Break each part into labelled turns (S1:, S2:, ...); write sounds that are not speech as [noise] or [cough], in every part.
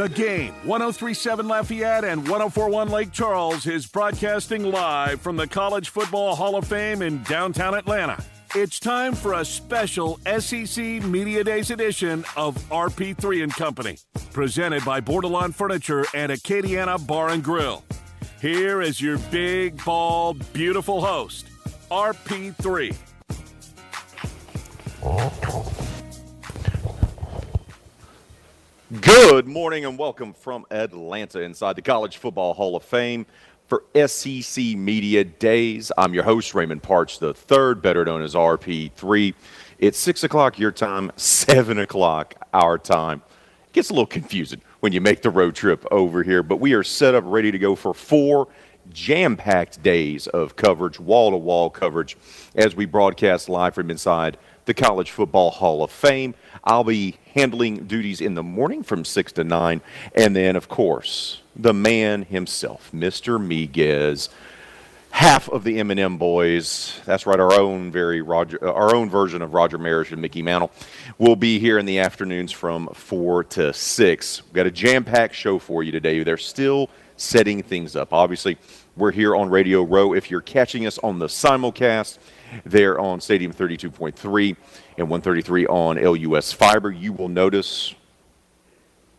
S1: The game, 1037 Lafayette and 1041 Lake Charles, is broadcasting live from the College Football Hall of Fame in downtown Atlanta. It's time for a special SEC Media Days edition of RP3 and Company, presented by Bordelon Furniture and Acadiana Bar and Grill. Here is your big, bald, beautiful host, RP3.
S2: Good morning and welcome from Atlanta inside the College Football Hall of Fame for SEC Media Days. I'm your host, Raymond Partsch III, better known as RP3. It's 6 o'clock your time, 7 o'clock our time. It gets a little confusing when you make the road trip over here, but we are set up ready to go for four jam packed days of coverage, wall to wall coverage, as we broadcast live from inside the College Football Hall of Fame. I'll be handling duties in the morning from 6 to 9. And then, of course, the man himself, Mr. Miguez, half of the M&M boys. That's right, our own very Roger, uh, our own version of Roger Maris and Mickey Mantle will be here in the afternoons from 4 to 6. We've got a jam-packed show for you today. They're still setting things up. Obviously, we're here on Radio Row. If you're catching us on the simulcast, there on Stadium 32.3 and 133 on LUS Fiber. You will notice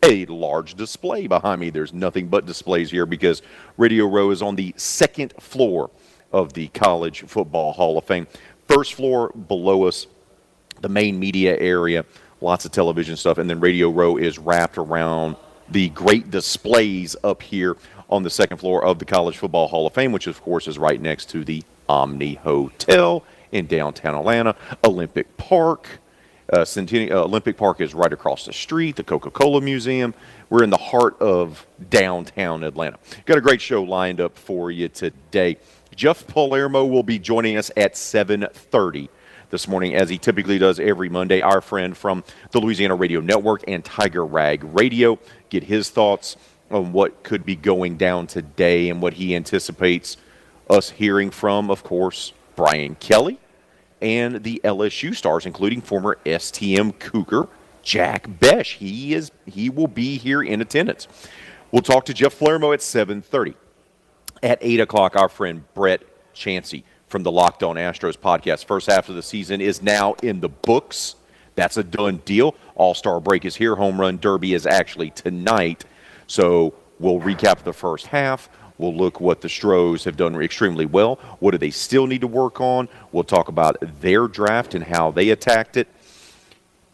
S2: a large display behind me. There's nothing but displays here because Radio Row is on the second floor of the College Football Hall of Fame. First floor below us, the main media area, lots of television stuff, and then Radio Row is wrapped around the great displays up here on the second floor of the College Football Hall of Fame, which of course is right next to the Omni Hotel in downtown Atlanta, Olympic Park. Uh, uh, Olympic Park is right across the street, the Coca Cola Museum. We're in the heart of downtown Atlanta. Got a great show lined up for you today. Jeff Palermo will be joining us at 7:30 this morning, as he typically does every Monday. Our friend from the Louisiana Radio Network and Tiger Rag Radio. Get his thoughts on what could be going down today and what he anticipates us hearing from, of course, Brian Kelly and the LSU stars, including former STM Cougar Jack Bech. He is he will be here in attendance. We'll talk to Jeff Palermo at 7:30. At 8 o'clock, our friend Brett Chancey from the Locked On Astros podcast. First half of the season is now in the books. That's a done deal. All Star break is here. Home Run Derby is actually tonight. So we'll recap the first half. We'll look what the Stros have done extremely well. What do they still need to work on? We'll talk about their draft and how they attacked it.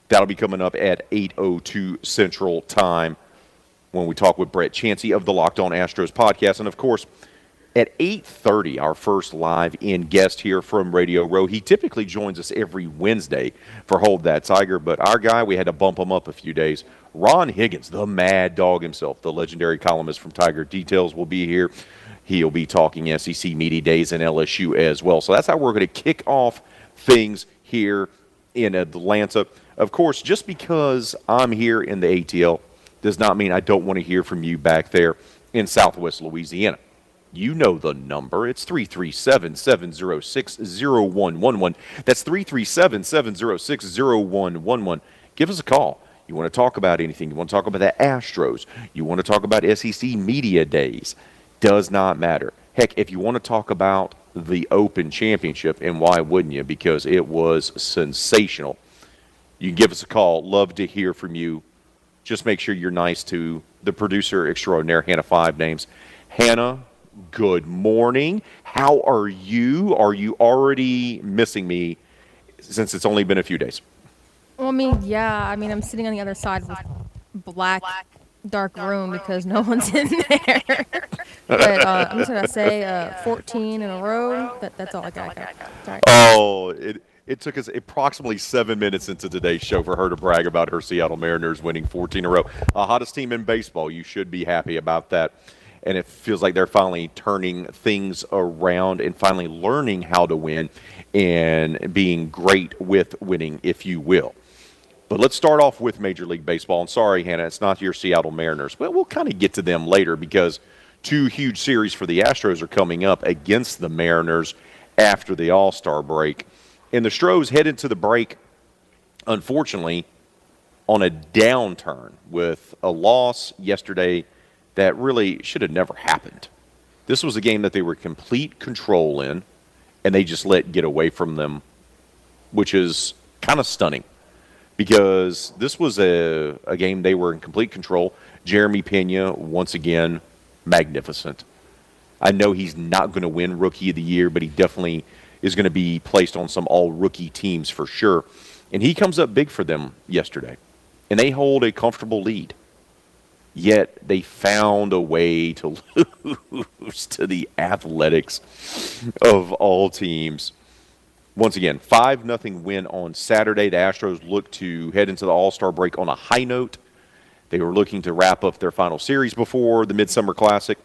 S2: That'll be coming up at 8:02 Central Time when we talk with Brett Chancey of the Locked On Astros podcast, and of course. At 8:30, our first live in guest here from Radio Row. He typically joins us every Wednesday for Hold That Tiger, but our guy, we had to bump him up a few days. Ron Higgins, the mad dog himself, the legendary columnist from Tiger Details, will be here. He'll be talking SEC Media Days and LSU as well. So that's how we're going to kick off things here in Atlanta. Of course, just because I'm here in the ATL does not mean I don't want to hear from you back there in Southwest Louisiana. You know the number. It's 337 706 0111. That's 337 706 0111. Give us a call. You want to talk about anything. You want to talk about the Astros. You want to talk about SEC Media Days. Does not matter. Heck, if you want to talk about the Open Championship, and why wouldn't you? Because it was sensational. You can give us a call. Love to hear from you. Just make sure you're nice to the producer extraordinaire, Hannah Five Names. Hannah, good morning. How are you? Are you already missing me since it's only been a few days?
S3: Well, I mean, yeah. I mean, I'm sitting on the other side of a black, dark room because no one's in there. [laughs] but uh, I'm just gonna say uh, 14 in a row. That, that's all I got. Sorry.
S2: Oh, it it took us approximately seven minutes into today's show for her to brag about her Seattle Mariners winning 14 in a row. Uh, hottest team in baseball. You should be happy about that. And it feels like they're finally turning things around and finally learning how to win and being great with winning, if you will. But let's start off with Major League Baseball. And sorry, Hannah, it's not your Seattle Mariners. Well, we'll kind of get to them later because two huge series for the Astros are coming up against the Mariners after the All Star break. And the Stros head into the break unfortunately, on a downturn with a loss yesterday that really should have never happened. This was a game that they were complete control in, and they just let get away from them, which is kind of stunning because this was a, a game they were in complete control. Jeremy Pena, once again, magnificent. I know he's not going to win Rookie of the Year, but he definitely is going to be placed on some all rookie teams for sure. And he comes up big for them yesterday. And they hold a comfortable lead. Yet they found a way to [laughs] lose to the athletics of all teams. Once again, 5 nothing win on Saturday. The Astros look to head into the All Star break on a high note. They were looking to wrap up their final series before the Midsummer Classic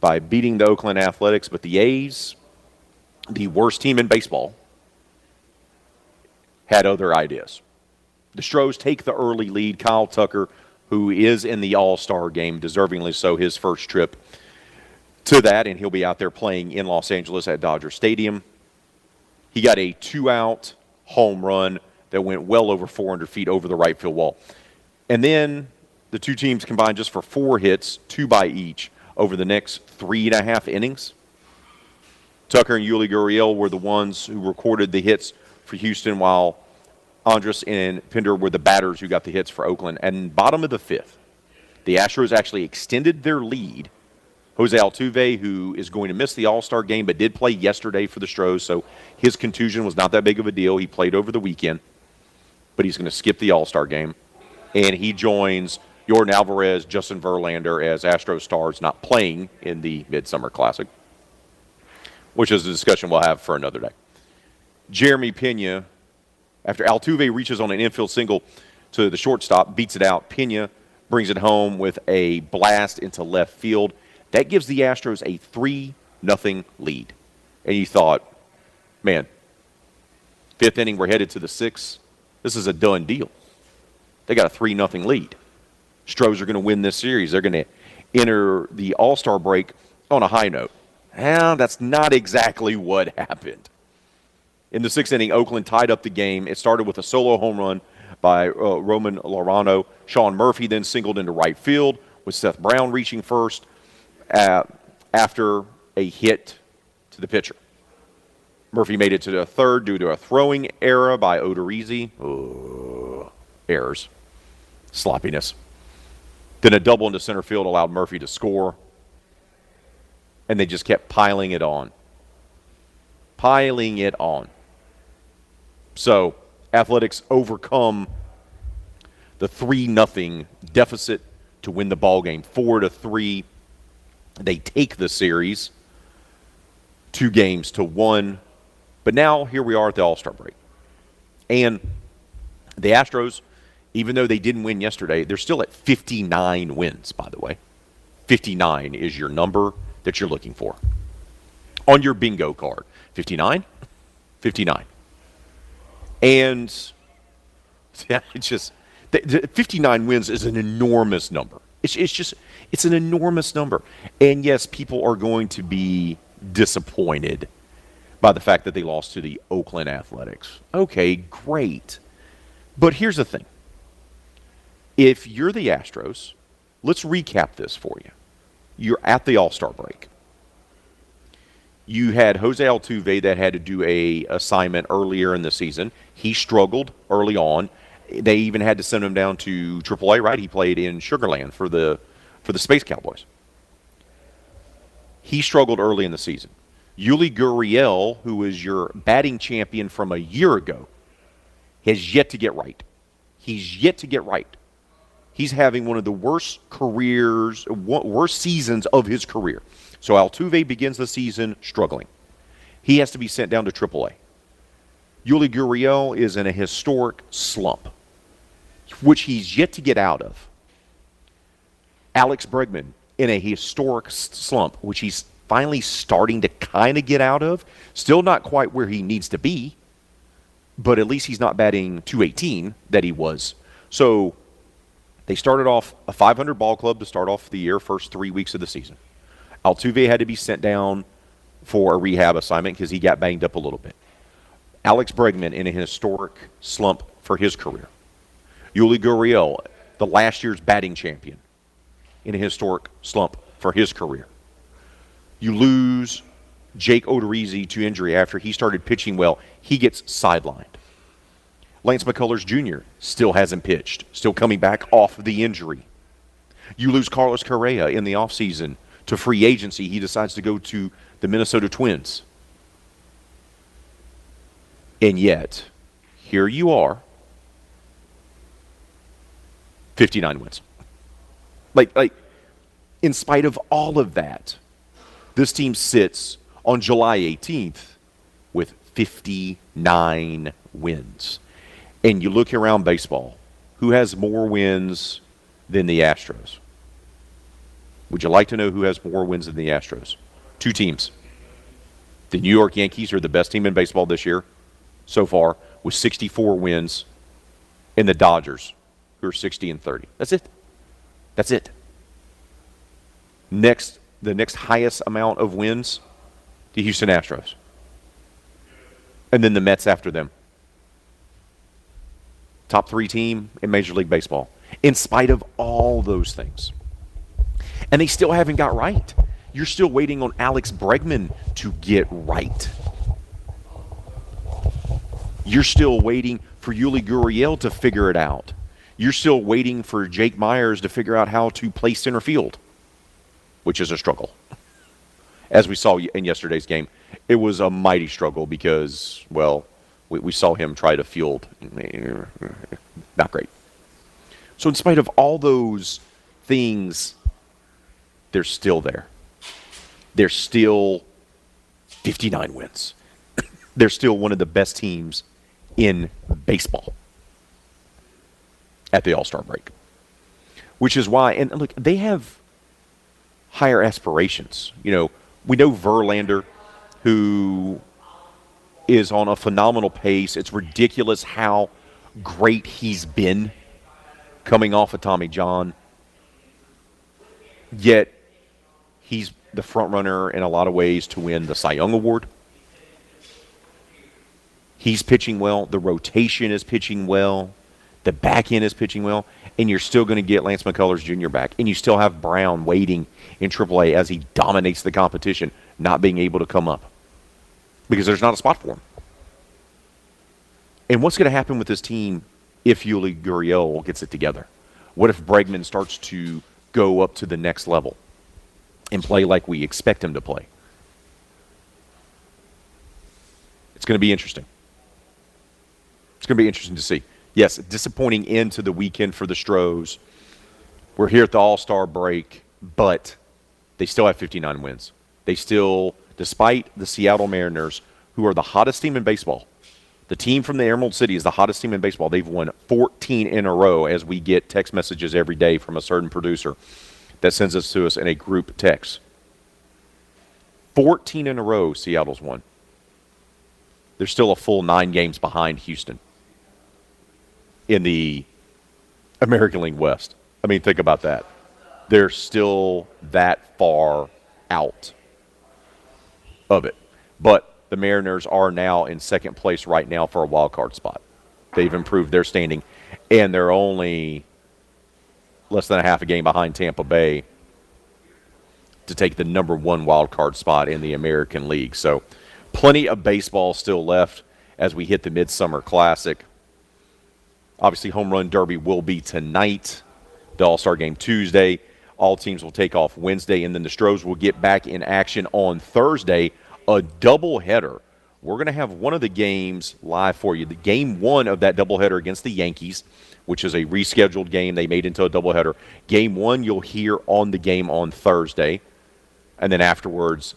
S2: by beating the Oakland Athletics, but the A's, the worst team in baseball, had other ideas. The Stros take the early lead. Kyle Tucker, who is in the All Star game, deservingly so, his first trip to that, and he'll be out there playing in Los Angeles at Dodger Stadium. He got a two out home run that went well over 400 feet over the right field wall. And then the two teams combined just for four hits, two by each, over the next three and a half innings. Tucker and Yuli Gurriel were the ones who recorded the hits for Houston, while Andrus and Pinder were the batters who got the hits for Oakland. And bottom of the fifth, the Astros actually extended their lead. Jose Altuve, who is going to miss the All Star game but did play yesterday for the Stros, so his contusion was not that big of a deal. He played over the weekend, but he's going to skip the All Star game. And he joins Yordan Alvarez, Justin Verlander as Astro stars not playing in the Midsummer Classic, which is a discussion we'll have for another day. Jeremy Pena, after Altuve reaches on an infield single to the shortstop, beats it out. Pena brings it home with a blast into left field. That gives the Astros a 3 nothing lead. And you thought, man, fifth inning, we're headed to the sixth. This is a done deal. They got a 3 nothing lead. Stros are going to win this series. They're going to enter the All Star break on a high note. Well, that's not exactly what happened. In the sixth inning, Oakland tied up the game. It started with a solo home run by uh, Roman Laureano. Sean Murphy then singled into right field with Seth Brown reaching first uh, after a hit to the pitcher. Murphy made it to the third due to a throwing error by Odorizzi. errors. Sloppiness. Then a double into center field allowed Murphy to score. And they just kept piling it on. Piling it on. So, Athletics overcome the 3 nothing deficit to win the ball game 4 to 3. They take the series 2 games to 1. But now here we are at the All-Star break. And the Astros even though they didn't win yesterday, they're still at 59 wins, by the way. 59 is your number that you're looking for on your bingo card. 59? 59. And [laughs] yeah, it's just 59 wins is an enormous number. It's, it's just, it's an enormous number. And yes, people are going to be disappointed by the fact that they lost to the Oakland Athletics. Okay, great. But here's the thing if you're the Astros, let's recap this for you. You're at the All Star break. You had Jose Altuve that had to do a assignment earlier in the season. He struggled early on. They even had to send him down to AAA. Right? He played in Sugarland for the for the Space Cowboys. He struggled early in the season. Yuli Gurriel, who was your batting champion from a year ago, has yet to get right. He's yet to get right he's having one of the worst careers, worst seasons of his career. So Altuve begins the season struggling. He has to be sent down to AAA. Yuli Gurriel is in a historic slump, which he's yet to get out of. Alex Bregman in a historic slump, which he's finally starting to kind of get out of. Still not quite where he needs to be, but at least he's not batting 218 that he was. So they started off a 500 ball club to start off the year, first three weeks of the season. Altuve had to be sent down for a rehab assignment because he got banged up a little bit. Alex Bregman in a historic slump for his career. Yuli Gurriel, the last year's batting champion, in a historic slump for his career. You lose Jake Odorizzi to injury after he started pitching well. He gets sidelined. Lance McCullers Jr. still hasn't pitched, still coming back off the injury. You lose Carlos Correa in the offseason to free agency. He decides to go to the Minnesota Twins. And yet, here you are 59 wins. Like, like, in spite of all of that, this team sits on July 18th with 59 wins. And you look around baseball, who has more wins than the Astros? Would you like to know who has more wins than the Astros? Two teams. The New York Yankees are the best team in baseball this year so far with 64 wins, and the Dodgers, who are 60 and 30. That's it. That's it. Next, the next highest amount of wins, the Houston Astros. And then the Mets after them. Top three team in Major League Baseball, in spite of all those things. And they still haven't got right. You're still waiting on Alex Bregman to get right. You're still waiting for Yuli Gurriel to figure it out. You're still waiting for Jake Meyers to figure out how to play center field, which is a struggle. As we saw in yesterday's game, it was a mighty struggle because, well, we, we saw him try to field. Not great. So, in spite of all those things, they're still there. They're still 59 wins. [coughs] they're still one of the best teams in baseball at the All Star break. Which is why, and look, they have higher aspirations. You know, we know Verlander, who is on a phenomenal pace. It's ridiculous how great he's been coming off of Tommy John. Yet, he's the front runner in a lot of ways to win the Cy Young Award. He's pitching well. The rotation is pitching well. The back end is pitching well. And you're still going to get Lance McCullers Jr. back. And you still have Brown waiting in AAA as he dominates the competition, not being able to come up because there's not a spot for him. And what's going to happen with this team if Yuli Gurriel gets it together? What if Bregman starts to go up to the next level and play like we expect him to play? It's going to be interesting. It's going to be interesting to see. Yes, disappointing end to the weekend for the Stros. We're here at the All Star break, but they still have 59 wins. They still, despite the Seattle Mariners, who are the hottest team in baseball, the team from the Emerald City is the hottest team in baseball. They've won 14 in a row as we get text messages every day from a certain producer that sends us to us in a group text. 14 in a row, Seattle's won. They're still a full nine games behind Houston in the American League West. I mean, think about that. They're still that far out of it. But the Mariners are now in second place right now for a wild card spot. They've improved their standing, and they're only less than a half a game behind Tampa Bay to take the number one wild card spot in the American League. So, plenty of baseball still left as we hit the Midsummer Classic. Obviously, Home Run Derby will be tonight, the All Star game Tuesday. All teams will take off Wednesday, and then the Stros will get back in action on Thursday, a doubleheader. We're going to have one of the games live for you. The game one of that doubleheader against the Yankees, which is a rescheduled game they made into a doubleheader. Game one, you'll hear on the game on Thursday. And then afterwards,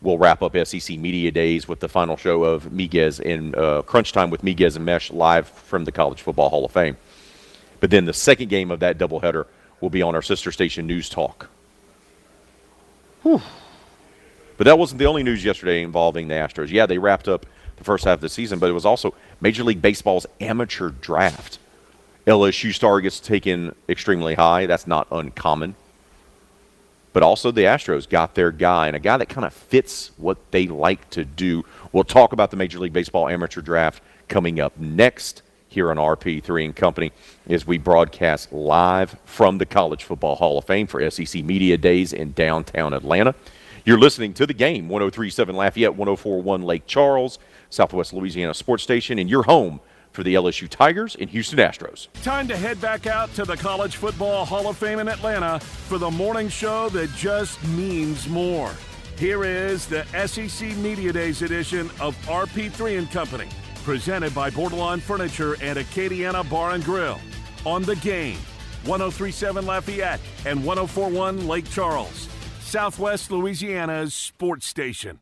S2: we'll wrap up SEC Media Days with the final show of Miguez in uh, Crunch Time with Miguez and Mesh live from the College Football Hall of Fame. But then the second game of that doubleheader will be on our sister station News Talk. Whew. But that wasn't the only news yesterday involving the Astros. Yeah, they wrapped up the first half of the season, but it was also Major League Baseball's amateur draft. LSU star gets taken extremely high. That's not uncommon. But also the Astros got their guy, and a guy that kind of fits what they like to do. We'll talk about the Major League Baseball amateur draft coming up next here on RP3 and Company as we broadcast live from the College Football Hall of Fame for SEC Media Days in downtown Atlanta. You're listening to the game 1037 Lafayette, 1041 Lake Charles, Southwest Louisiana Sports Station, and your home for the LSU Tigers and Houston Astros.
S1: Time to head back out to the College Football Hall of Fame in Atlanta for the morning show that just means more. Here is the SEC Media Days edition of RP3 and Company, presented by Bordelon Furniture and Acadiana Bar and Grill. On the game, 1037 Lafayette and 1041 Lake Charles, Southwest Louisiana's sports station.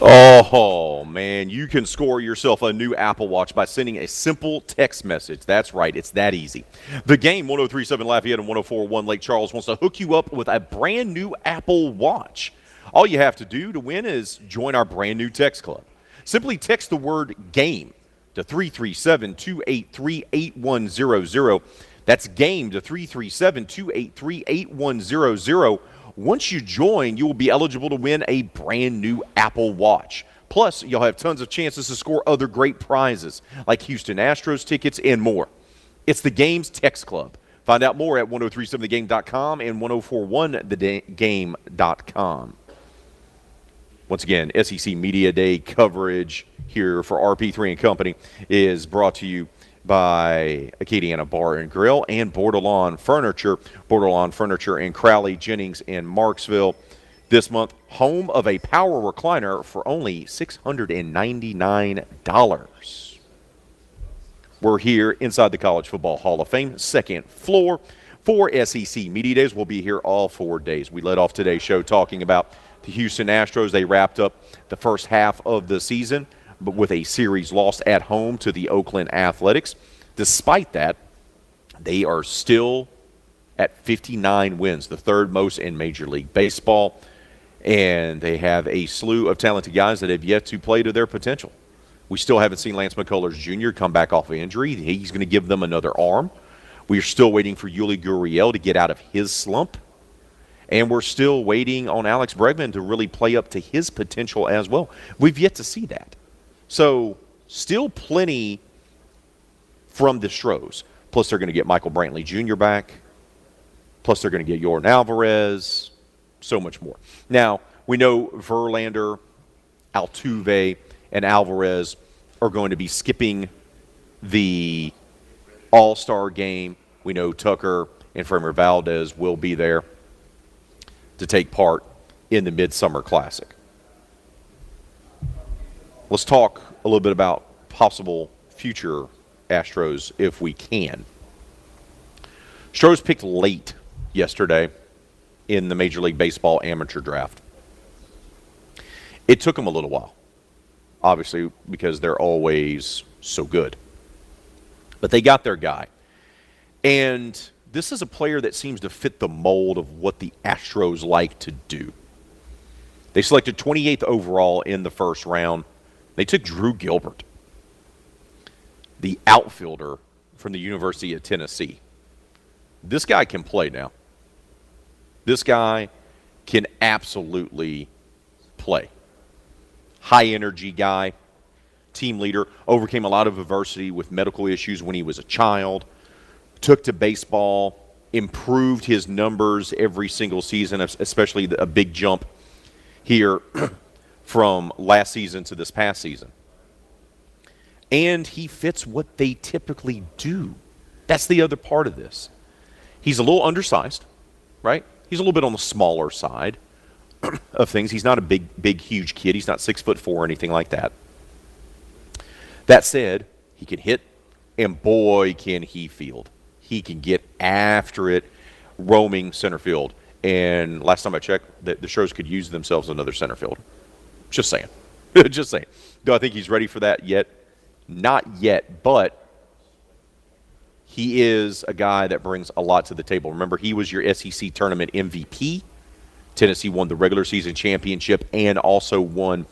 S2: Oh, man, you can score yourself a new Apple Watch by sending a simple text message. That's right, it's that easy. The game 1037 Lafayette and 1041 Lake Charles wants to hook you up with a brand new Apple Watch. All you have to do to win is join our brand new text club. Simply text the word game to 337 283 8100. That's game to 337 283 8100 once you join, you will be eligible to win a brand new Apple Watch. Plus, you'll have tons of chances to score other great prizes like Houston Astros tickets and more. It's the Games Text Club. Find out more at 1037thegame.com and 1041thegame.com. Once again, SEC Media Day coverage here for RP3 and Company is brought to you by Acadiana Bar and Grill and Bordelon Furniture. Bordelon Furniture in Crowley, Jennings, and Marksville. This month, home of a power recliner for only $699. We're here inside the College Football Hall of Fame, second floor. For SEC Media Days, we'll be here all four days. We led off today's show talking about the Houston Astros. They wrapped up the first half of the season but with a series lost at home to the Oakland Athletics. Despite that, they are still at 59 wins, the third most in Major League Baseball. And they have a slew of talented guys that have yet to play to their potential. We still haven't seen Lance McCullers Jr. come back off of injury. He's going to give them another arm. We are still waiting for Yuli Gurriel to get out of his slump. And we're still waiting on Alex Bregman to really play up to his potential as well. We've yet to see that. So still plenty from the Stros. Plus, they're going to get Michael Brantley Jr. back. Plus, they're going to get Yordan Alvarez. So much more. Now, we know Verlander, Altuve, and Alvarez are going to be skipping the All Star game. We know Tucker and Framber Valdez will be there to take part in the Midsummer Classic let's talk a little bit about possible future Astros if we can. Stros picked late yesterday in the Major League Baseball amateur draft. It took them a little while, obviously, because they're always so good. But they got their guy. And this is a player that seems to fit the mold of what the Astros like to do. They selected 28th overall in the first round. They took Drew Gilbert, the outfielder from the University of Tennessee. This guy can play now. This guy can absolutely play. High energy guy, team leader, overcame a lot of adversity with medical issues when he was a child, took to baseball, improved his numbers every single season, especially a big jump here [clears throat] from last season to this past season. And he fits what they typically do. That's the other part of this. He's a little undersized, right? He's a little bit on the smaller side [clears throat] of things. He's not a big, big, huge kid. He's not six foot four or anything like that. That said, he can hit, and boy, can he field. He can get after it, roaming center field. And last time I checked, the, the Stros could use themselves another center field. Just saying. [laughs] Just saying. Do I think he's ready for that yet? Not yet, but he is a guy that brings a lot to the table. Remember, he was your SEC tournament MVP. Tennessee won the regular season championship and also won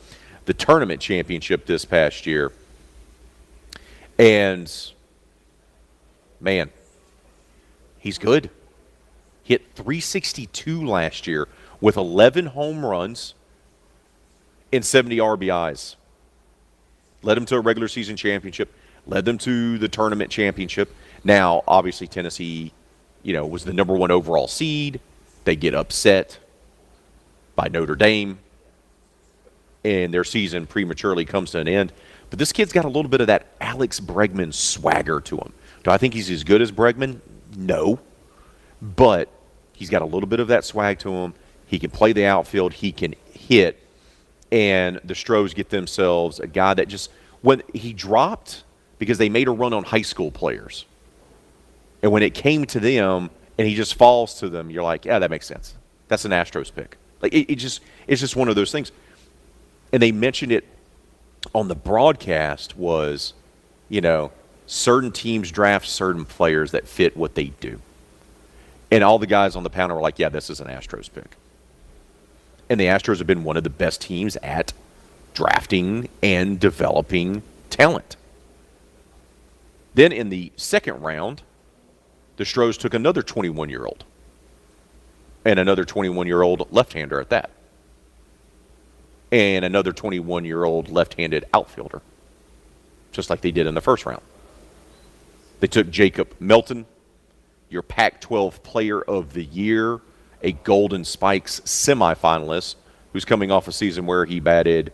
S2: the tournament championship this past year. And man, he's good. Hit 362 last year with 11 home runs and 70 RBIs. Led them to a regular season championship, led them to the tournament championship. Now, obviously, Tennessee, you know, was the number one overall seed. They get upset by Notre Dame, and their season prematurely comes to an end. But this kid's got a little bit of that Alex Bregman swagger to him. Do I think he's as good as Bregman? No. But he's got a little bit of that swag to him. He can play the outfield, he can hit, and the Stros get themselves a guy that just when he dropped because they made a run on high school players. And when it came to them and he just falls to them, you're like, yeah, that makes sense. That's an Astros pick. Like it, it just it's just one of those things. And they mentioned it on the broadcast was, you know, certain teams draft certain players that fit what they do. And all the guys on the panel were like, yeah, this is an Astros pick. And the Astros have been one of the best teams at drafting and developing talent. Then in the second round, the Stros took another 21 year old and another 21 year old left hander at that, and another 21 year old left handed outfielder, just like they did in the first round. They took Jacob Melton, your Pac 12 player of the year, a Golden Spikes semifinalist who's coming off a season where he batted,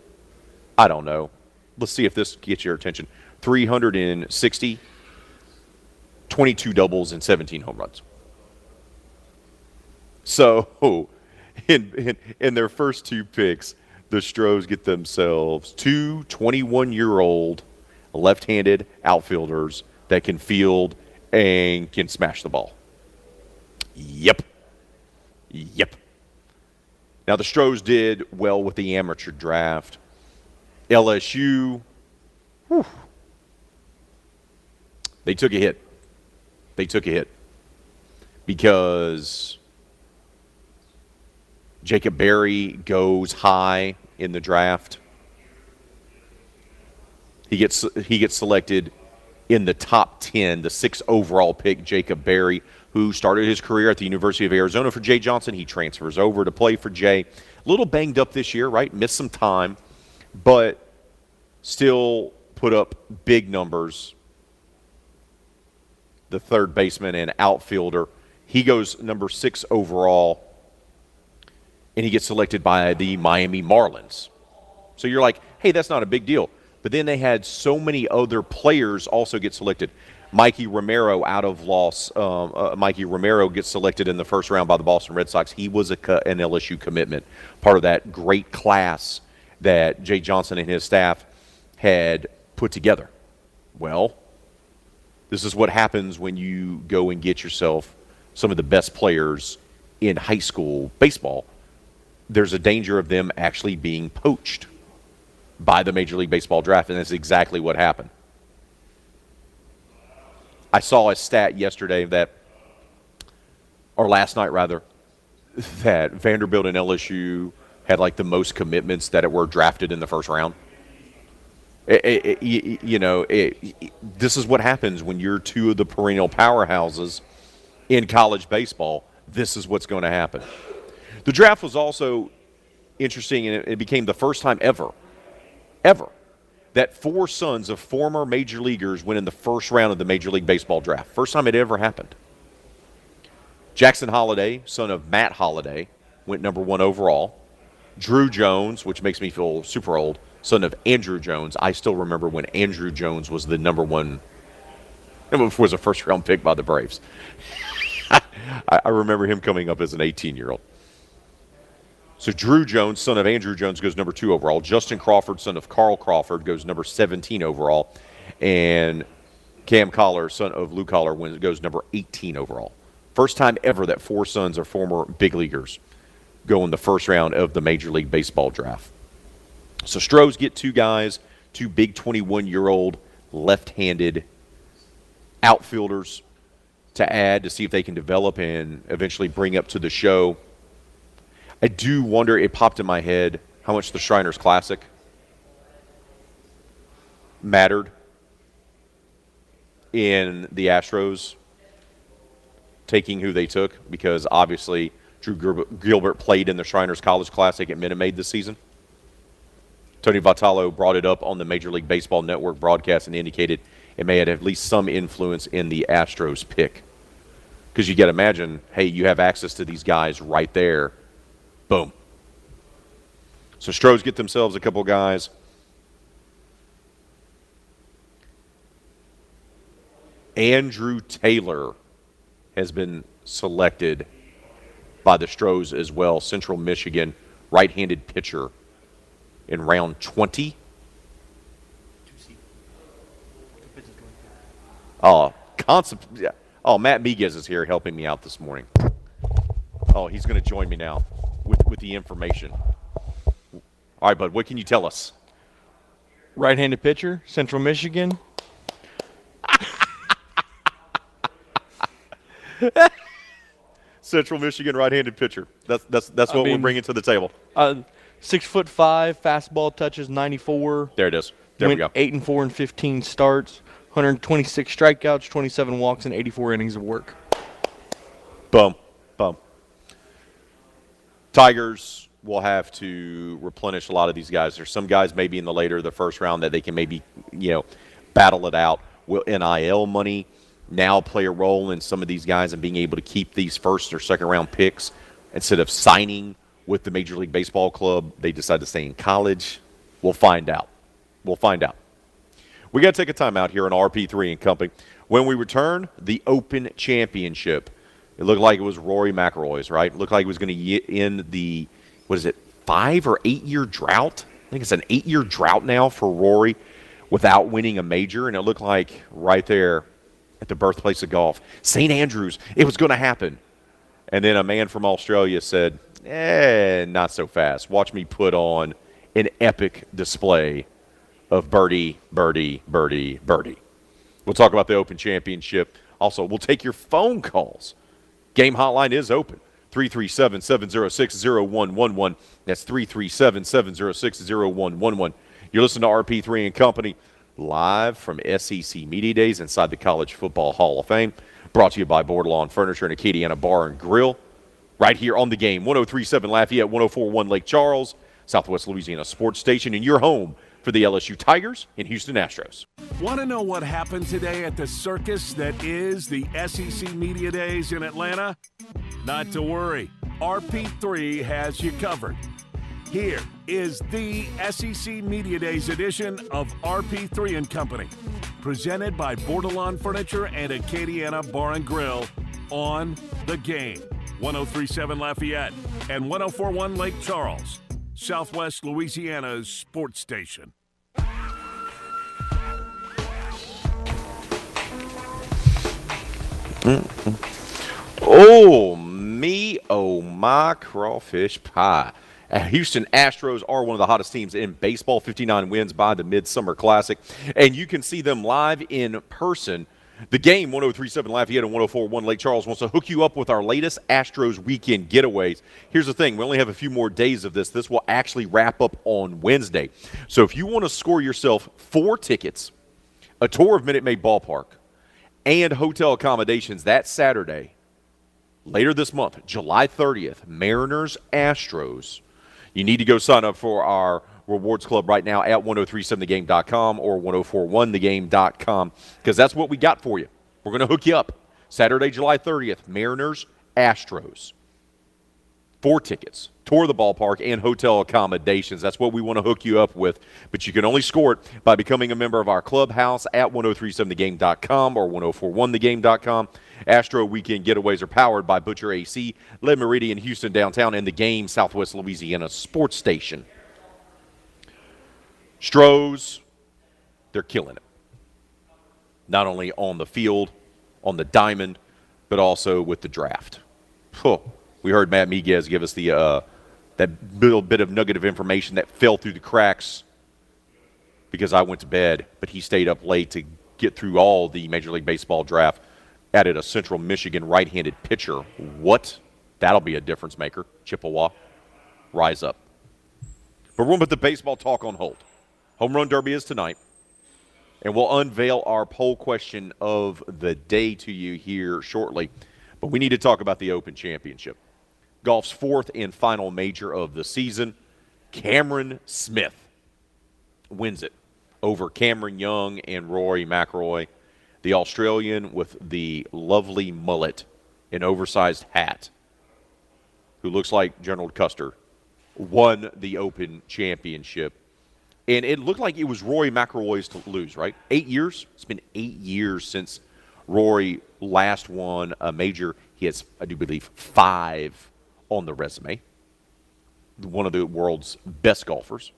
S2: I don't know. Let's see if this gets your attention. 360 22 doubles and 17 home runs. So, [laughs] in, in, in their first two picks, the Stros get themselves two 21 year old left handed outfielders that can field and can smash the ball. Yep. Yep. Now, the Stros did well with the amateur draft. LSU, whew, they took a hit they took a hit because Jacob Berry goes high in the draft. He gets he gets selected in the top 10, the sixth overall pick, Jacob Berry, who started his career at the University of Arizona for Jay Johnson. He transfers over to play for Jay. A little banged up this year, right? Missed some time, but still put up big numbers the third baseman and outfielder. He goes number six overall, and he gets selected by the Miami Marlins. So you're like, hey, that's not a big deal. But then they had so many other players also get selected. Mikey Romero out of loss. Um, uh, Mikey Romero gets selected in the first round by the Boston Red Sox. He was a, an LSU commitment, part of that great class that Jay Johnson and his staff had put together. Well, this is what happens when you go and get yourself some of the best players in high school baseball. There's a danger of them actually being poached by the Major League Baseball draft, and that's exactly what happened. I saw a stat yesterday that, or last night rather, that Vanderbilt and LSU had like the most commitments that were drafted in the first round. It, it, it, you know, this is what happens when you're two of the perennial powerhouses in college baseball. This is what's going to happen. The draft was also interesting, and it became the first time ever, ever, that four sons of former major leaguers went in the first round of the Major League Baseball draft. First time it ever happened. Jackson Holliday, son of Matt Holliday, went number one overall. Drew Jones, which makes me feel super old, son of Andruw Jones. I still remember when Andruw Jones was the number one, was a first round pick by the Braves. [laughs] I remember him coming up as an 18 year old. So Drew Jones, son of Andruw Jones, goes number two overall. Justin Crawford, son of Carl Crawford, goes number 17 overall. And Cam Collier, son of Lou Collier, wins, goes number 18 overall. First time ever that four sons of former big leaguers go in the first round of the Major League Baseball draft. So Stros get two guys, two big 21 year old left handed outfielders to add to see if they can develop and eventually bring up to the show. I do wonder, it popped in my head how much the Shriners Classic mattered in the Astros taking who they took because obviously Drew Gilbert played in the Shriners College Classic at Minute Maid this season. Tony Vitello brought it up on the Major League Baseball Network broadcast and indicated it may have at least some influence in the Astros pick. Because you got to imagine, hey, you have access to these guys right there. Boom. So Stros get themselves a couple guys. Andrew Taylor has been selected by the Stros as well. Central Michigan right handed pitcher in round 20. Oh, concept. Oh, Matt Miguez is here helping me out this morning. Oh, he's going to join me now with, with the information. All right, bud, what can you tell us?
S4: Right handed pitcher, Central Michigan.
S2: Central Michigan right-handed pitcher. That's that's that's what mean, we're bringing to the table.
S4: Uh, six foot five, fastball touches 94.
S2: There it is. There we go.
S4: Eight and four and 15 starts, 126 strikeouts, 27 walks, and 84 innings of work.
S2: Boom, boom. Tigers will have to replenish a lot of these guys. There's some guys maybe in the later the first round that they can maybe you know battle it out. Will NIL money now play a role in some of these guys and being able to keep these first or second round picks instead of signing with the Major League Baseball club? They decide to stay in college. We'll find out. We'll find out. We got to take a time out here on RP3 and Company. When we return, the Open Championship. It looked like it was Rory McIlroy's, right? It looked like it was going to end the, what is it, five or eight year drought? I think it's an eight year drought now for Rory without winning a major. And it looked like right there at the birthplace of golf. St. Andrews, it was going to happen. And then a man from Australia said, eh, not so fast. Watch me put on an epic display of birdie, birdie, birdie, birdie. We'll talk about the Open Championship. Also, we'll take your phone calls. Game hotline is open. 337 706 0111. That's 337 706 0111. You're listening to RP3 and Company live from SEC Media Days inside the College Football Hall of Fame. Brought to you by Bordelon Furniture and Acadiana Bar and Grill. Right here on the game, 1037 Lafayette, 1041 Lake Charles, Southwest Louisiana Sports Station, in your home for the LSU Tigers and Houston Astros.
S1: Want to know what happened today at the circus that is the SEC Media Days in Atlanta? Not to worry, RP3 has you covered. Here is the SEC Media Days edition of RP3 and Company, presented by Bordelon Furniture and Acadiana Bar and Grill on the game. 1037 Lafayette and 1041 Lake Charles, Southwest Louisiana's sports station.
S2: Mm-hmm. Oh, me, oh, my crawfish pie. Uh, Houston Astros are one of the hottest teams in baseball, 59 wins by the Midsummer Classic. And you can see them live in person. The game, 1037 Lafayette and 1041 Lake Charles, wants to hook you up with our latest Astros weekend getaways. Here's the thing we only have a few more days of this. This will actually wrap up on Wednesday. So if you want to score yourself four tickets, a tour of Minute Maid Ballpark, and hotel accommodations that Saturday, later this month, July 30th, Mariners Astros you need to go sign up for our rewards club right now at 1037thegame.com or 1041thegame.com because that's what we got for you. We're going to hook you up. Saturday, July 30th, Mariners, Astros. Four tickets, tour the ballpark, and hotel accommodations. That's what we want to hook you up with. But you can only score it by becoming a member of our clubhouse at 1037thegame.com or 1041thegame.com. Astro Weekend Getaways are powered by Butcher AC, Le Meridien, Houston downtown, and the game Southwest Louisiana Sports Station. Stros, they're killing it. Not only on the field, on the diamond, but also with the draft. We heard Matt Miguez give us the uh, that little bit of nugget of information that fell through the cracks because I went to bed, but he stayed up late to get through all the Major League Baseball draft added a Central Michigan right handed pitcher. What? That'll be a difference maker. Chippewa, rise up. But we'll put the baseball talk on hold. Home Run Derby is tonight. And we'll unveil our poll question of the day to you here shortly. But we need to talk about the Open Championship. golf's fourth and final major of the season. Cameron Smith wins it over Cameron Young and Rory McIlroy. The Australian with the lovely mullet and oversized hat, who looks like General Custer, won the Open Championship. And it looked like it was Rory McIlroy's to lose, right? Eight years. It's been eight years since Rory last won a major. He has, I do believe, five on the resume. One of the world's best golfers.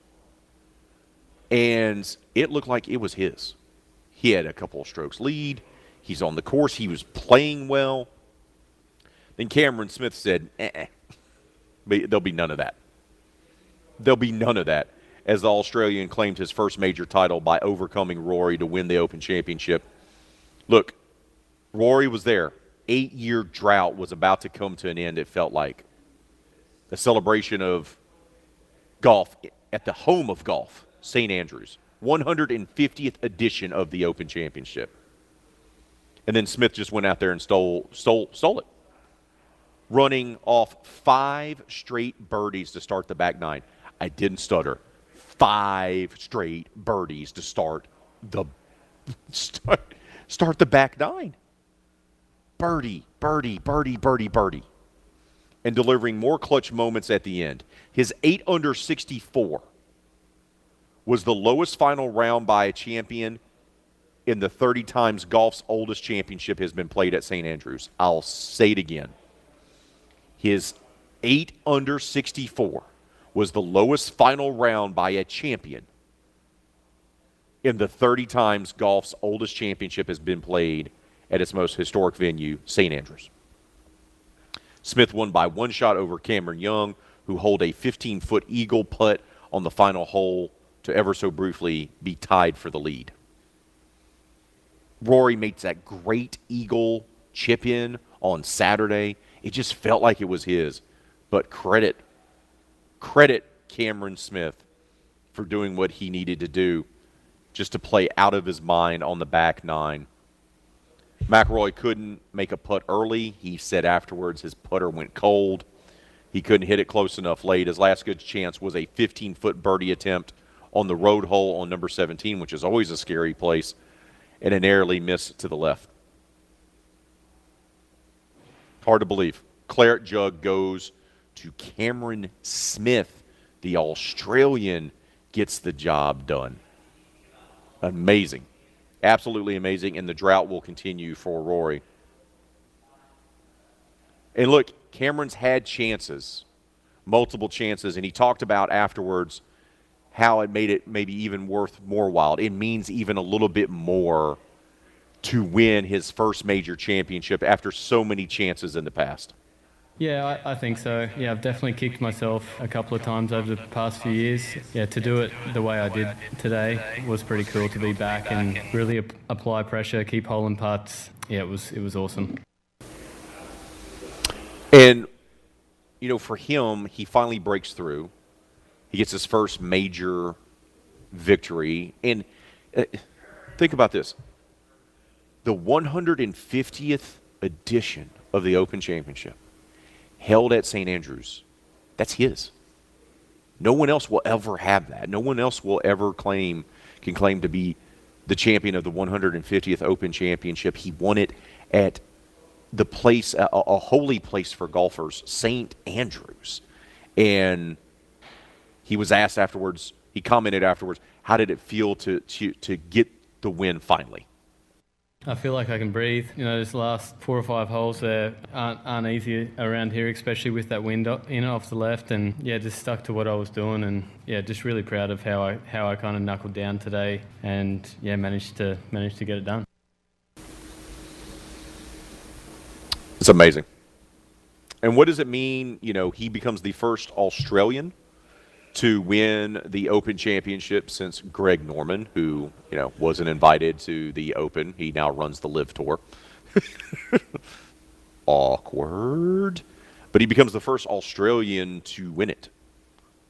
S2: And it looked like it was his. He had a couple of strokes lead. He's on the course. He was playing well. Then Cameron Smith said, eh, there'll be none of that. There'll be none of that as the Australian claimed his first major title by overcoming Rory to win the Open Championship. Look, Rory was there. Eight year drought was about to come to an end, it felt like. A celebration of golf at the home of golf, St. Andrews. 150th edition of the Open Championship. And then Smith just went out there and stole stole stole it. Running off five straight birdies to start the back nine. I didn't stutter. Five straight birdies to start the start, start the back nine. Birdie, birdie, birdie, birdie, birdie. And delivering more clutch moments at the end. His 8 under 64 was the lowest final round by a champion in the 30 times golf's oldest championship has been played at St. Andrews. I'll say it again. His 8 under 64 was the lowest final round by a champion in the 30 times golf's oldest championship has been played at its most historic venue, St. Andrews. Smith won by one shot over Cameron Young, who holed a 15 foot eagle putt on the final hole to ever so briefly be tied for the lead. Rory makes that great eagle chip in on Saturday. It just felt like it was his. But credit, credit Cameron Smith for doing what he needed to do just to play out of his mind on the back nine. McIlroy couldn't make a putt early. He said afterwards his putter went cold. He couldn't hit it close enough late. His last good chance was a 15 foot birdie attempt on the road hole on number 17, which is always a scary place, and a narrowly miss to the left. Hard to believe. Claret Jug goes to Cameron Smith. The Australian gets the job done. Amazing. Absolutely amazing. And the drought will continue for Rory. And look, Cameron's had chances, multiple chances, and he talked about afterwards how it made it maybe even worth more while. It means even a little bit more to win his first major championship after so many chances in the past.
S5: Yeah, I, I, think so. Yeah, I've definitely kicked myself a couple of times over the past few years. Yeah, to do it the way I did today was pretty cool to be back and really ap- apply pressure, keep holding putts. Yeah, it was it was awesome.
S2: And you know, for him, he finally breaks through. He gets his first major victory, and uh, think about this: the 150th edition of the Open Championship held at St. Andrews, that's his. No one else will ever have that. No one else will ever claim can claim to be the champion of the 150th Open Championship. He won it at the place, a, a holy place for golfers, St. Andrews. And he was asked afterwards, he commented afterwards, how did it feel to, to, to get the win finally?
S5: I feel like I can breathe. You know, this last four or five holes there aren't, aren't easy around here, especially with that wind in off the left. And yeah, just stuck to what I was doing, and yeah, just really proud of how I how I kind of knuckled down today, and yeah, managed to managed to get it done.
S2: It's amazing. And what does it mean? You know, he becomes the first Australian to win the Open Championship since Greg Norman, who you know wasn't invited to the Open. He now runs the LIV Tour. [laughs] Awkward, but he becomes the first Australian to win it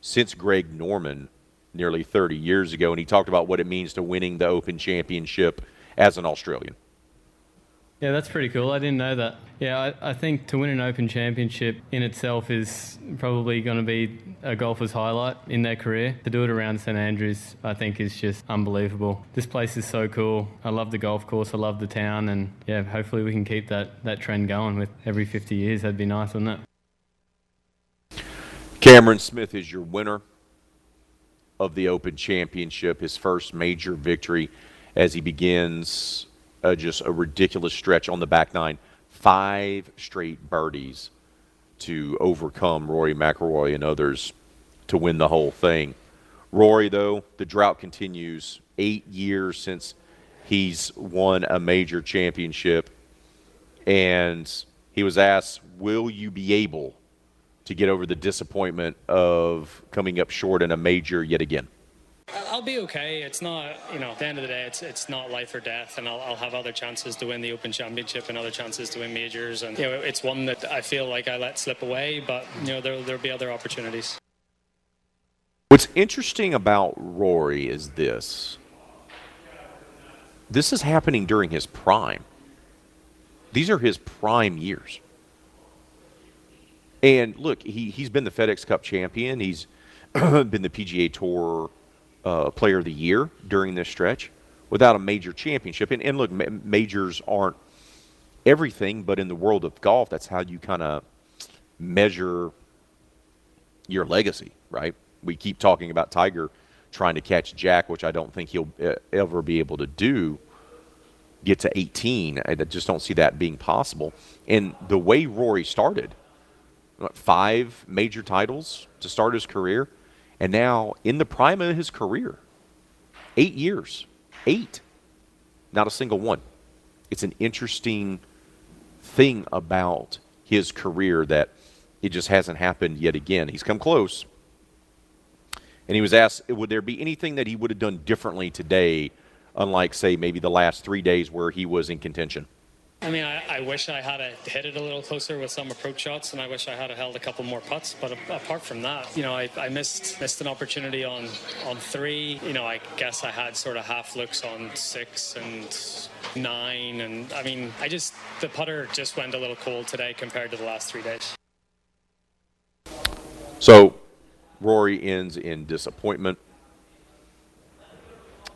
S2: since Greg Norman nearly 30 years ago, and he talked about what it means to winning the Open Championship as an Australian.
S5: Yeah, that's pretty cool. I didn't know that. Yeah, I, I think to win an Open Championship in itself is probably going to be a golfer's highlight in their career. To do it around St Andrews, I think, is just unbelievable. This place is so cool. I love the golf course. I love the town, and yeah, hopefully we can keep that that trend going with every 50 years. That'd be nice, wouldn't it?
S2: Cameron Smith is your winner of the Open Championship, his first major victory as he begins uh, just a ridiculous stretch on the back nine. Five straight birdies to overcome Rory McIlroy and others to win the whole thing. Rory, though, the drought continues. Eight years since he's won a major championship. And he was asked, Will you be able to get over the disappointment of coming up short in a major yet again?
S6: I'll be okay. It's not, you know, at the end of the day, it's it's not life or death, and I'll, I'll have other chances to win the Open Championship and other chances to win majors, and you know, it's one that I feel like I let slip away, but you know, there there'll be other opportunities.
S2: What's interesting about Rory is this. This is happening during his prime. These are his prime years. And look, he, he's been the FedEx Cup champion. He's [clears throat] been the PGA Tour uh, Player of the Year during this stretch without a major championship. And, and look, ma- majors aren't everything, but in the world of golf, that's how you kind of measure your legacy, right? We keep talking about Tiger trying to catch Jack, which I don't think he'll uh, ever be able to do. Get to 18, I just don't see that being possible. And the way Rory started, five major titles to start his career, and now in the prime of his career, eight years, eight, not a single one. It's an interesting thing about his career that it just hasn't happened yet again. He's come close. And he was asked, would there be anything that he would have done differently today, unlike, say, maybe the last three days where he was in contention?
S6: I mean, I, I wish I had hit it a little closer with some approach shots, and I wish I had held a couple more putts. But apart from that, you know, I, I missed missed an opportunity on on three. You know, I guess I had sort of half looks on six and nine, and I mean, I just the putter just went a little cold today compared to the last three days.
S2: So, Rory ends in disappointment,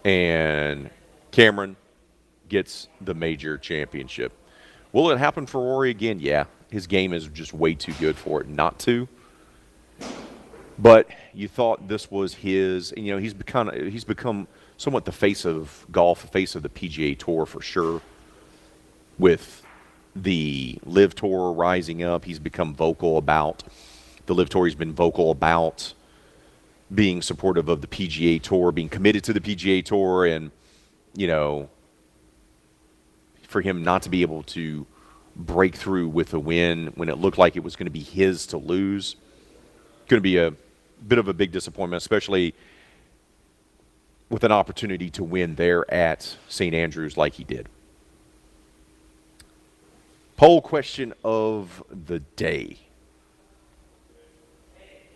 S2: and Cameron gets the major championship. Will it happen for Rory again? Yeah. His game is just way too good for it not to. But you thought this was his, and you know, he's become he's become somewhat the face of golf, the face of the PGA Tour for sure. With the LIV Tour rising up, he's become vocal about the LIV Tour. He's been vocal about being supportive of the PGA Tour, being committed to the PGA Tour, and you know, for him not to be able to break through with a win when it looked like it was going to be his to lose. Going to be a bit of a big disappointment, especially with an opportunity to win there at St. Andrews like he did. Poll question of the day.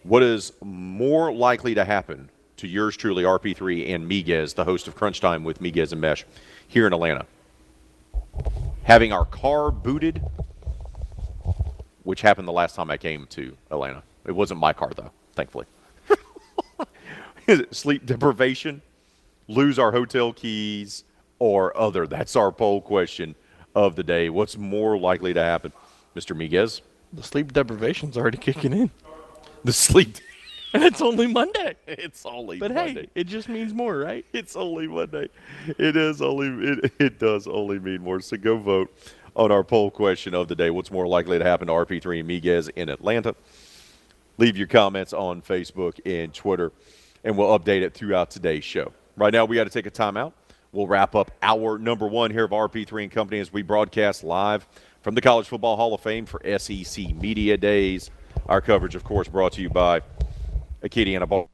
S2: What is more likely to happen to yours truly, RP3 and Miguez, the host of Crunch Time with Miguez and Mesh, here in Atlanta? Having our car booted, which happened the last time I came to Atlanta. It wasn't my car, though, thankfully. [laughs] Sleep deprivation, lose our hotel keys, or other? That's our poll question of the day. What's more likely to happen, Mr. Miguez?
S4: The sleep deprivation's already kicking in.
S2: The sleep. [laughs]
S4: And it's only Monday.
S2: It's only Monday.
S4: But
S2: Monday.
S4: hey, it just means more, right? [laughs]
S2: It's only Monday. It is only it, it does only mean more. So go vote on our poll question of the day. What's more likely to happen to RP3 and Miguez in Atlanta? Leave your comments on Facebook and Twitter, and we'll update it throughout today's show. Right now, we got to take a timeout. We'll wrap up our number one here of RP3 and Company as we broadcast live from the College Football Hall of Fame for SEC Media Days. Our coverage, of course, brought to you by Acadiana Ball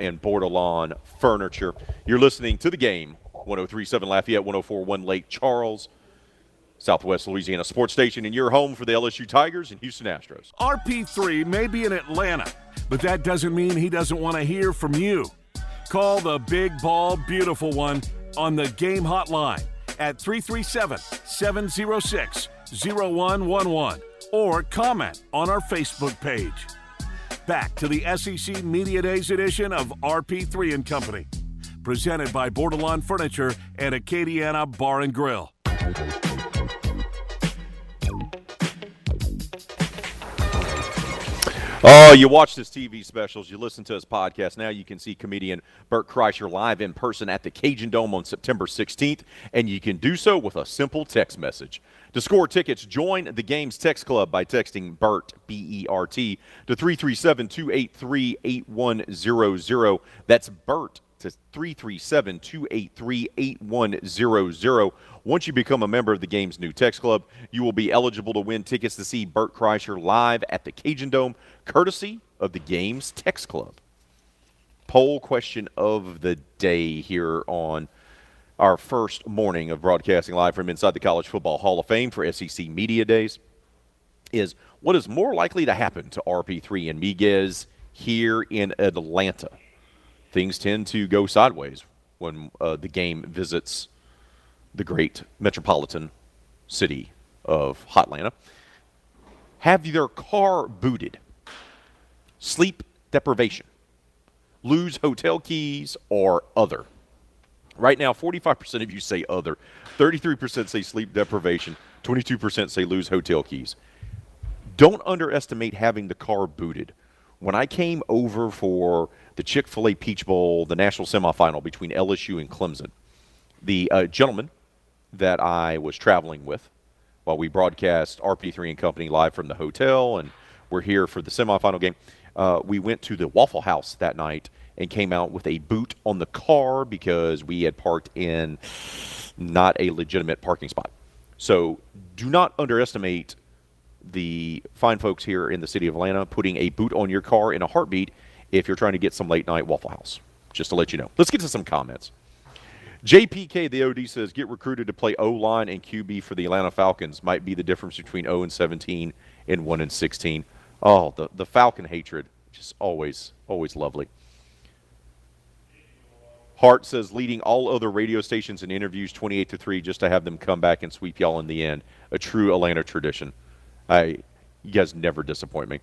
S2: and Bordelon Furniture. You're listening to the game, 1037 Lafayette, 1041 Lake Charles, Southwest Louisiana Sports Station, and your home for the LSU Tigers and Houston Astros.
S1: RP3 may be in Atlanta, but that doesn't mean he doesn't want to hear from you. Call the big ball, beautiful one on the game hotline at 337 706 0111 or comment on our Facebook page. Back to the SEC Media Days edition of RP3 and Company, presented by Bordelon Furniture and Acadiana Bar and Grill.
S2: Oh, you watch his TV specials, you listen to his podcast. Now you can see comedian Bert Kreischer live in person at the Cajun Dome on September 16th, and you can do so with a simple text message. To score tickets, join the game's text club by texting BERT, B E R T, to 337 283 8100. That's BERT to 337 283 8100. Once you become a member of the game's new text club, you will be eligible to win tickets to see Bert Kreischer live at the Cajun Dome, courtesy of the game's text club. Poll question of the day here on our first morning of broadcasting live from inside the College Football Hall of Fame for SEC Media Days is what is more likely to happen to RP3 and Miguez here in Atlanta? Things tend to go sideways when uh, the game visits the great metropolitan city of Hotlanta. Have their car booted, sleep deprivation, lose hotel keys, or other. Right now, 45% of you say other, 33% say sleep deprivation, 22% say lose hotel keys. Don't underestimate having the car booted. When I came over for the Chick fil A Peach Bowl, the national semifinal between LSU and Clemson, the uh, gentleman that I was traveling with while we broadcast RP3 and Company live from the hotel, and we're here for the semifinal game. Uh, we went to the Waffle House that night and came out with a boot on the car because we had parked in not a legitimate parking spot. So do not underestimate the fine folks here in the city of Atlanta putting a boot on your car in a heartbeat if you're trying to get some late night Waffle House. Just to let you know. Let's get to some comments. JPK, the OD says, get recruited to play O line and QB for the Atlanta Falcons. Might be the difference between 0 and 17 and 1 and 16. Oh, the, the Falcon hatred, just always, always lovely. Hart says, leading all other radio stations in interviews 28 to 3 just to have them come back and sweep y'all in the end. A true Atlanta tradition. I, you guys never disappoint me.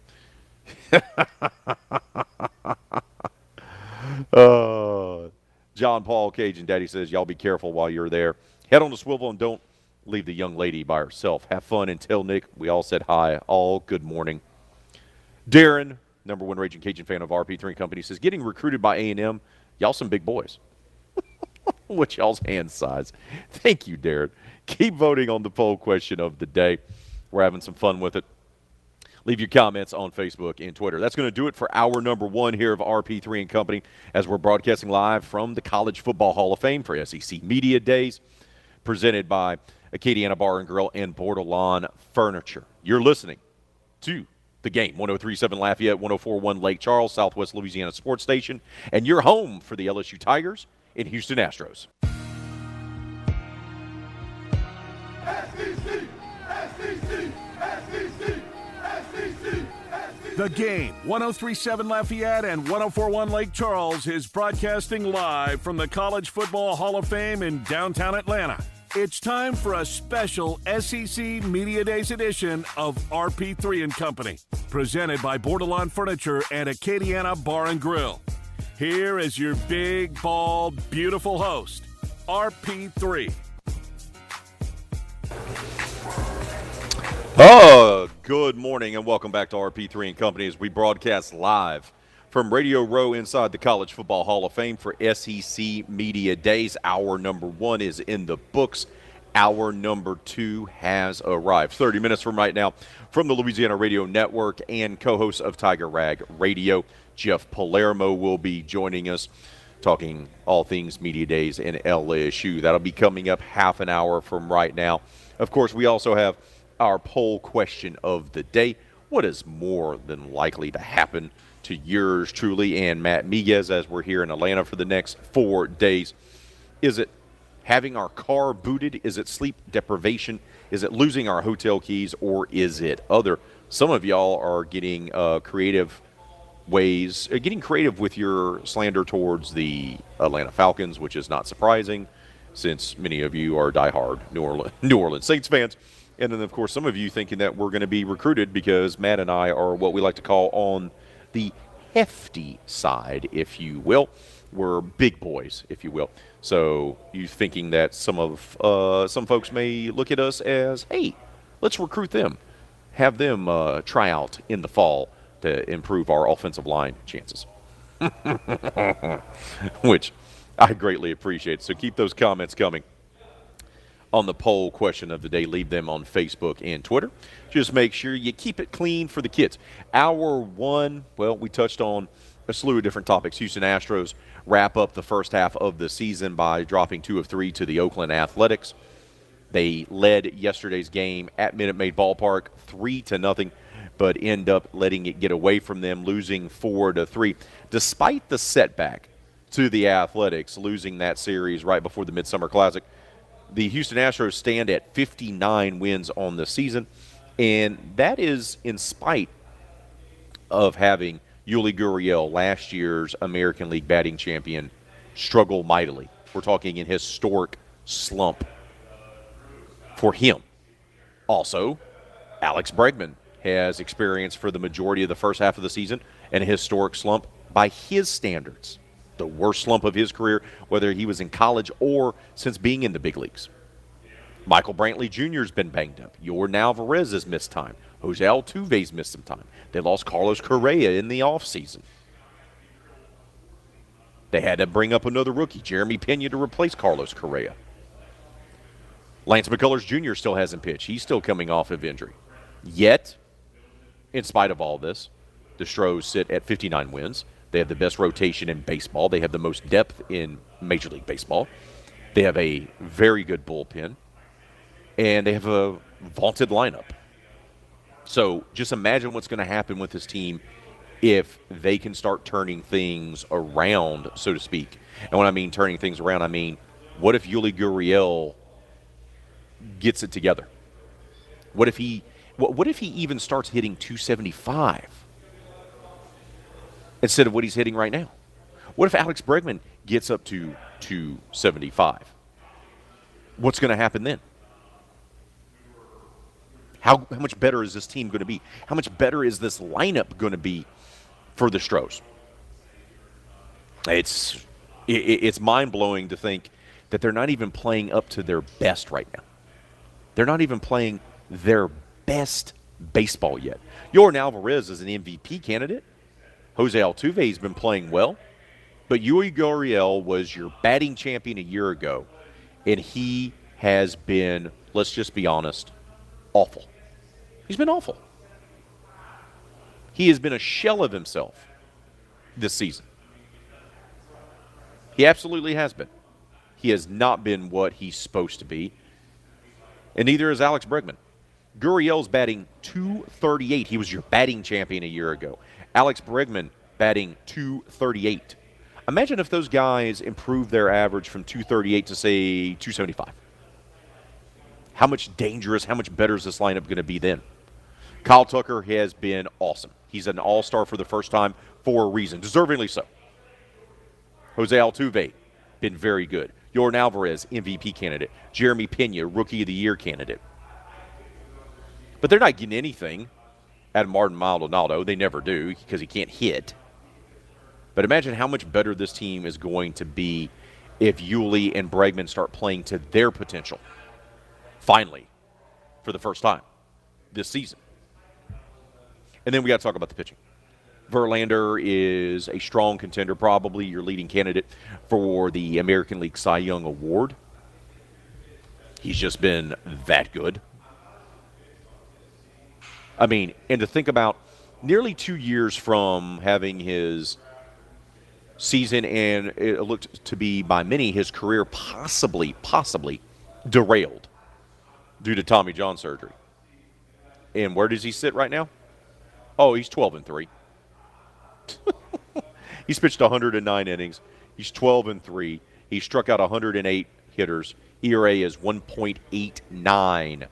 S2: uh, [laughs] John Paul Cajun Daddy says, Y'all be careful while you're there. Head on the swivel and don't leave the young lady by herself. Have fun and tell Nick we all said hi. All good morning. Darren, number one Raging Cajun fan of RP3 Company, says, Getting recruited by A&M, y'all some big boys. [laughs] What's y'all's hand size? Thank you, Darren. Keep voting on the poll question of the day. We're having some fun with it leave your comments on Facebook and Twitter. That's going to do it for our number one here of RP3 and Company as we're broadcasting live from the College Football Hall of Fame for SEC Media Days, presented by Acadiana Bar and Grill and Bordelon Furniture. You're listening to the game 1037 Lafayette, 1041 Lake Charles, Southwest Louisiana Sports Station, and you're home for the LSU Tigers in Houston Astros.
S1: The game, 1037 Lafayette and 1041 Lake Charles, is broadcasting live from the College Football Hall of Fame in downtown Atlanta. It's time for a special SEC Media Days edition of RP3 and Company, presented by Bordelon Furniture and Acadiana Bar and Grill. Here is your big, bald, beautiful host, RP3.
S2: Oh, good morning and welcome back to RP3 and Company as we broadcast live from Radio Row inside the College Football Hall of Fame for SEC Media Days. Hour number one is in the books. Hour number two has arrived. 30 minutes from right now from the Louisiana Radio Network and co host of Tiger Rag Radio, Jeff Palermo, will be joining us talking all things Media Days in LSU. That'll be coming up half an hour from right now. Of course, we also have our poll question of the day. What is more than likely to happen to yours truly and Matt Miguez as we're here in Atlanta for the next four days? Is it having our car booted? Is it sleep deprivation? Is it losing our hotel keys? Or is it other? Some of y'all are getting uh, creative ways, uh, getting creative with your slander towards the Atlanta Falcons, which is not surprising. since many of you are diehard New Orleans, [laughs] New Orleans Saints fans. And then, of course, some of you thinking that we're going to be recruited because Matt and I are what we like to call on the hefty side, if you will. We're big boys, if you will. So you thinking that some of uh, some folks may look at us as, hey, let's recruit them, have them uh, try out in the fall to improve our offensive line chances. [laughs] Which I greatly appreciate. So keep those comments coming on the poll question of the day. Leave them on Facebook and Twitter. Just make sure you keep it clean for the kids. Hour one, well, we touched on a slew of different topics. Houston Astros wrap up the first half of the season by dropping two of three to the Oakland Athletics. They led yesterday's game at Minute Maid Ballpark three to nothing, but end up letting it get away from them, losing four to three. Despite the setback to the Athletics, losing that series right before the Midsummer Classic, the Houston Astros stand at 59 wins on the season, and that is in spite of having Yuli Gurriel, last year's American League batting champion, struggle mightily. We're talking an historic slump for him. Also, Alex Bregman has experienced for the majority of the first half of the season an historic slump by his standards the worst slump of his career, whether he was in college or since being in the big leagues. Michael Brantley Jr. has been banged up. Yordan Alvarez has missed time. Jose Altuve's missed some time. They lost Carlos Correa in the offseason. They had to bring up another rookie, Jeremy Pena, to replace Carlos Correa. Lance McCullers Jr. still hasn't pitched. He's still coming off of injury. Yet, in spite of all this, the Stros sit at 59 wins. They have the best rotation in baseball. They have the most depth in Major League Baseball. They have a very good bullpen. And they have a vaunted lineup. So just imagine what's going to happen with this team if they can start turning things around, so to speak. And when I mean turning things around, I mean what if Yuli Gurriel gets it together? What if he what if he even starts hitting 275? Instead of what he's hitting right now? What if Alex Bregman gets up to 275? What's going to happen then? How, how much better is this team going to be? How much better is this lineup going to be for the Stros? It's it, it's mind blowing to think that they're not even playing up to their best right now. They're not even playing their best baseball yet. Yordan Alvarez is an MVP candidate. Jose Altuve has been playing well, but Yuli Gurriel was your batting champion a year ago, and he has been, let's just be honest, awful. He's been awful. He has been a shell of himself this season. He absolutely has been. He has not been what he's supposed to be, and neither is Alex Bregman. Gurriel's batting 238. He was your batting champion a year ago. Alex Bregman batting 238. Imagine if those guys improved their average from 238 to, say, 275. How much dangerous, how much better is this lineup going to be then? Kyle Tucker has been awesome. He's an all star for the first time for a reason, deservingly so. Jose Altuve, been very good. Yordan Alvarez, MVP candidate. Jeremy Pena, Rookie of the Year candidate. But they're not getting anything of Martin Maldonado. They never do because he can't hit. But imagine how much better this team is going to be if Yuli and Bregman start playing to their potential. Finally, for the first time this season. And then we got to talk about the pitching. Verlander is a strong contender, probably your leading candidate for the American League Cy Young Award. He's just been that good. I mean, and to think about nearly two years from having his season and it looked to be by many his career possibly, possibly derailed due to Tommy John surgery. And where does he sit right now? Oh, he's 12 and 3. [laughs] he's pitched 109 innings. He's 12 and 3. He struck out 108 hitters. ERA is 1.89.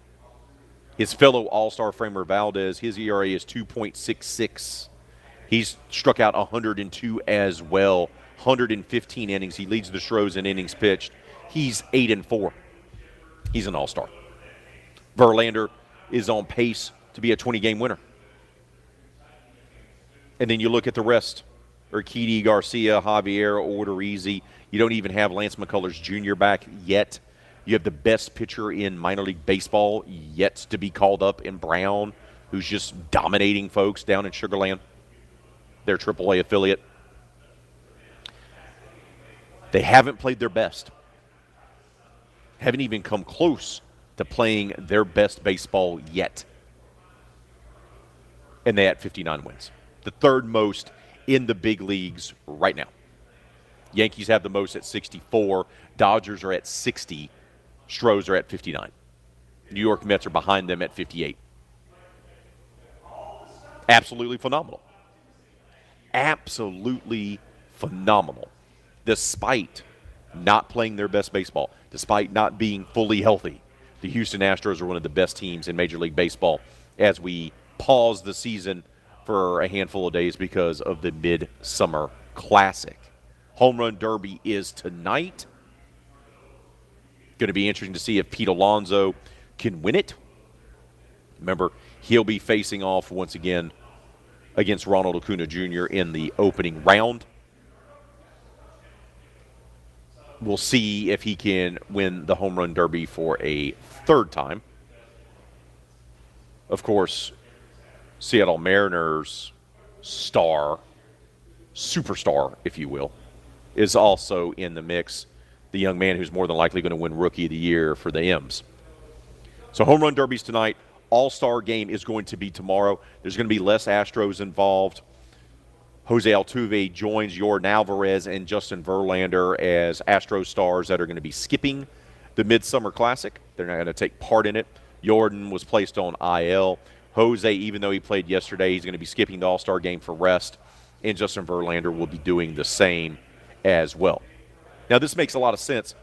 S2: His fellow All Star Framber Valdez, his ERA is 2.66. He's struck out 102 as well, 115 innings. He leads the Stros in innings pitched. He's eight and four. He's an all star. Verlander is on pace to be a 20 game winner. And then you look at the rest Urquidy, Garcia, Javier, Odorizzi. You don't even have Lance McCullers Jr. back yet. You have the best pitcher in minor league baseball yet to be called up in Brown, who's just dominating folks down in Sugarland, their AAA affiliate. They haven't played their best. Haven't even come close to playing their best baseball yet. And they had 59 wins. The third most in the big leagues right now. Yankees have the most at 64. Dodgers are at 60. Stros are at 59. New York Mets are behind them at 58. Absolutely phenomenal. Absolutely phenomenal. Despite not playing their best baseball, despite not being fully healthy, the Houston Astros are one of the best teams in Major League Baseball as we pause the season for a handful of days because of the Midsummer Classic. Home Run Derby is tonight. Going to be interesting to see if Pete Alonso can win it. Remember, he'll be facing off once again against Ronald Acuna Jr. in the opening round. We'll see if he can win the home run derby for a third time. Of course, Seattle Mariners star, superstar, if you will, is also in the mix. The young man who's more than likely going to win Rookie of the Year for the M's. So, home run derbies tonight. All star game is going to be tomorrow. There's going to be less Astros involved. Jose Altuve joins Yordan Alvarez and Justin Verlander as Astro stars that are going to be skipping the Midsummer Classic. They're not going to take part in it. Jordan was placed on IL. Jose, even though he played yesterday, he's going to be skipping the All Star game for rest, and Justin Verlander will be doing the same as well. Now, this makes a lot of sense.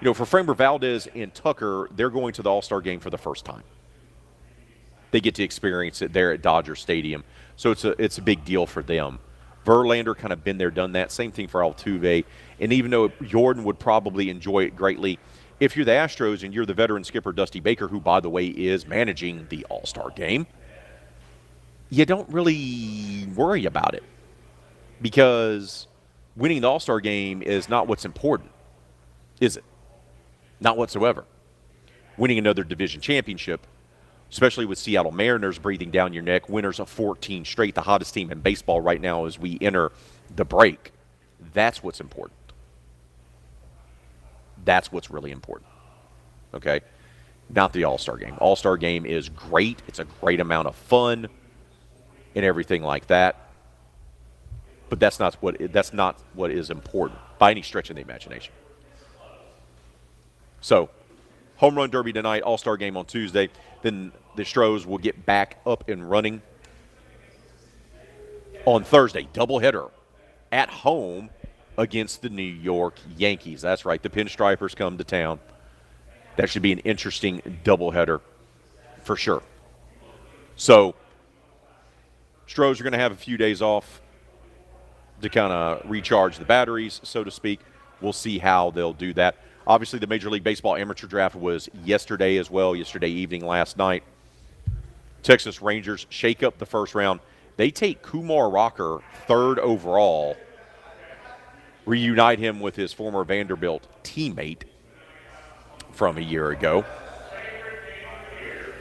S2: You know, for Framber Valdez and Tucker, they're going to the All Star game for the first time. They get to experience it there at Dodger Stadium, so it's a it's a big deal for them. Verlander kind of been there, done that. Same thing for Altuve. And even though Yordan would probably enjoy it greatly, if you're the Astros and you're the veteran skipper Dusty Baker, who, by the way, is managing the All Star game, you don't really worry about it because winning the All Star game is not what's important, is it? Not whatsoever. Winning another division championship, especially with Seattle Mariners breathing down your neck, winners of 14 straight, the hottest team in baseball right now as we enter the break. That's what's important. That's what's really important. Okay? Not the All Star game. All Star game is great, it's a great amount of fun and everything like that. But that's not what that's not what is important by any stretch of the imagination. So, home run derby tonight, All Star game on Tuesday. Then the Stros will get back up and running on Thursday. Doubleheader at home against the New York Yankees. That's right. The Pinstripers come to town. That should be an interesting doubleheader for sure. So, Stros are going to have a few days off to kind of recharge the batteries, so to speak. We'll see how they'll do that. Obviously, the Major League Baseball amateur draft was yesterday as well, yesterday evening, last night. Texas Rangers shake up the first round. They take Kumar Rocker third overall, reunite him with his former Vanderbilt teammate from a year ago.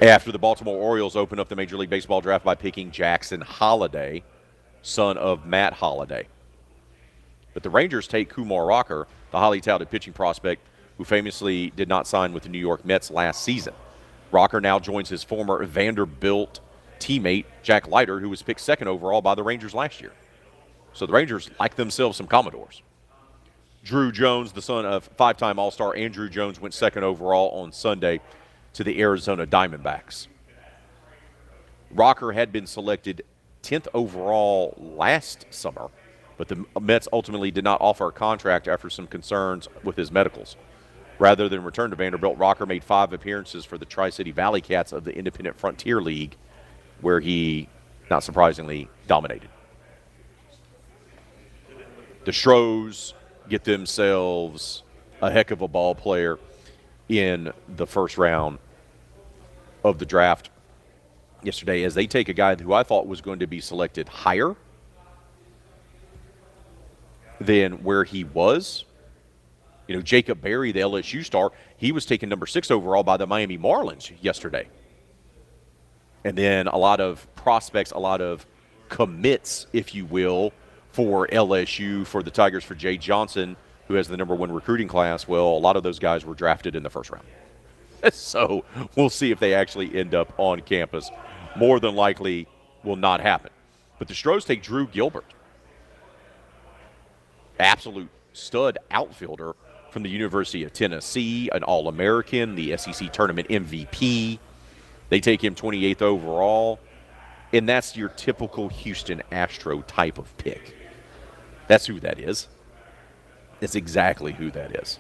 S2: After the Baltimore Orioles opened up the Major League Baseball draft by picking Jackson Holliday, son of Matt Holliday. But the Rangers take Kumar Rocker, the highly touted pitching prospect who famously did not sign with the New York Mets last season. Rocker now joins his former Vanderbilt teammate, Jack Leiter, who was picked second overall by the Rangers last year. So the Rangers like themselves some Commodores. Drew Jones, the son of five time All Star Andruw Jones, went second overall on Sunday to the Arizona Diamondbacks. Rocker had been selected 10th overall last summer, but the Mets ultimately did not offer a contract after some concerns with his medicals. Rather than return to Vanderbilt, Rocker made five appearances for the Tri City Valley Cats of the Independent Frontier League, where he, not surprisingly, dominated. The Stros get themselves a heck of a ball player in the first round of the draft yesterday as they take a guy who I thought was going to be selected higher than where he was. You know, Jacob Berry, the LSU star, he was taken number six overall by the Miami Marlins yesterday. And then a lot of prospects, a lot of commits, if you will, for LSU, for the Tigers, for Jay Johnson, who has the number one recruiting class. Well, a lot of those guys were drafted in the first round. [laughs] so we'll see if they actually end up on campus. More than likely will not happen. But the Stros take Drew Gilbert, absolute stud outfielder from the University of Tennessee, an All American, the SEC tournament MVP. They take him 28th overall, and that's your typical Houston Astro type of pick. That's who that is. That's exactly who that is.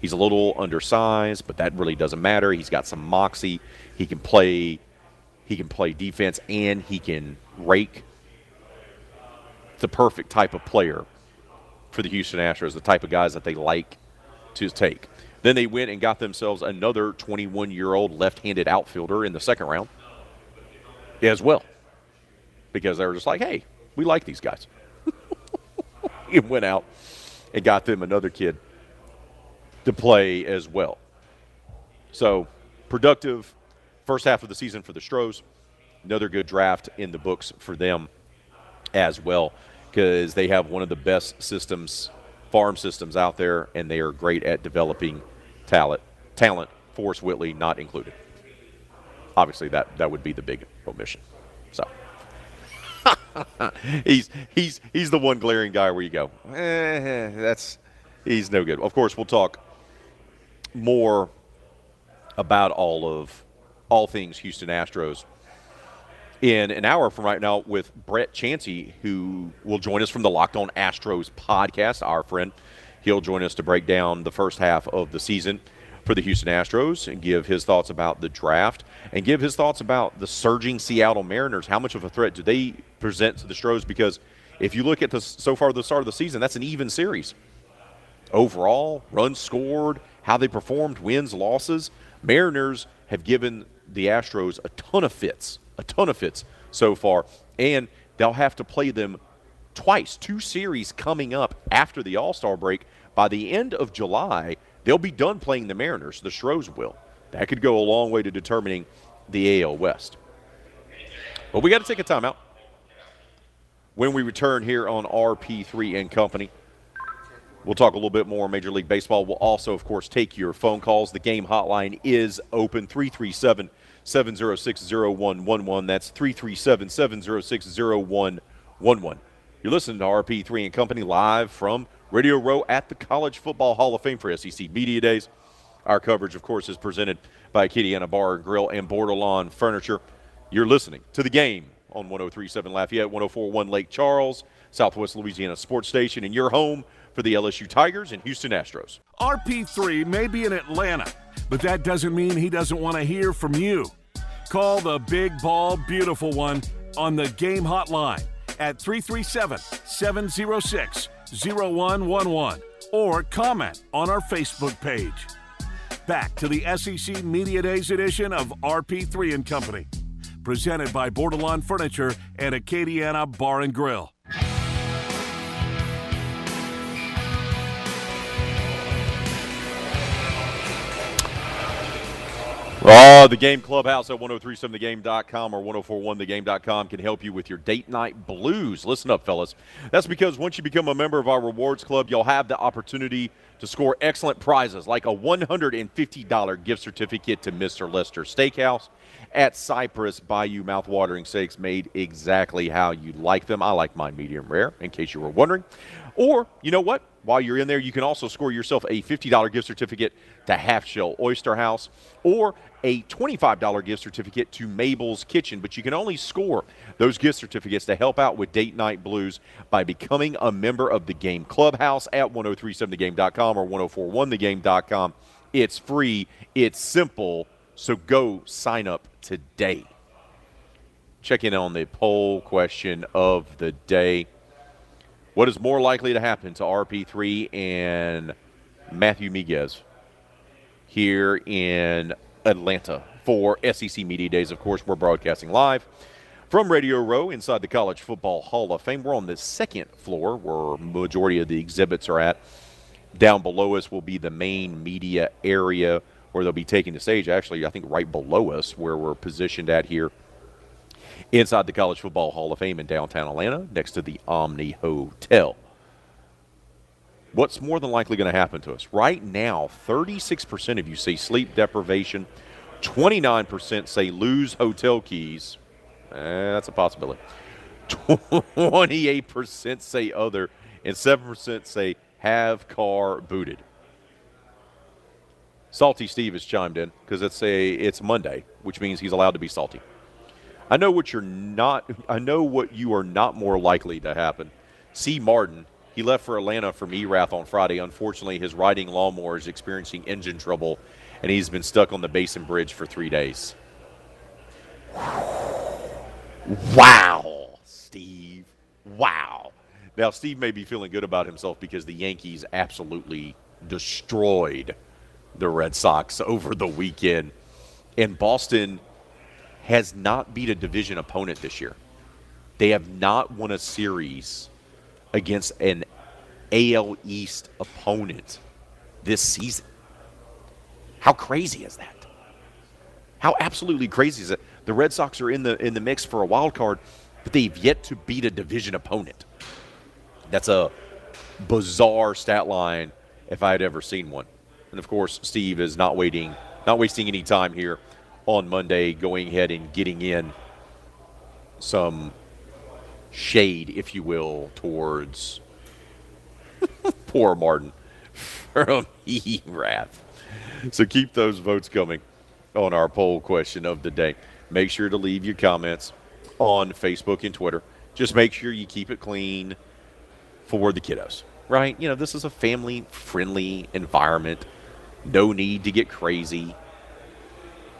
S2: He's a little undersized, but that really doesn't matter. He's got some moxie. He can play he can play defense and he can rake. The perfect type of player for the Houston Astros, the type of guys that they like to take. Then they went and got themselves another 21 year old left handed outfielder in the second round as well. Because they were just like, hey, we like these guys. [laughs] he went out and got them another kid to play as well. So, productive first half of the season for the Stros. Another good draft in the books for them as well because they have one of the best systems, farm systems out there, and they are great at developing talent. Talent, Forrest Whitley not included. Obviously, that, that would be the big omission. So [laughs] he's he's he's the one glaring guy where you go, eh, that's he's no good. Of course, we'll talk more about all of all things Houston Astros in an hour from right now with Brett Chancey, who will join us from the Locked On Astros podcast. Our friend, he'll join us to break down the first half of the season for the Houston Astros and give his thoughts about the draft and give his thoughts about the surging Seattle Mariners. How much of a threat do they present to the Stros? Because if you look at the so far the start of the season, that's an even series. Overall, runs scored, how they performed, wins, losses. Mariners have given the Astros a ton of fits, a ton of fits so far, and they'll have to play them twice, two series coming up after the All Star break. By the end of July, they'll be done playing the Mariners. The Stros will. That could go a long way to determining the AL West. But we got to take a timeout. When we return here on RP3 and Company, we'll talk a little bit more Major League Baseball. We'll also, of course, take your phone calls. The game hotline is open 337 706 0111. That's 337 706 0111. You're listening to RP3 and Company live from Radio Row at the College Football Hall of Fame for SEC Media Days. Our coverage, of course, is presented by Acadiana Bar and Grill and Bordelon Furniture. You're listening to the game on 1037 Lafayette, 1041 Lake Charles, Southwest Louisiana Sports Station, and your home for the LSU Tigers and Houston Astros.
S1: RP3 may be in Atlanta, but that doesn't mean he doesn't want to hear from you. Call the big ball beautiful one on the game hotline at 337 706 0111 or comment on our Facebook page. Back to the SEC Media Days edition of RP3 and Company, presented by Bordelon Furniture and Acadiana Bar and Grill.
S2: Oh, the Game Clubhouse at 1037thegame.com or 1041thegame.com can help you with your date night blues. Listen up, fellas. That's because once you become a member of our rewards club, you'll have the opportunity to score excellent prizes like a $150 gift certificate to Mr. Lester Steakhouse at Cypress Bayou mouthwatering steaks made exactly how you like them. I like mine medium rare, in case you were wondering. Or, you know what? While you're in there, you can also score yourself a $50 gift certificate to Half Shell Oyster House or a $25 gift certificate to Mabel's Kitchen. But you can only score those gift certificates to help out with Date Night Blues by becoming a member of the Game Clubhouse at 1037thegame.com or 1041thegame.com. It's free, it's simple, so go sign up today. Check in on the poll question of the day. What is more likely to happen to RP3 and Matthew Miguez here in Atlanta for SEC Media Days. Of course, we're broadcasting live from Radio Row inside the College Football Hall of Fame. We're on the second floor where majority of the exhibits are at. Down below us will be the main media area where they'll be taking the stage. Actually, I think right below us where we're positioned at here inside the College Football Hall of Fame in downtown Atlanta next to the Omni Hotel. What's more than likely going to happen to us? Right now, 36% of you say sleep deprivation, 29% say lose hotel keys. Eh, that's a possibility. 28% say other, and 7% say have car booted. Salty Steve has chimed in because it's a it's Monday, which means he's allowed to be salty. I know what you're not. I know what you are not more likely to happen. C. Martin, he left for Atlanta from Erath on Friday. Unfortunately, his riding lawnmower is experiencing engine trouble, and he's been stuck on the Basin Bridge for three days. Wow, Steve. Wow. Now, Steve may be feeling good about himself because the Yankees absolutely destroyed the Red Sox over the weekend. And Boston has not beat a division opponent this year. They have not won a series against an AL East opponent this season. How crazy is that? How absolutely crazy is it? The Red Sox are in the in the mix for a wild card, but they've yet to beat a division opponent. That's a bizarre stat line if I had ever seen one. And of course, Steve is not waiting, not wasting any time here on Monday, going ahead and getting in some shade, if you will, towards [laughs] poor Martin [laughs] from Erath. So keep those votes coming on our poll question of the day. Make sure to leave your comments on Facebook and Twitter. Just make sure you keep it clean for the kiddos, right? You know, this is a family friendly environment. No need to get crazy.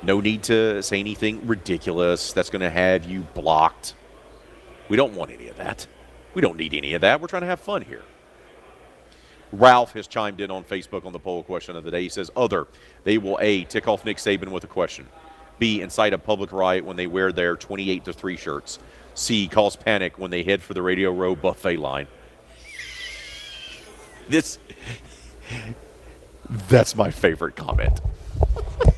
S2: No need to say anything ridiculous that's going to have you blocked. We don't want any of that. We don't need any of that. We're trying to have fun here. Ralph has chimed in on Facebook on the poll question of the day. He says, Other, they will A, tick off Nick Saban with a question. B, incite a public riot when they wear their 28 to 3 shirts. C, cause panic when they head for the Radio Row buffet line. This, [laughs] that's my favorite comment. [laughs]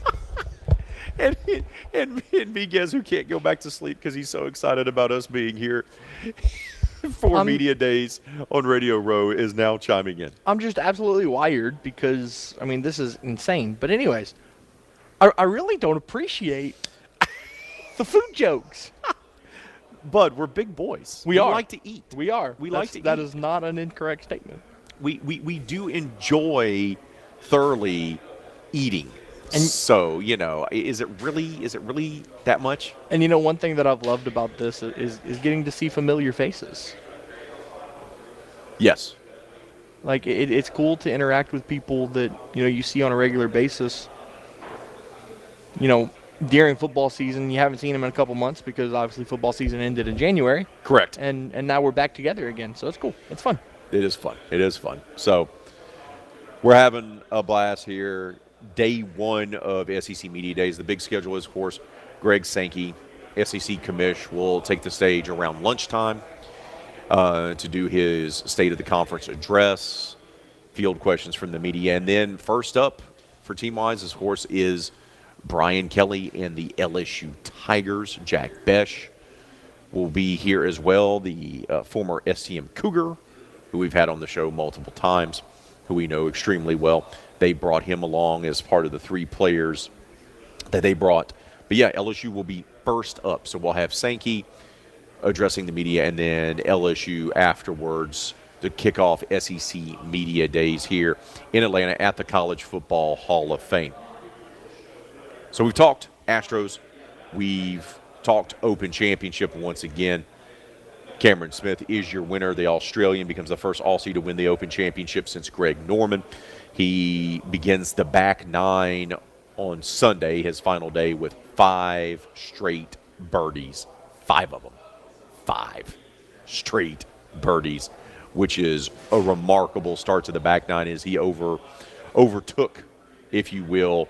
S2: [laughs] and, and, and Miguez, who can't go back to sleep because he's so excited about us being here [laughs] for
S4: Um,
S2: media days on Radio Row, is now chiming in.
S4: I'm just absolutely wired because I mean this is insane. But anyways, I, I really don't appreciate [laughs] the food jokes.
S2: Bud, we're big boys.
S4: We are.
S2: like to eat.
S4: We are.
S2: We
S4: That's-
S2: like to
S4: That
S2: eat.
S4: is not an incorrect statement.
S2: we, we, we do enjoy thoroughly eating.
S4: And-
S2: so, you know, is it really is it really that much?
S4: And you know, one thing that I've loved about this is is getting to see familiar faces.
S2: Yes.
S4: Like it, it's cool to interact with people that you know you see on a regular basis. You know, during football season, you haven't seen them in a couple months because obviously football season ended in January,
S2: Correct.
S4: and and now we're back together again. So it's cool. It's fun.
S2: It is fun. It is fun. So we're having a blast here. Day one of SEC Media Days. The big schedule is, of course, Greg Sankey, SEC commish, will take the stage around lunchtime uh, to do his State of the Conference address, field questions from the media. And then first up for Team Wise, of course, is Brian Kelly and the LSU Tigers. Jack Bech will be here as well, the uh, former STM Cougar, who we've had on the show multiple times, who we know extremely well. They brought him along as part of the three players that they brought. But yeah, LSU will be first up. So we'll have Sankey addressing the media and then LSU afterwards to kick off SEC Media Days here in Atlanta at the College Football Hall of Fame. So we've talked Astros. We've talked Open Championship once again. Cameron Smith is your winner. The Australian becomes the first Aussie to win the Open Championship since Greg Norman. He begins the back nine on Sunday, his final day, with five straight birdies. Five of them. Five straight birdies, which is a remarkable start to the back nine. Is he over overtook, if you will,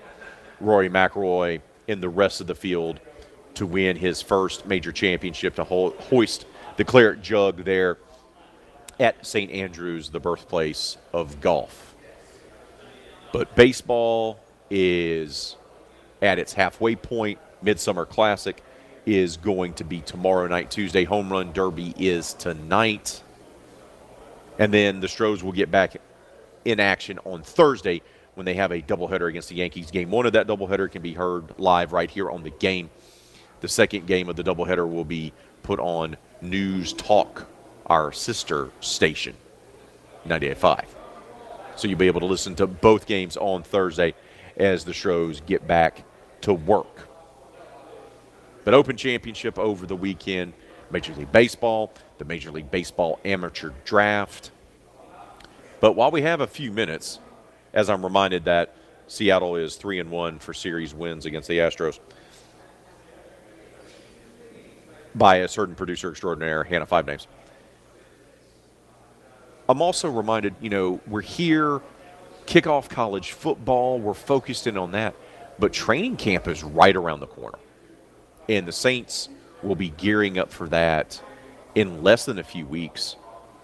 S2: Rory McIlroy in the rest of the field to win his first major championship to ho- hoist the claret jug there at St. Andrews, the birthplace of golf. But baseball is at its halfway point. Midsummer Classic is going to be tomorrow night. Tuesday Home Run Derby is tonight. And then the Stros will get back in action on Thursday when they have a doubleheader against the Yankees. Game one of that doubleheader can be heard live right here on the game. The second game of the doubleheader will be put on News Talk, our sister station, 98.5. So you'll be able to listen to both games on Thursday as the Stros get back to work. But Open Championship over the weekend, Major League Baseball, the Major League Baseball Amateur Draft. But while we have a few minutes, as I'm reminded that Seattle is 3 and 1 for series wins against the Astros by a certain producer extraordinaire, Hannah Five Names. I'm also reminded, you know, we're here, kickoff college football, we're focused in on that, but training camp is right around the corner. And the Saints will be gearing up for that in less than a few weeks.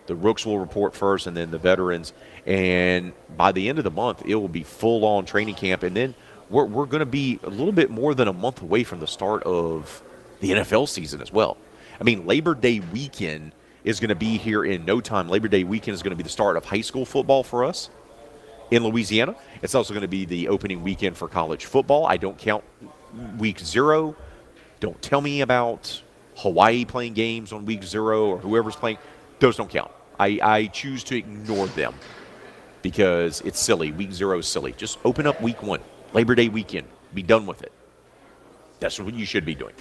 S2: The Rooks will report first, and then the veterans. And by the end of the month, it will be full on training camp. And then we're, we're going to be a little bit more than a month away from the start of the NFL season as well. I mean, Labor Day weekend is going to be here in no time. Labor Day weekend is going to be the start of high school football for us in Louisiana. It's also going to be the opening weekend for college football. I don't count week zero. Don't tell me about Hawaii playing games on week zero or whoever's playing. Those don't count. I, I choose to ignore them because it's silly. Week zero is silly. Just open up week one, Labor Day weekend. Be done with it. That's what you should be doing.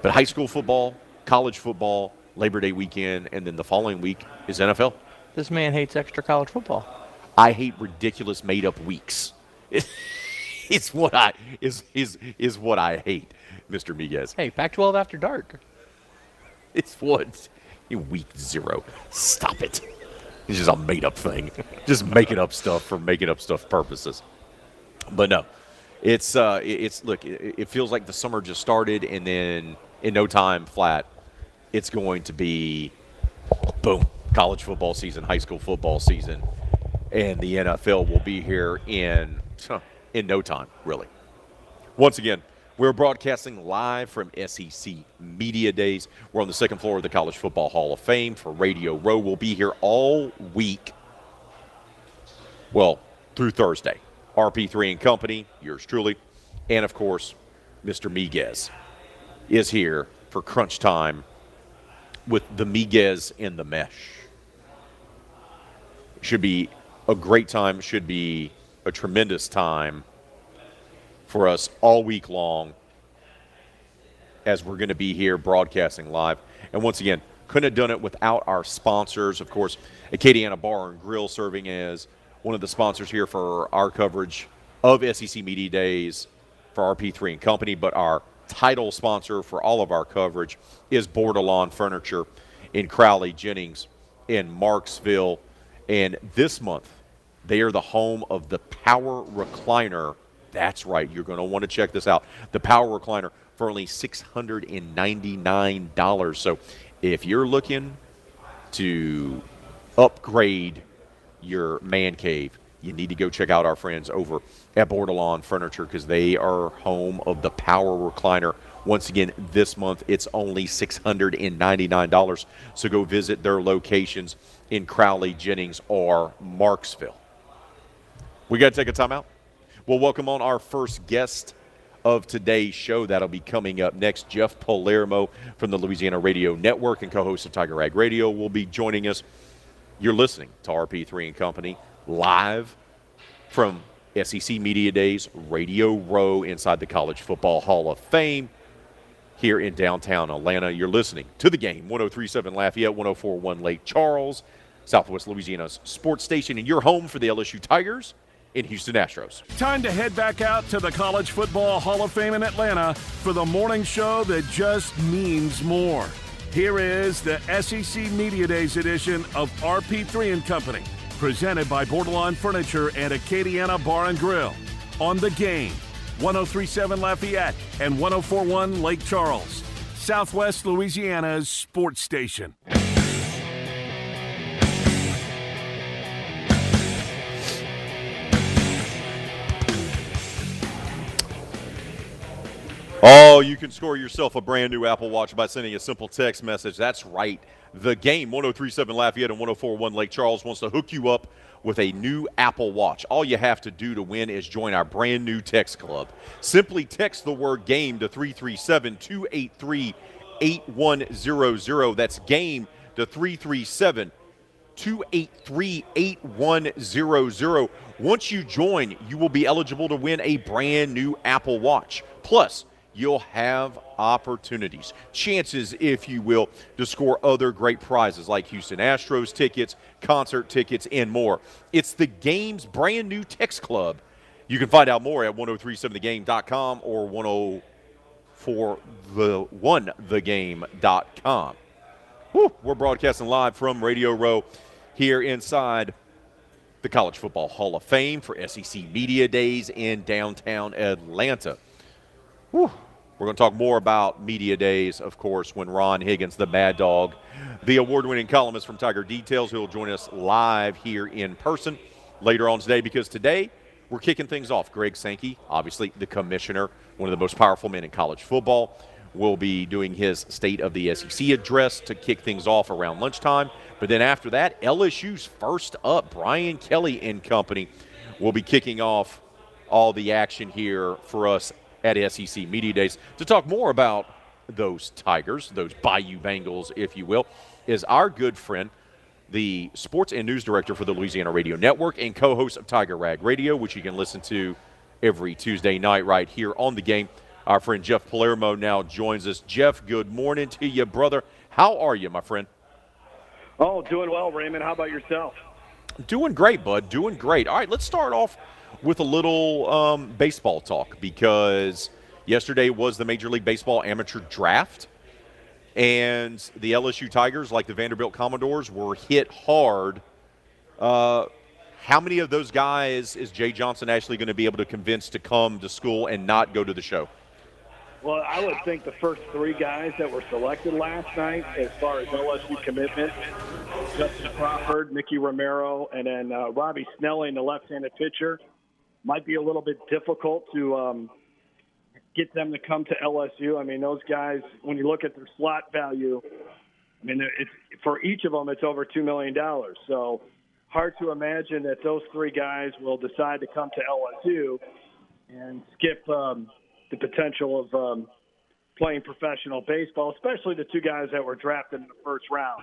S2: But high school football, college football, Labor Day weekend, and then the following week is NFL.
S4: This man hates extra college football.
S2: I hate ridiculous made up weeks. [laughs] it's what I is is is what I hate, Mr. Miguez.
S4: Hey, Pac-12 after dark.
S2: It's what week zero. Stop it. It's just a made up thing. just making up stuff for making up stuff purposes. But no, it's uh, it's look. It, it feels like the summer just started, and then in no time flat, it's going to be boom. College football season, high school football season, and the NFL will be here in in no time, really. Once again, we're broadcasting live from SEC Media Days. We're on the second floor of the College Football Hall of Fame for Radio Row. We'll be here all week. Well, through Thursday. RP3 and Company, yours truly, and of course, Mr. Miguez is here for crunch time with the Miguez in the mesh. Should be a great time, should be a tremendous time for us all week long as we're going to be here broadcasting live. And once again, couldn't have done it without our sponsors. Of course, Acadiana Bar and Grill serving as one of the sponsors here for our coverage of SEC Media Days for RP3 and Company, but our title sponsor for all of our coverage is Bordelon Furniture in Crowley, Jennings, in Marksville. And this month, they are the home of the Power Recliner. That's right. You're going to want to check this out. The Power Recliner for only $699. So if you're looking to upgrade your man cave, you need to go check out our friends over at Bordelon Furniture because they are home of the Power Recliner. Once again, this month it's only $699. So go visit their locations in Crowley, Jennings, or Marksville. We got to take a timeout. We'll welcome on our first guest of today's show. That'll be coming up next. Jeff Palermo from the Louisiana Radio Network and co host of Tiger Rag Radio will be joining us. You're listening to RP3 and Company live from SEC Media Days, Radio Row inside the College Football Hall of Fame here in downtown Atlanta. You're listening to the game 1037 Lafayette, 1041 Lake Charles, Southwest Louisiana's sports station, and your home for the LSU Tigers in Houston Astros.
S1: Time to head back out to the College Football Hall of Fame in Atlanta for the morning show that just means more. Here is the SEC Media Days edition of RP3 and Company, Presented by Bordelon Furniture and Acadiana Bar and Grill. On the game, 1037 Lafayette and 1041 Lake Charles, Southwest Louisiana's sports station.
S2: Oh, you can score yourself a brand new Apple Watch by sending a simple text message. That's right. The game 1037 Lafayette and 1041 Lake Charles wants to hook you up with a new Apple Watch. All you have to do to win is join our brand new text club. Simply text the word game to 337 283 8100. That's game to 337 283 8100. Once you join, you will be eligible to win a brand new Apple Watch. Plus, you'll have opportunities, chances, if you will, to score other great prizes like Houston Astros tickets, concert tickets, and more. It's the game's brand new text club. You can find out more at 1037thegame.com or 104the1thegame.com. Whew, we're broadcasting live from Radio Row here inside the College Football Hall of Fame for SEC Media Days in downtown Atlanta. Whew. We're going to talk more about media days, of course, when Ron Higgins, the Mad Dog, the award winning columnist from Tiger Details, who will join us live here in person later on today because today we're kicking things off. Greg Sankey, obviously the commissioner, one of the most powerful men in college football, will be doing his State of the SEC address to kick things off around lunchtime. But then after that, LSU's first up, Brian Kelly and company, will be kicking off all the action here for us at SEC Media Days. To talk more about those Tigers, those Bayou Bengals, if you will, is our good friend, the sports and news director for the Louisiana Radio Network and co host of Tiger Rag Radio, which you can listen to every Tuesday night right here on the game. Our friend Jeff Palermo now joins us. Jeff, good morning to you, brother. How are you, my friend?
S7: Oh, doing well, Raymond. How about yourself?
S2: Doing great, bud. Doing great. All right, let's start off with a little um, baseball talk because yesterday was the Major League Baseball amateur draft. And the LSU Tigers, like the Vanderbilt Commodores, were hit hard. Uh, how many of those guys is Jay Johnson actually going to be able to convince to come to school and not go to the show?
S7: Well, I would think the first three guys that were selected last night, as far as LSU commitment, Justin Crawford, Mickey Romero, and then uh, Robbie Snelling, the left-handed pitcher, might be a little bit difficult to um, get them to come to LSU. I mean, those guys, when you look at their slot value, I mean, it's, for each of them, it's over $2 million. So hard to imagine that those three guys will decide to come to LSU and skip um, the potential of um, playing professional baseball, especially the two guys that were drafted in the first round.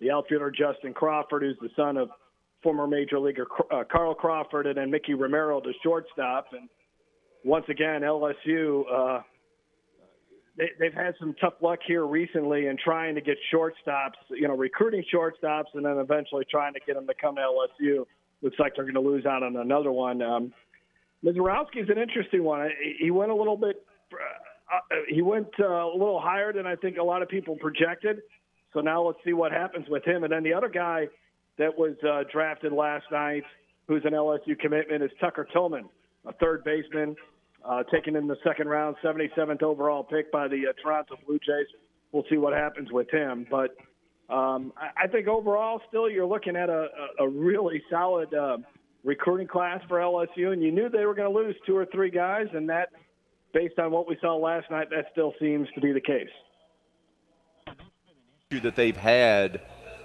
S7: The outfielder Justin Crawford, who's the son of former major leaguer uh, Carl Crawford, and then Mickey Romero, the shortstop. And once again, LSU, uh, they, they've had some tough luck here recently in trying to get shortstops, you know, recruiting shortstops, and then eventually trying to get them to come to LSU. Looks like they're going to lose out on another one. Um, is an interesting one. He went a little bit. Uh, he went uh, a little higher than I think a lot of people projected. So now let's see what happens with him. And then the other guy that was uh, drafted last night, who's an LSU commitment, is Tucker Tillman, a third baseman, uh, taken in the second round, 77th overall pick by the uh, Toronto Blue Jays. We'll see what happens with him. But um, I, I think overall, still, you're looking at a, a, really solid uh, recruiting class for LSU, and you knew they were going to lose two or three guys, and that, based on what we saw last night, that still seems to be the case.
S2: That they've had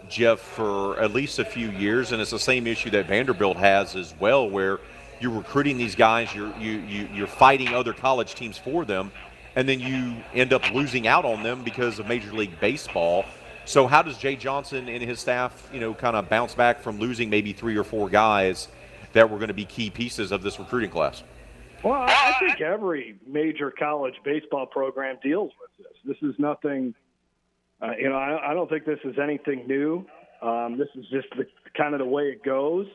S2: Jeff, for at least a few years, and it's the same issue that Vanderbilt has as well, where you're recruiting these guys, you're you, you you're fighting other college teams for them, and then you end up losing out on them because of Major League Baseball. So how does Jay Johnson and his staff, you know, kind of bounce back from losing maybe three or four guys that were going to be key pieces of this recruiting class?
S7: Well, I think every major college baseball program deals with this. This is nothing uh, you know, I, I don't think this is anything new. Um, this is just the kind of the way it goes.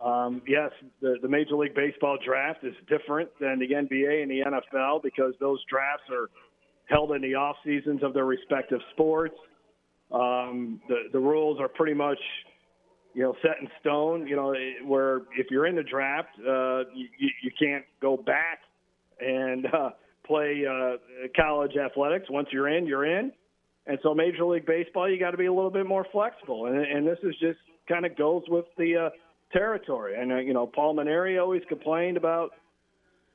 S7: Um, yes, the, the Major League Baseball draft is different than the NBA and the NFL because those drafts are held in the off seasons of their respective sports. Um, the the rules are pretty much, you know, set in stone. You know, where if you're in the draft, uh, you, you can't go back and uh, play uh, college athletics. Once you're in, you're in. And so, Major League Baseball, you got to be a little bit more flexible. And, and this is just kind of goes with the uh, territory. And uh, you know, Paul Mainieri always complained about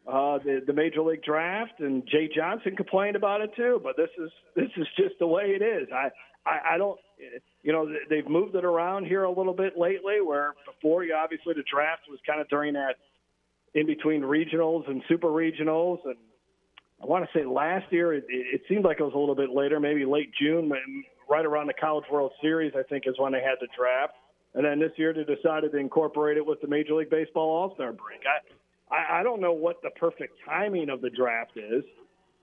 S7: uh, the the Major League Draft, and Jay Johnson complained about it too. But this is this is just the way it is. I I, I don't. You know, they've moved it around here a little bit lately. Where before, you obviously the draft was kind of during that in between regionals and super regionals, and I want to say last year it, it seemed like it was a little bit later, maybe late June, right around the College World Series. I think is when they had the draft. And then this year they decided to incorporate it with the Major League Baseball All Star break. I, I, I don't know what the perfect timing of the draft is.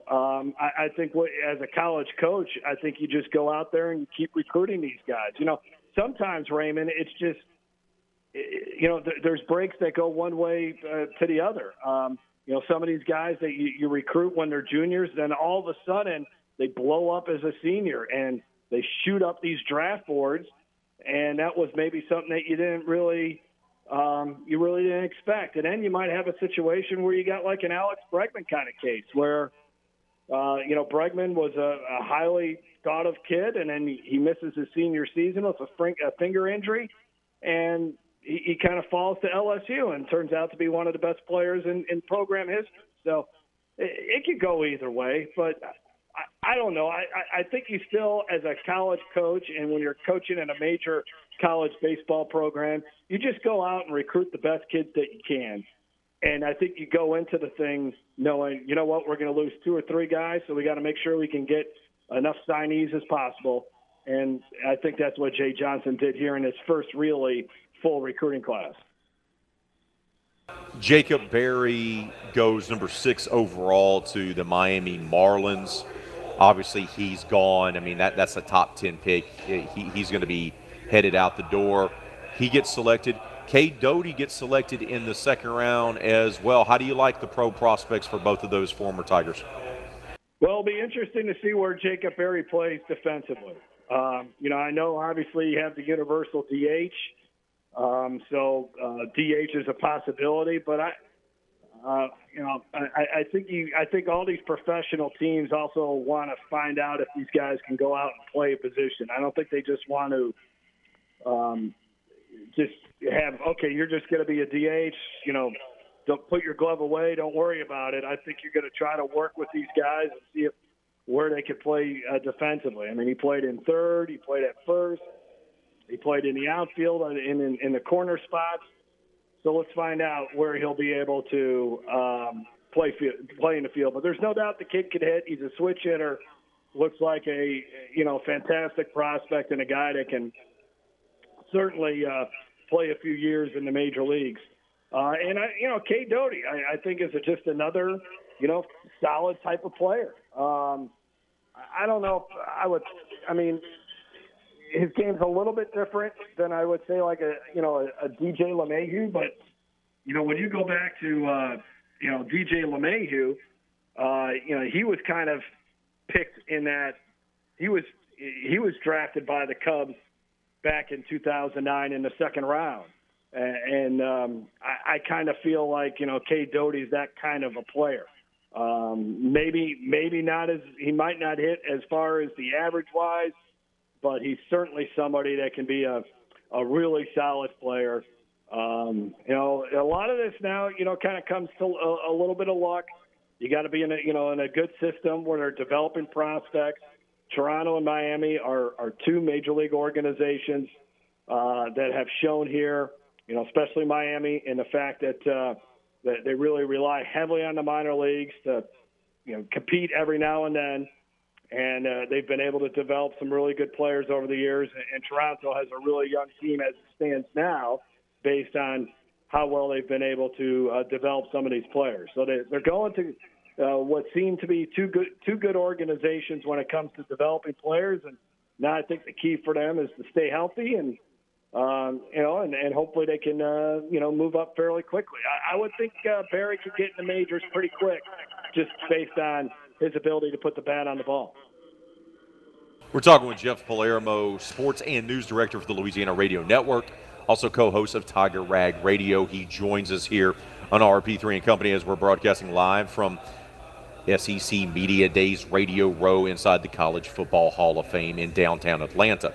S7: Um, I, I think what, as a college coach, I think you just go out there and keep recruiting these guys. You know, sometimes Raymond, it's just you know there's breaks that go one way uh, to the other. Um, you know, some of these guys that you, you recruit when they're juniors, then all of a sudden they blow up as a senior and they shoot up these draft boards and that was maybe something that you didn't really um, you really didn't expect. And then you might have a situation where you got like an Alex Bregman kind of case where uh, you know Bregman was a, a highly thought of kid, and then he, misses his senior season with a, fring, a finger injury, and he, he kind of falls to LSU and turns out to be one of the best players in, in program history. So it, it could go either way, but I, I don't know. I, I think you still, as a college coach, and when you're coaching in a major college baseball program, you just go out and recruit the best kids that you can. And I think you go into the thing knowing, you know what, we're going to lose two or three guys, so we got to make sure we can get enough signees as possible. And I think that's what Jay Johnson did here in his first really full recruiting class.
S2: Jacob Berry goes number six overall to the Miami Marlins. Obviously, he's gone. I mean, that, that's a top 10 pick. He, he's going to be headed out the door. He gets selected. Cade Doughty gets selected in the second round as well. How do you like the pro prospects for both of those former Tigers?
S7: Well, it'll be interesting to see where Jacob Berry plays defensively. Um, you know, I know obviously you have the universal DH, um, so uh, DH is a possibility, but I, uh, you know, I, I think you, I think all these professional teams also want to find out if these guys can go out and play a position. I don't think they just want to um, just have okay, you're just going to be a DH. You know, don't put your glove away. Don't worry about it. I think you're going to try to work with these guys and see if where they could play uh, defensively. I mean, he played in third, he played at first, he played in the outfield and in, in, the corner spots. So let's find out where he'll be able to um, play play in the field. But there's no doubt the kid could hit. He's a switch hitter. Looks like a you know fantastic prospect and a guy that can certainly uh, play a few years in the major leagues. Uh, and I, you know, Cade Doughty, I, I think is just another, you know, solid type of player. Um, I don't know if I would. I mean, his game's a little bit different than I would say like a you know a, a DJ LeMahieu, but you know when you go back to uh, you know DJ LeMahieu, uh, you know he was kind of picked in that he was he was drafted by the Cubs back in 2009 in the second round, and um, I, I kind of feel like you know Cade Doughty's that kind of a player. Um, maybe maybe not as he might not hit as far as the average wise but he's certainly somebody that can be a, a really solid player. Um, you know, a lot of this now, you know, kind of comes to a, a little bit of luck. You got to be in a, you know, in a good system where they're developing prospects. Toronto and Miami are, are two major league organizations uh, that have shown here, you know, especially Miami, in the fact that uh, that they really rely heavily on the minor leagues to, you know, compete every now and then and uh, they've been able to develop some really good players over the years. And Toronto has a really young team as it stands now, based on how well they've been able to uh, develop some of these players. So they, they're going to uh, what seem to be two good two good organizations when it comes to developing players. And now I think the key for them is to stay healthy and. Um, you know, and, and hopefully they can, uh, you know, move up fairly quickly. I, I would think uh, Berry could get in the majors pretty quick, just based on his ability to put the bat on the ball.
S2: We're talking with Jeff Palermo, sports and news director for the Louisiana Radio Network, also co-host of Tiger Rag Radio. He joins us here on RP3 and Company as we're broadcasting live from SEC Media Days Radio Row inside the College Football Hall of Fame in downtown Atlanta.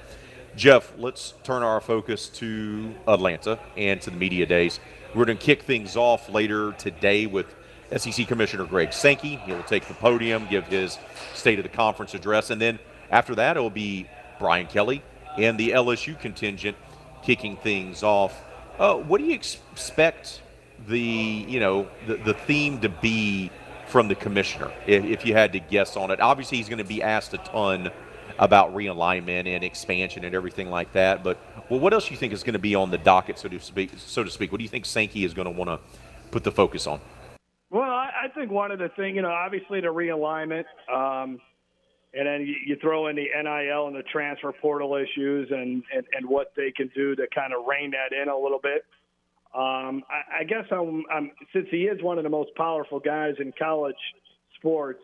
S2: Jeff, let's turn our focus to Atlanta and to the Media Days. We're going to kick things off later today with SEC Commissioner Greg Sankey. He'll take the podium, give his State of the Conference address, and then after that, it will be Brian Kelly and the LSU contingent kicking things off. Uh, what do you expect the you know the, the theme to be from the commissioner if, if you had to guess on it? Obviously, he's going to be asked a ton about realignment and expansion and everything like that. But well, what else do you think is going to be on the docket, so to speak? So to speak, what do you think Sankey is going to want to put the focus on?
S7: Well, I, I think one of the things, you know, obviously the realignment, um, and then you, you throw in the NIL and the transfer portal issues and, and, and what they can do to kind of rein that in a little bit. Um, I, I guess I'm, I'm, since he is one of the most powerful guys in college sports,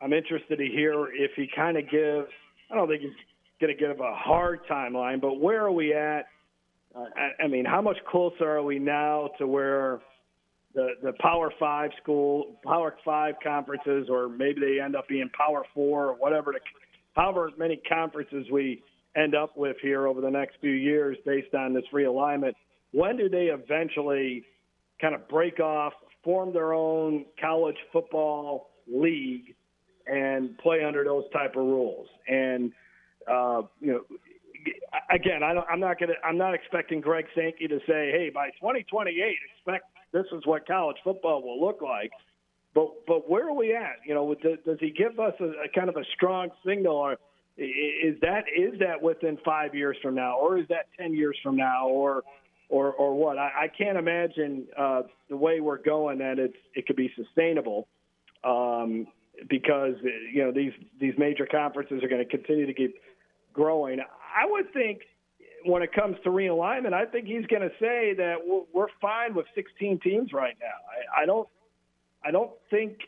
S7: I'm interested to hear if he kind of gives. I don't think he's going to give a hard timeline, but where are we at? Uh, I, I mean, how much closer are we now to where the the Power Five school, Power Five conferences, or maybe they end up being Power Four or whatever, the, however many conferences we end up with here over the next few years based on this realignment. When do they eventually kind of break off, form their own college football league, and play under those type of rules? And uh, you know, again, I am not going to. I'm not expecting Greg Sankey to say, "Hey, by 2028, expect this is what college football will look like." But but where are we at? You know, does, he give us a, a kind of a strong signal, or is that is that within five years from now, or is that 10 years from now, or or or what? I, I can't imagine uh, the way we're going that it's it could be sustainable. Um, because you know these these major conferences are going to continue to keep growing. I would think when it comes to realignment, I think he's going to say that we're fine with 16 teams right now. I, I don't, I don't think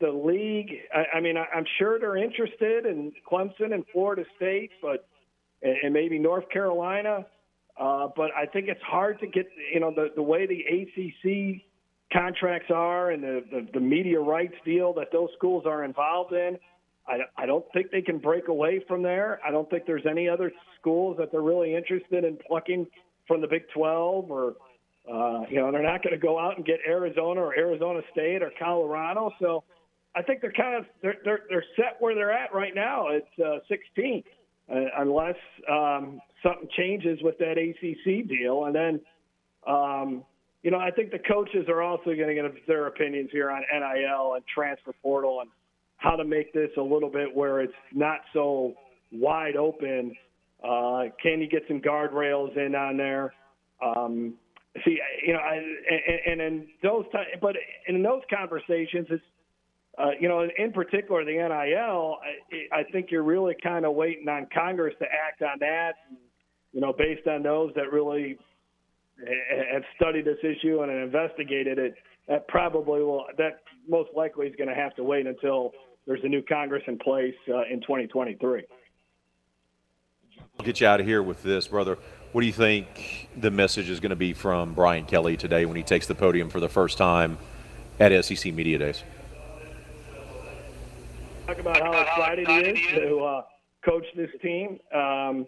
S7: the league. I, I mean, I, I'm sure they're interested in Clemson and Florida State, but and maybe North Carolina. Uh, but I think it's hard to get, you know, the the way the ACC contracts are and the, the the media rights deal that those schools are involved in. I, I don't think they can break away from there. I don't think there's any other schools that they're really interested in plucking from the Big 12 or, uh, you know, they're not going to go out and get Arizona or Arizona State or Colorado. So I think they're kind of they're they're, they're set where they're at right now. It's uh, 16, uh, unless um, something changes with that ACC deal, and then. Um, you know, I think the coaches are also going to get their opinions here on NIL and transfer portal and how to make this a little bit where it's not so wide open. Uh, can you get some guardrails in on there? Um, see, you know, I, and, and in those, t- but in those conversations, it's uh, you know, in particular the NIL. I, I think you're really kind of waiting on Congress to act on that. You know, based on those that really have studied this issue and investigated it, that probably will. That most likely is going to have to wait until there's a new Congress in place uh, in 2023.
S2: I'll get you out of here with this, brother. What do you think the message is going to be from Brian Kelly today when he takes the podium for the first time at SEC Media Days?
S7: Talk about how excited he is to uh, coach this team. Um,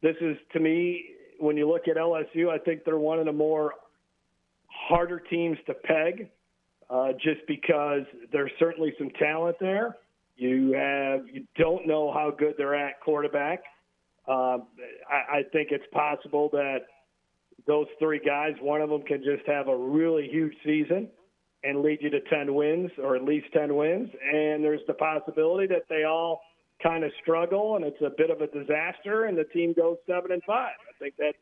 S7: this is, to me, when you look at LSU, I think they're one of the more harder teams to peg uh, just because there's certainly some talent there. You have you don't know how good they're at quarterback. Uh, I, I think it's possible that those three guys, one of them can just have a really huge season and lead you to 10 wins or at least 10 wins. And there's the possibility that they all kind of struggle and it's a bit of a disaster and the team goes seven and five. I think that's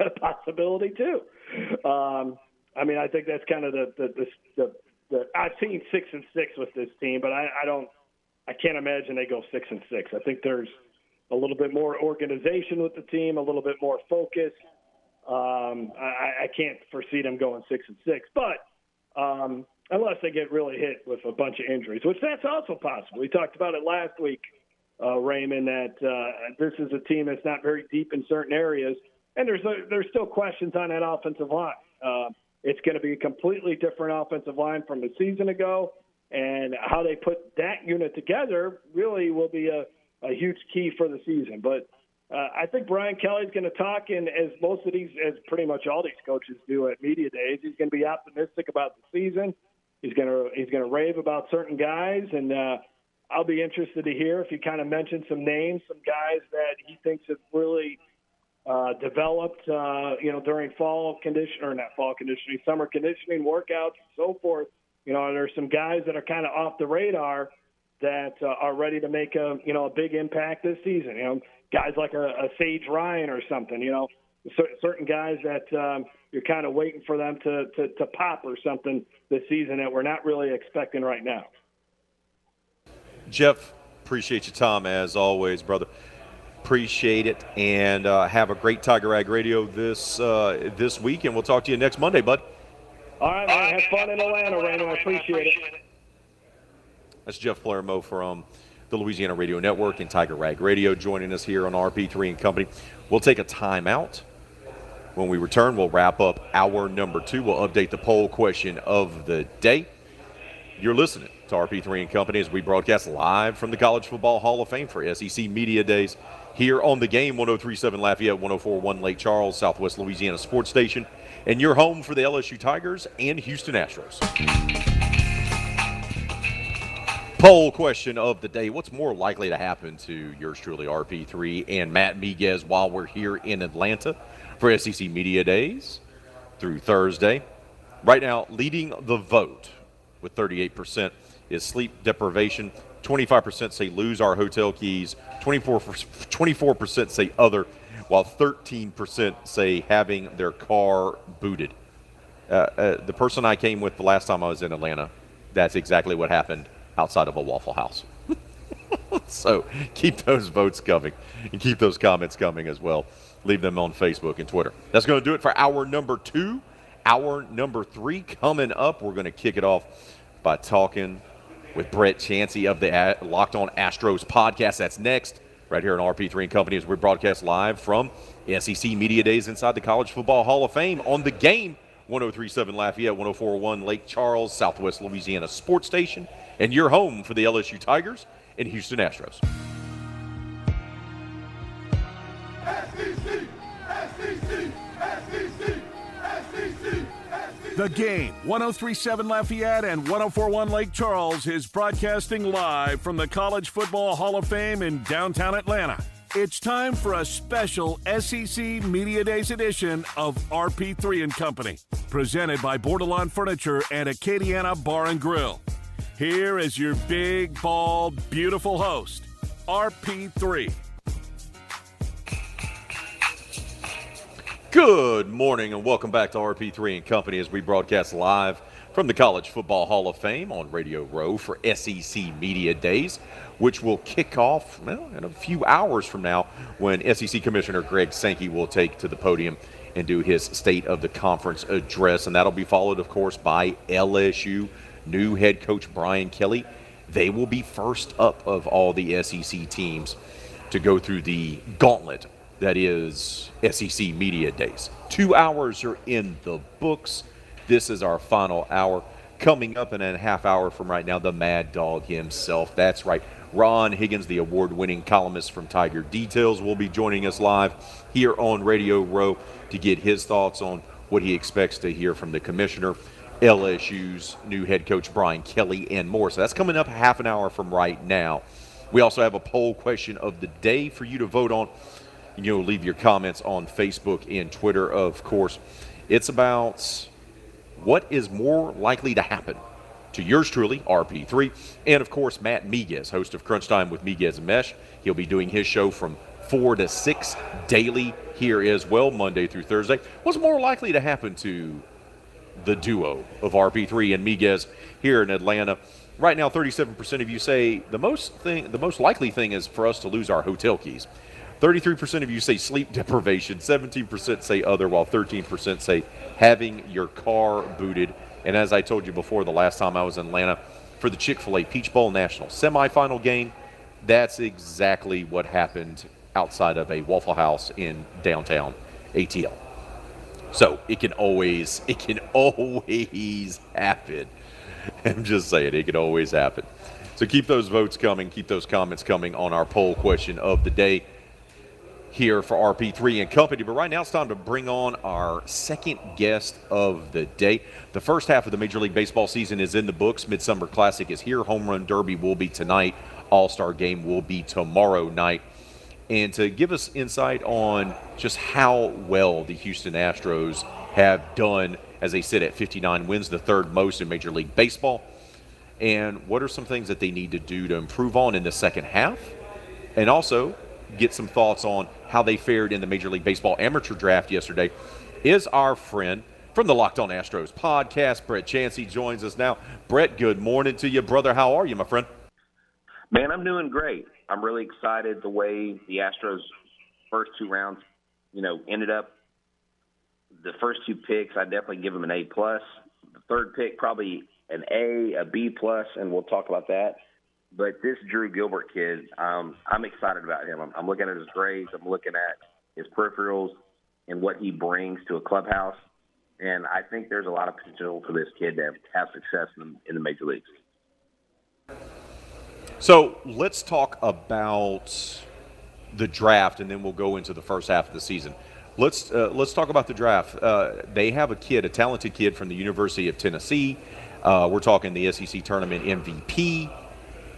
S7: a possibility too. Um, I mean, I think that's kind of the the, the, the, I've seen six and six with this team, but I, I don't, I can't imagine they go six and six. I think there's a little bit more organization with the team, a little bit more focus. Um, I, I can't foresee them going six and six, but um, unless they get really hit with a bunch of injuries, which that's also possible. We talked about it last week, uh, Raymond, that uh, this is a team that's not very deep in certain areas. and there's a, there's still questions on that offensive line. Uh, it's going to be a completely different offensive line from a season ago, and how they put that unit together really will be a, a huge key for the season. But uh, I think Brian Kelly's going to talk, and as most of these, as pretty much all these coaches do at media days, he's going to be optimistic about the season. He's going to he's going to rave about certain guys, and uh, I'll be interested to hear if he kind of mentioned some names, some guys that he thinks have really uh, developed, uh, you know, during fall condition or not fall conditioning, summer conditioning workouts, and so forth. You know, there's some guys that are kind of off the radar that uh, are ready to make a you know a big impact this season. You know, guys like a, a Sage Ryan or something. You know, certain guys that um, you're kind of waiting for them to, to to pop or something this season that we're not really expecting right now.
S2: Jeff, appreciate your time as always, brother. Appreciate it, and uh, have a great Tiger Rag Radio this uh, this week, and we'll talk to you next Monday, bud.
S7: All right, man. Have fun in Atlanta, Raymond. I appreciate it.
S2: That's Jeff Palermo from the Louisiana Radio Network and Tiger Rag Radio joining us here on RP3 and Company. We'll take a timeout. When we return, we'll wrap up hour number two. We'll update the poll question of the day. You're listening to RP3 and Company as we broadcast live from the College Football Hall of Fame for SEC Media Days here on the game 1037 Lafayette, 1041 Lake Charles, Southwest Louisiana Sports Station, and your home for the LSU Tigers and Houston Astros. Poll question of the day What's more likely to happen to yours truly, RP3 and Matt Miguez, while we're here in Atlanta for SEC Media Days through Thursday? Right now, leading the vote with 38% is sleep deprivation. 25% say lose our hotel keys. 24, 24% say other, while 13% say having their car booted. Uh, uh, the person I came with the last time I was in Atlanta, that's exactly what happened outside of a Waffle House. [laughs] so keep those votes coming and keep those comments coming as well. Leave them on Facebook and Twitter. That's going to do it for hour number two. Hour number three coming up. We're going to kick it off by talking with Brett Chancey of the Locked On Astros podcast. That's next, right here on RP3 and Company, as we broadcast live from SEC Media Days inside the College Football Hall of Fame on the game 1037 Lafayette, 1041 Lake Charles, Southwest Louisiana Sports Station and your home for the LSU Tigers and Houston Astros.
S1: The game, 1037 Lafayette and 1041 Lake Charles, is broadcasting live from the College Football Hall of Fame in downtown Atlanta. It's time for a special SEC Media Days edition of RP3 and Company, presented by Bordelon Furniture and Acadiana Bar and Grill. Here is your big, bald, beautiful host, RP3.
S2: Good morning and welcome back to RP3 and Company as we broadcast live from the College Football Hall of Fame on Radio Row for SEC Media Days, which will kick off well, in a few hours from now when SEC Commissioner Greg Sankey will take to the podium and do his State of the Conference address. And that'll be followed, of course, by LSU new head coach Brian Kelly, they will be first up of all the SEC teams to go through the gauntlet that is SEC Media Days. Two hours are in the books. This is our final hour. Coming up in a half hour from right now, the Mad Dog himself. That's right. Ron Higgins, the award winning columnist from Tiger Details, will be joining us live here on Radio Row to get his thoughts on what he expects to hear from the commissioner LSU's new head coach Brian Kelly and more. So that's coming up half an hour from right now. We also have a poll question of the day for you to vote on. You know, leave your comments on Facebook and Twitter, of course. It's about what is more likely to happen to yours truly, RP3, and of course, Matt Miguez, host of Crunch Time with Miguez and Mesh. He'll be doing his show from 4 to 6 daily here as well, Monday through Thursday. What's more likely to happen to the duo of RP3 and Miguez here in Atlanta. Right now, 37% of you say the most thing, the most likely thing is for us to lose our hotel keys. 33% of you say sleep deprivation, 17% say other, while 13% say having your car booted. And as I told you before, the last time I was in Atlanta for the Chick fil A Peach Bowl National semifinal game, that's exactly what happened outside of a Waffle House in downtown ATL. So it can always, it can [laughs] always happen. I'm just saying, it can always happen. So keep those votes coming, keep those comments coming on our poll question of the day here for RP3 and Company. But right now it's time to bring on our second guest of the day. The first half of the Major League Baseball season is in the books. Midsummer Classic is here. Home Run Derby will be tonight. All Star Game will be tomorrow night. And to give us insight on just how well the Houston Astros have done as they sit at 59 wins, the third most in Major League Baseball. And what are some things that they need to do to improve on in the second half? And also get some thoughts on how they fared in the Major League Baseball amateur draft yesterday is our friend from the Locked On Astros podcast. Brett Chancey joins us now. Brett, good morning to you, brother. How are you, my friend?
S8: Man, I'm doing great. I'm really excited the way the Astros first two rounds, you know, ended up. The first two picks, I definitely give them an A plus. The third pick, probably an A, a B plus, and we'll talk about that. But this Drew Gilbert kid, um, I'm excited about him. I'm, I'm looking at his grades. I'm looking at his peripherals and what he brings to a clubhouse. And I think there's a lot of potential for this kid to have success in, in the major leagues.
S2: So let's talk about the draft, and then we'll go into the first half of the season. Let's uh, let's talk about the draft. Uh, they have a kid, a talented kid from the University of Tennessee. Uh, we're talking the SEC tournament MVP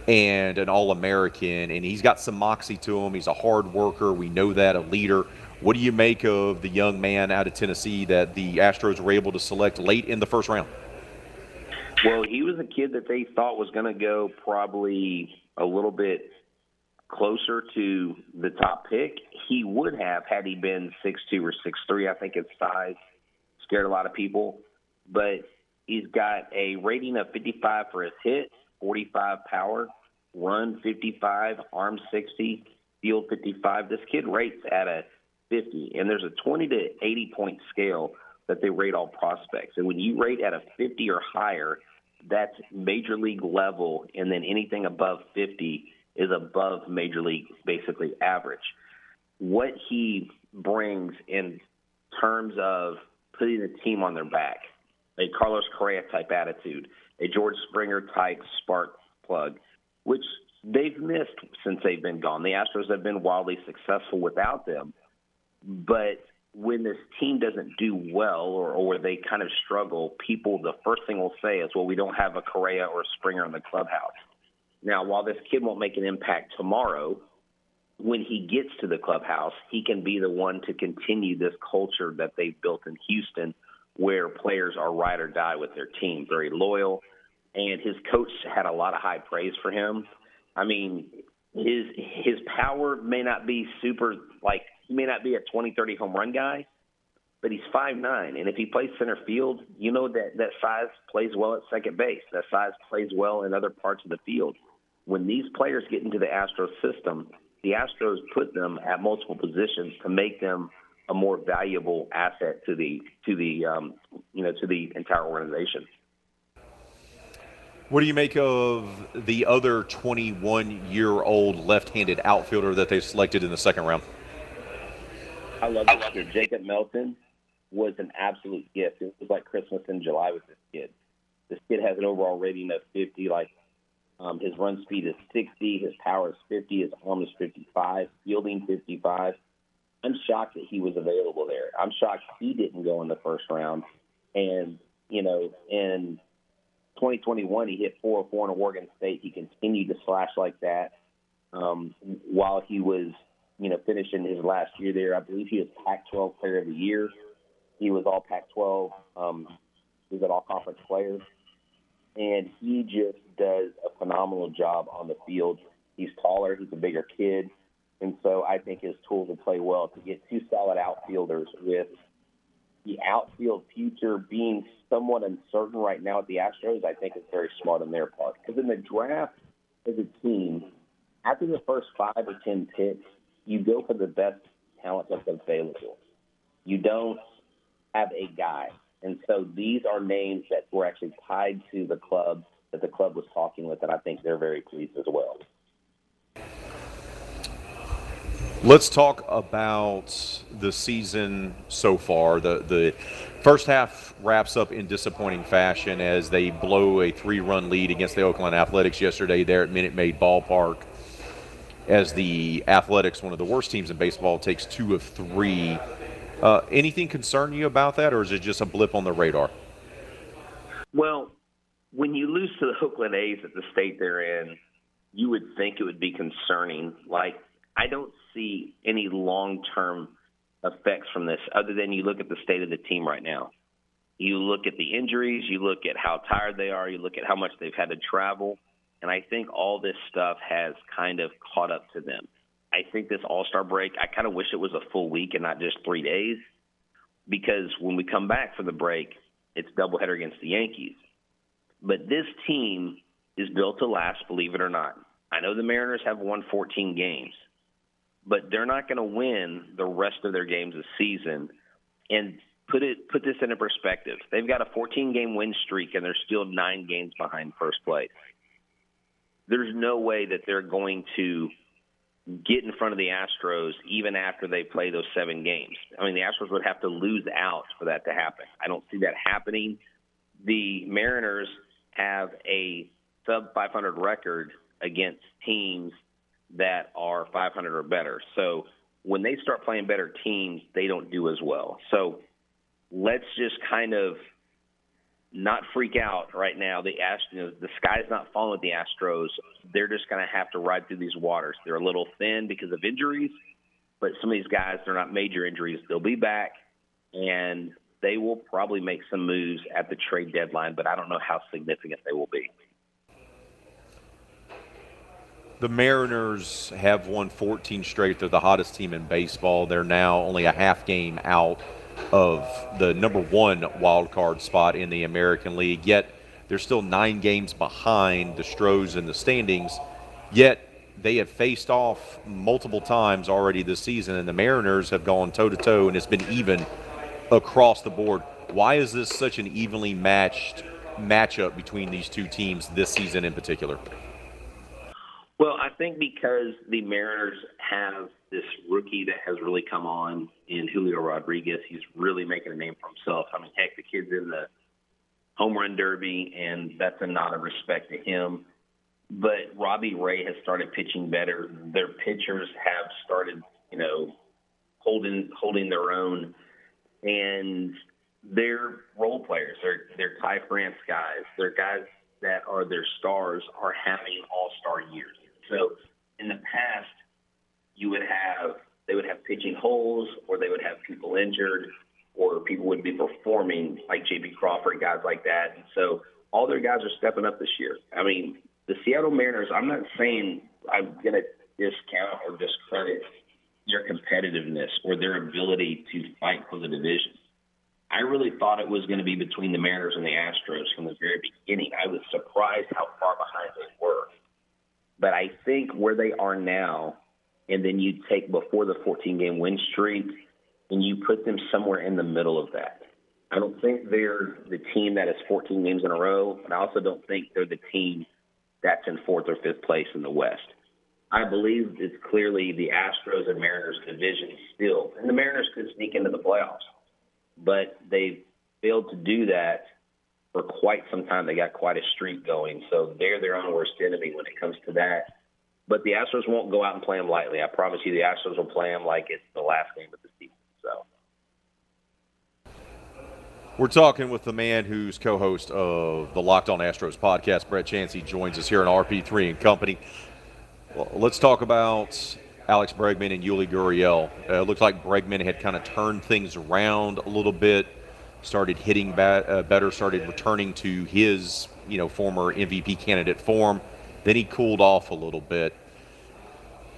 S2: and an All American, and he's got some moxie to him. He's a hard worker. We know that, a leader. What do you make of the young man out of Tennessee that the Astros were able to select late in the first round?
S8: Well, he was a kid that they thought was going to go probably a little bit closer to the top pick. He would have had he been six two or six three. I think his size scared a lot of people, but he's got a rating of 55 for his hit, 45 power, run 55, arm 60, field 55. This kid rates at a 50, and there's a 20 to 80 point scale that they rate all prospects. And when you rate at a 50 or higher, that's major league level, and then anything above 50 is above major league, basically average. What he brings in terms of putting the team on their back, a Carlos Correa type attitude, a George Springer type spark plug, which they've missed since they've been gone. The Astros have been wildly successful without them, but when this team doesn't do well or, or they kind of struggle, people, the first thing will say is, well, we don't have a Correa or a Springer in the clubhouse. Now, while this kid won't make an impact tomorrow, when he gets to the clubhouse, he can be the one to continue this culture that they've built in Houston where players are ride or die with their team, very loyal. And his coach had a lot of high praise for him. I mean, his his power may not be super like he may not be a 20, 30 home run guy, but he's five nine, and if he plays center field, you know that that size plays well at second base. That size plays well in other parts of the field. When these players get into the Astros system, the Astros put them at multiple positions to make them a more valuable asset to the to the um, you know to the entire organization.
S2: What do you make of the other 21 year old left handed outfielder that they selected in the second round?
S8: I love this kid. Jacob Melton was an absolute gift. It was like Christmas in July with this kid. This kid has an overall rating of 50. Like um, his run speed is 60, his power is 50, his arm is 55, fielding 55. I'm shocked that he was available there. I'm shocked he didn't go in the first round. And you know, in 2021, he hit 404 in Oregon State. He continued to slash like that um, while he was you know, finishing his last year there. I believe he was Pac-12 Player of the Year. He was All Pac-12. Um, he was an All-Conference player, and he just does a phenomenal job on the field. He's taller. He's a bigger kid, and so I think his tools will play well to get two solid outfielders with the outfield future being somewhat uncertain right now at the Astros. I think is very smart on their part because in the draft as a team, after the first five or ten picks, you go for the best talent that's available. You don't have a guy. And so these are names that were actually tied to the club that the club was talking with, and I think they're very pleased as well.
S2: Let's talk about the season so far. The the first half wraps up in disappointing fashion as they blow a three-run lead against the Oakland Athletics yesterday there at Minute Maid Ballpark. As the Athletics, one of the worst teams in baseball, takes two of three. Uh, anything concern you about that, or is it just a blip on the radar?
S8: Well, when you lose to the Oakland A's at the state they're in, you would think it would be concerning. Like I don't see any long term effects from this other than you look at the state of the team right now. You look at the injuries, you look at how tired they are, you look at how much they've had to travel, and I think all this stuff has kind of caught up to them. I think this All Star break, I kind of wish it was a full week and not just three days, because when we come back for the break, it's doubleheader against the Yankees. But this team is built to last, believe it or not. I know the Mariners have won 14 games but they're not going to win the rest of their games this season. And put it put this into perspective. They've got a 14 game win streak and they're still 9 games behind first place. There's no way that they're going to get in front of the Astros even after they play those 7 games. I mean, the Astros would have to lose out for that to happen. I don't see that happening. The Mariners have a sub 500 record against teams that are 500 or better. So when they start playing better teams, they don't do as well. So let's just kind of not freak out right now. The Astros, the sky's not falling with the Astros. They're just going to have to ride through these waters. They're a little thin because of injuries, but some of these guys, they're not major injuries. They'll be back, and they will probably make some moves at the trade deadline, but I don't know how significant they will be
S2: the Mariners have won 14 straight. They're the hottest team in baseball. They're now only a half game out of the number one wild card spot in the American League. Yet they're still nine games behind the Stros in the standings. Yet they have faced off multiple times already this season, and the Mariners have gone toe to toe, and it's been even across the board. Why is this such an evenly matched matchup between these two teams this season in particular?
S8: Well, I think because the Mariners have this rookie that has really come on in Julio Rodriguez, he's really making a name for himself. I mean, heck, the kid's in the home run derby, and that's a nod of respect to him. But Robbie Ray has started pitching better. Their pitchers have started, you know, holding holding their own, and their role players, they're they're Ty France guys, they're guys that are their stars are having all star years. So in the past, you would have they would have pitching holes, or they would have people injured, or people would be performing like J.P. Crawford, guys like that. And so all their guys are stepping up this year. I mean, the Seattle Mariners. I'm not saying I'm to discount or discredit their competitiveness or their ability to fight for the division. I really thought it was going to be between the Mariners and the Astros from the very beginning. I was surprised how far behind they were. But I think where they are now, and then you take before the 14 game win streak, and you put them somewhere in the middle of that. I don't think they're the team that is 14 games in a row, but I also don't think they're the team that's in fourth or fifth place in the West. I believe it's clearly the Astros and Mariners division still, and the Mariners could sneak into the playoffs, but they failed to do that for quite some time. They got quite a streak going, so they're their own worst enemy when it comes to that. But the Astros won't go out and play them lightly. I promise you, the Astros will play them like it's the last game of the season. So.
S2: We're talking with the man who's co-host of the Locked On Astros podcast. Brett Chancey joins us here on RP3 and Company. Well, let's talk about Alex Bregman and Yuli Gurriel. Uh, it looked like Bregman had kind of turned things around a little bit started hitting bat, uh, better, started returning to his you know former MVP candidate form. Then he cooled off a little bit.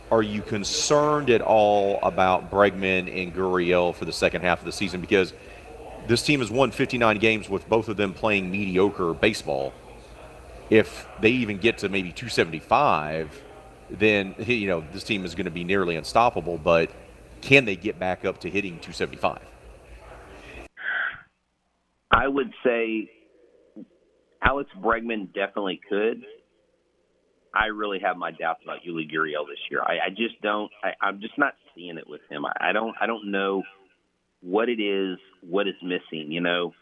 S2: Are you concerned at all about Bregman and Gurriel for the second half of the season? Because this team has won 59 games with both of them playing mediocre baseball. If they even get to maybe 275, then you know this team is going to be nearly unstoppable. But can they get back up to hitting 275?
S8: I would say Alex Bregman definitely could. I really have my doubts about Yuli Gurriel this year. I, I just don't. I, I'm just not seeing it with him. I, I don't I don't know what it is, what is missing. You know,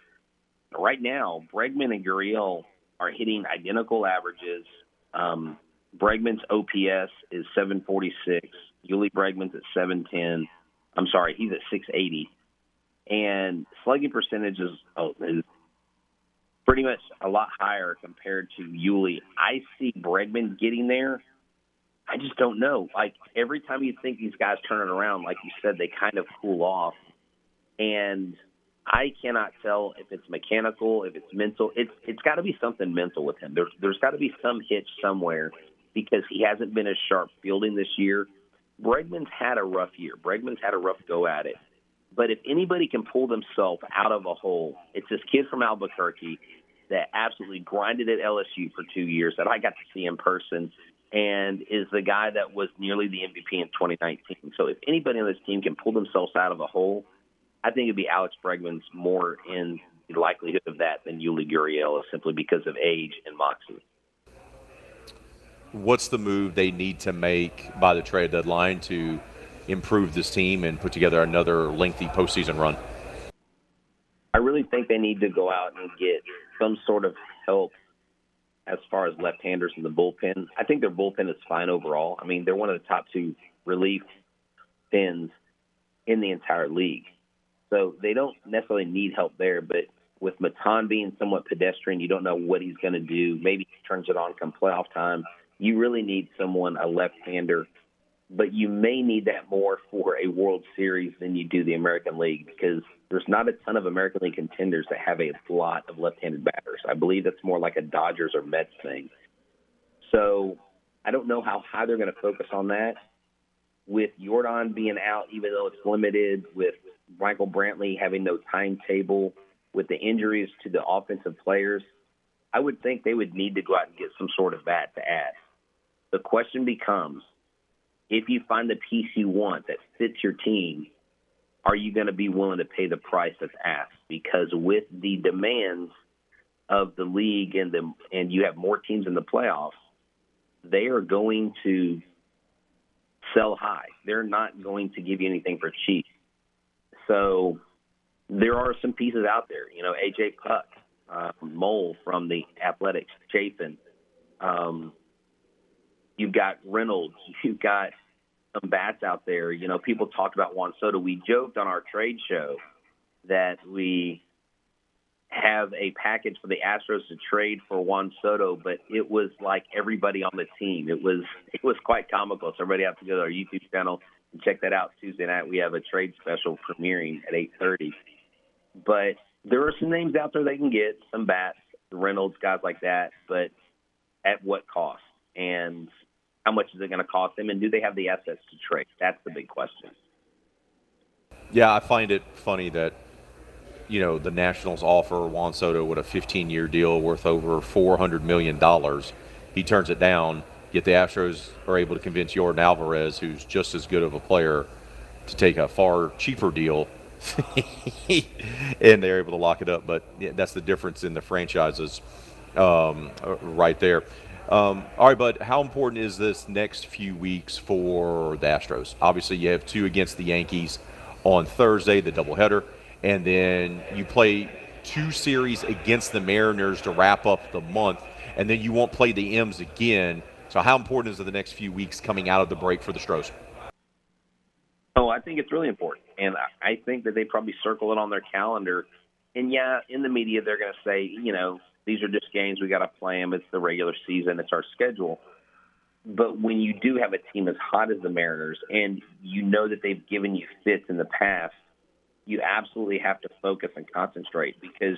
S8: right now Bregman and Gurriel are hitting identical averages. Um, Bregman's OPS is 746. Yuli Bregman's at 710. I'm sorry, he's at 680. And slugging percentage is, is pretty much a lot higher compared to Yuli. I see Bregman getting there. I just don't know. Like every time you think these guys turn it around, like you said, they kind of cool off. And I cannot tell if it's mechanical, if it's mental. It's it's got to be something mental with him. There's there's got to be some hitch somewhere because he hasn't been as sharp fielding this year. Bregman's had a rough year. Bregman's had a rough go at it. But if anybody can pull themselves out of a hole, it's this kid from Albuquerque that absolutely grinded at LSU for two years that I got to see in person and is the guy that was nearly the MVP in 2019. So if anybody on this team can pull themselves out of a hole, I think it'd be Alex Bregman's more in the likelihood of that than Yuli Gurriel simply because of age and moxie.
S2: What's the move they need to make by the trade deadline to improve this team and put together another lengthy postseason run?
S8: I really think they need to go out and get some sort of help as far as left-handers in the bullpen. I think their bullpen is fine overall. I mean, they're one of the top two relief pins in the entire league. So they don't necessarily need help there, but with Matan being somewhat pedestrian, you don't know what he's going to do. Maybe he turns it on come playoff time. You really need someone, a left-hander, but you may need that more for a World Series than you do the American League because there's not a ton of American League contenders that have a lot of left-handed batters. I believe that's more like a Dodgers or Mets thing. So I don't know how high they're going to focus on that. With Yordan being out, even though it's limited, with Michael Brantley having no timetable, with the injuries to the offensive players, I would think they would need to go out and get some sort of bat to add. The question becomes if you find the piece you want that fits your team, are you going to be willing to pay the price that's asked? Because with the demands of the league and the and you have more teams in the playoffs, they are going to sell high. They're not going to give you anything for cheap. So there are some pieces out there. You know, AJ Puk, uh, Moll from the Athletics, Chafin. Um, you've got Reynolds. [laughs] You've got some bats out there. You know, people talked about Juan Soto. We joked on our trade show that we have a package for the Astros to trade for Juan Soto, but it was like everybody on the team. It was it was quite comical. So everybody have to go to our YouTube channel and check that out. Tuesday night we have a trade special premiering at 8:30. But there are some names out there they can get, some bats, Reynolds, guys like that, but at what cost? And how much is it going to cost them, and do they have the assets to trade? That's the big question.
S2: Yeah, I find it funny that you know the Nationals offer Juan Soto with a 15-year deal worth over 400 million dollars. He turns it down. Yet the Astros are able to convince Yordan Alvarez, who's just as good of a player, to take a far cheaper deal, [laughs] and they're able to lock it up. But yeah, that's the difference in the franchises, um, right there. Um, all right, bud. How important is this next few weeks for the Astros? Obviously, you have two against the Yankees on Thursday, the doubleheader, and then you play two series against the Mariners to wrap up the month, and then you won't play the M's again. So, how important is the next few weeks coming out of the break for the Stros?
S8: Oh, I think it's really important, and I think that they probably circle it on their calendar. And yeah, in the media, they're going to say, you know, these are just games. We got to play them. It's the regular season. It's our schedule. But when you do have a team as hot as the Mariners, and you know that they've given you fits in the past, you absolutely have to focus and concentrate because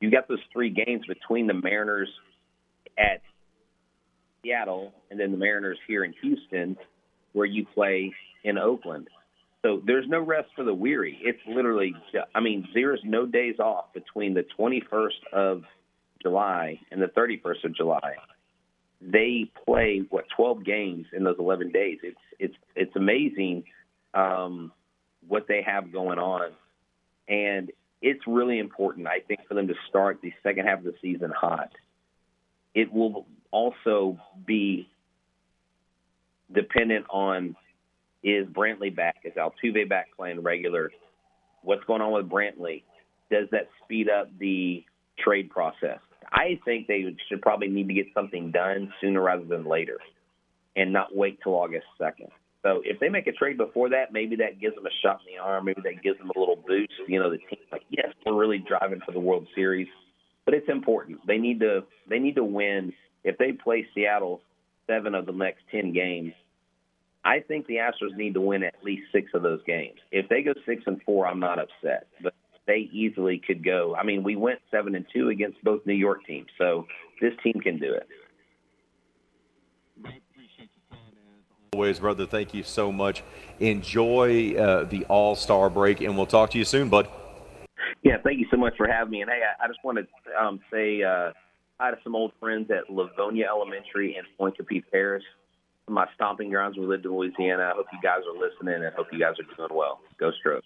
S8: you got those three games between the Mariners at Seattle and then the Mariners here in Houston, where you play in Oakland. So there's no rest for the weary. It's literally, I mean, there's no days off between the 21st of July and the 31st of July. They play what 12 games in those 11 days. It's it's it's amazing um, what they have going on, and it's really important. I think for them to start the second half of the season hot. It will also be dependent on Is Brantley back? Is Altuve back playing regular? What's going on with Brantley? Does that speed up the trade process? I think they should probably need to get something done sooner rather than later and not wait till August 2nd. So if they make a trade before that, maybe that gives them a shot in the arm. Maybe that gives them a little boost. You know, the team like, yes, we're really driving for the World Series, but it's important. They need to they need to win. If they play Seattle seven of the next ten games, I think the Astros need to win at least six of those games. If they go six and four, I'm not upset. But they easily could go. I mean, we went seven and two against both New York teams, so this team can do it.
S2: Always, brother. Thank you so much. Enjoy uh, the All Star break, and we'll talk to you soon, bud.
S8: Yeah, thank you so much for having me. And hey, I, I just want to um, say uh, hi to some old friends at Livonia Elementary in Pointe Coupee Parish. My stomping grounds. We lived in Louisiana. I hope you guys are listening and hope you guys are doing well. Go Stros.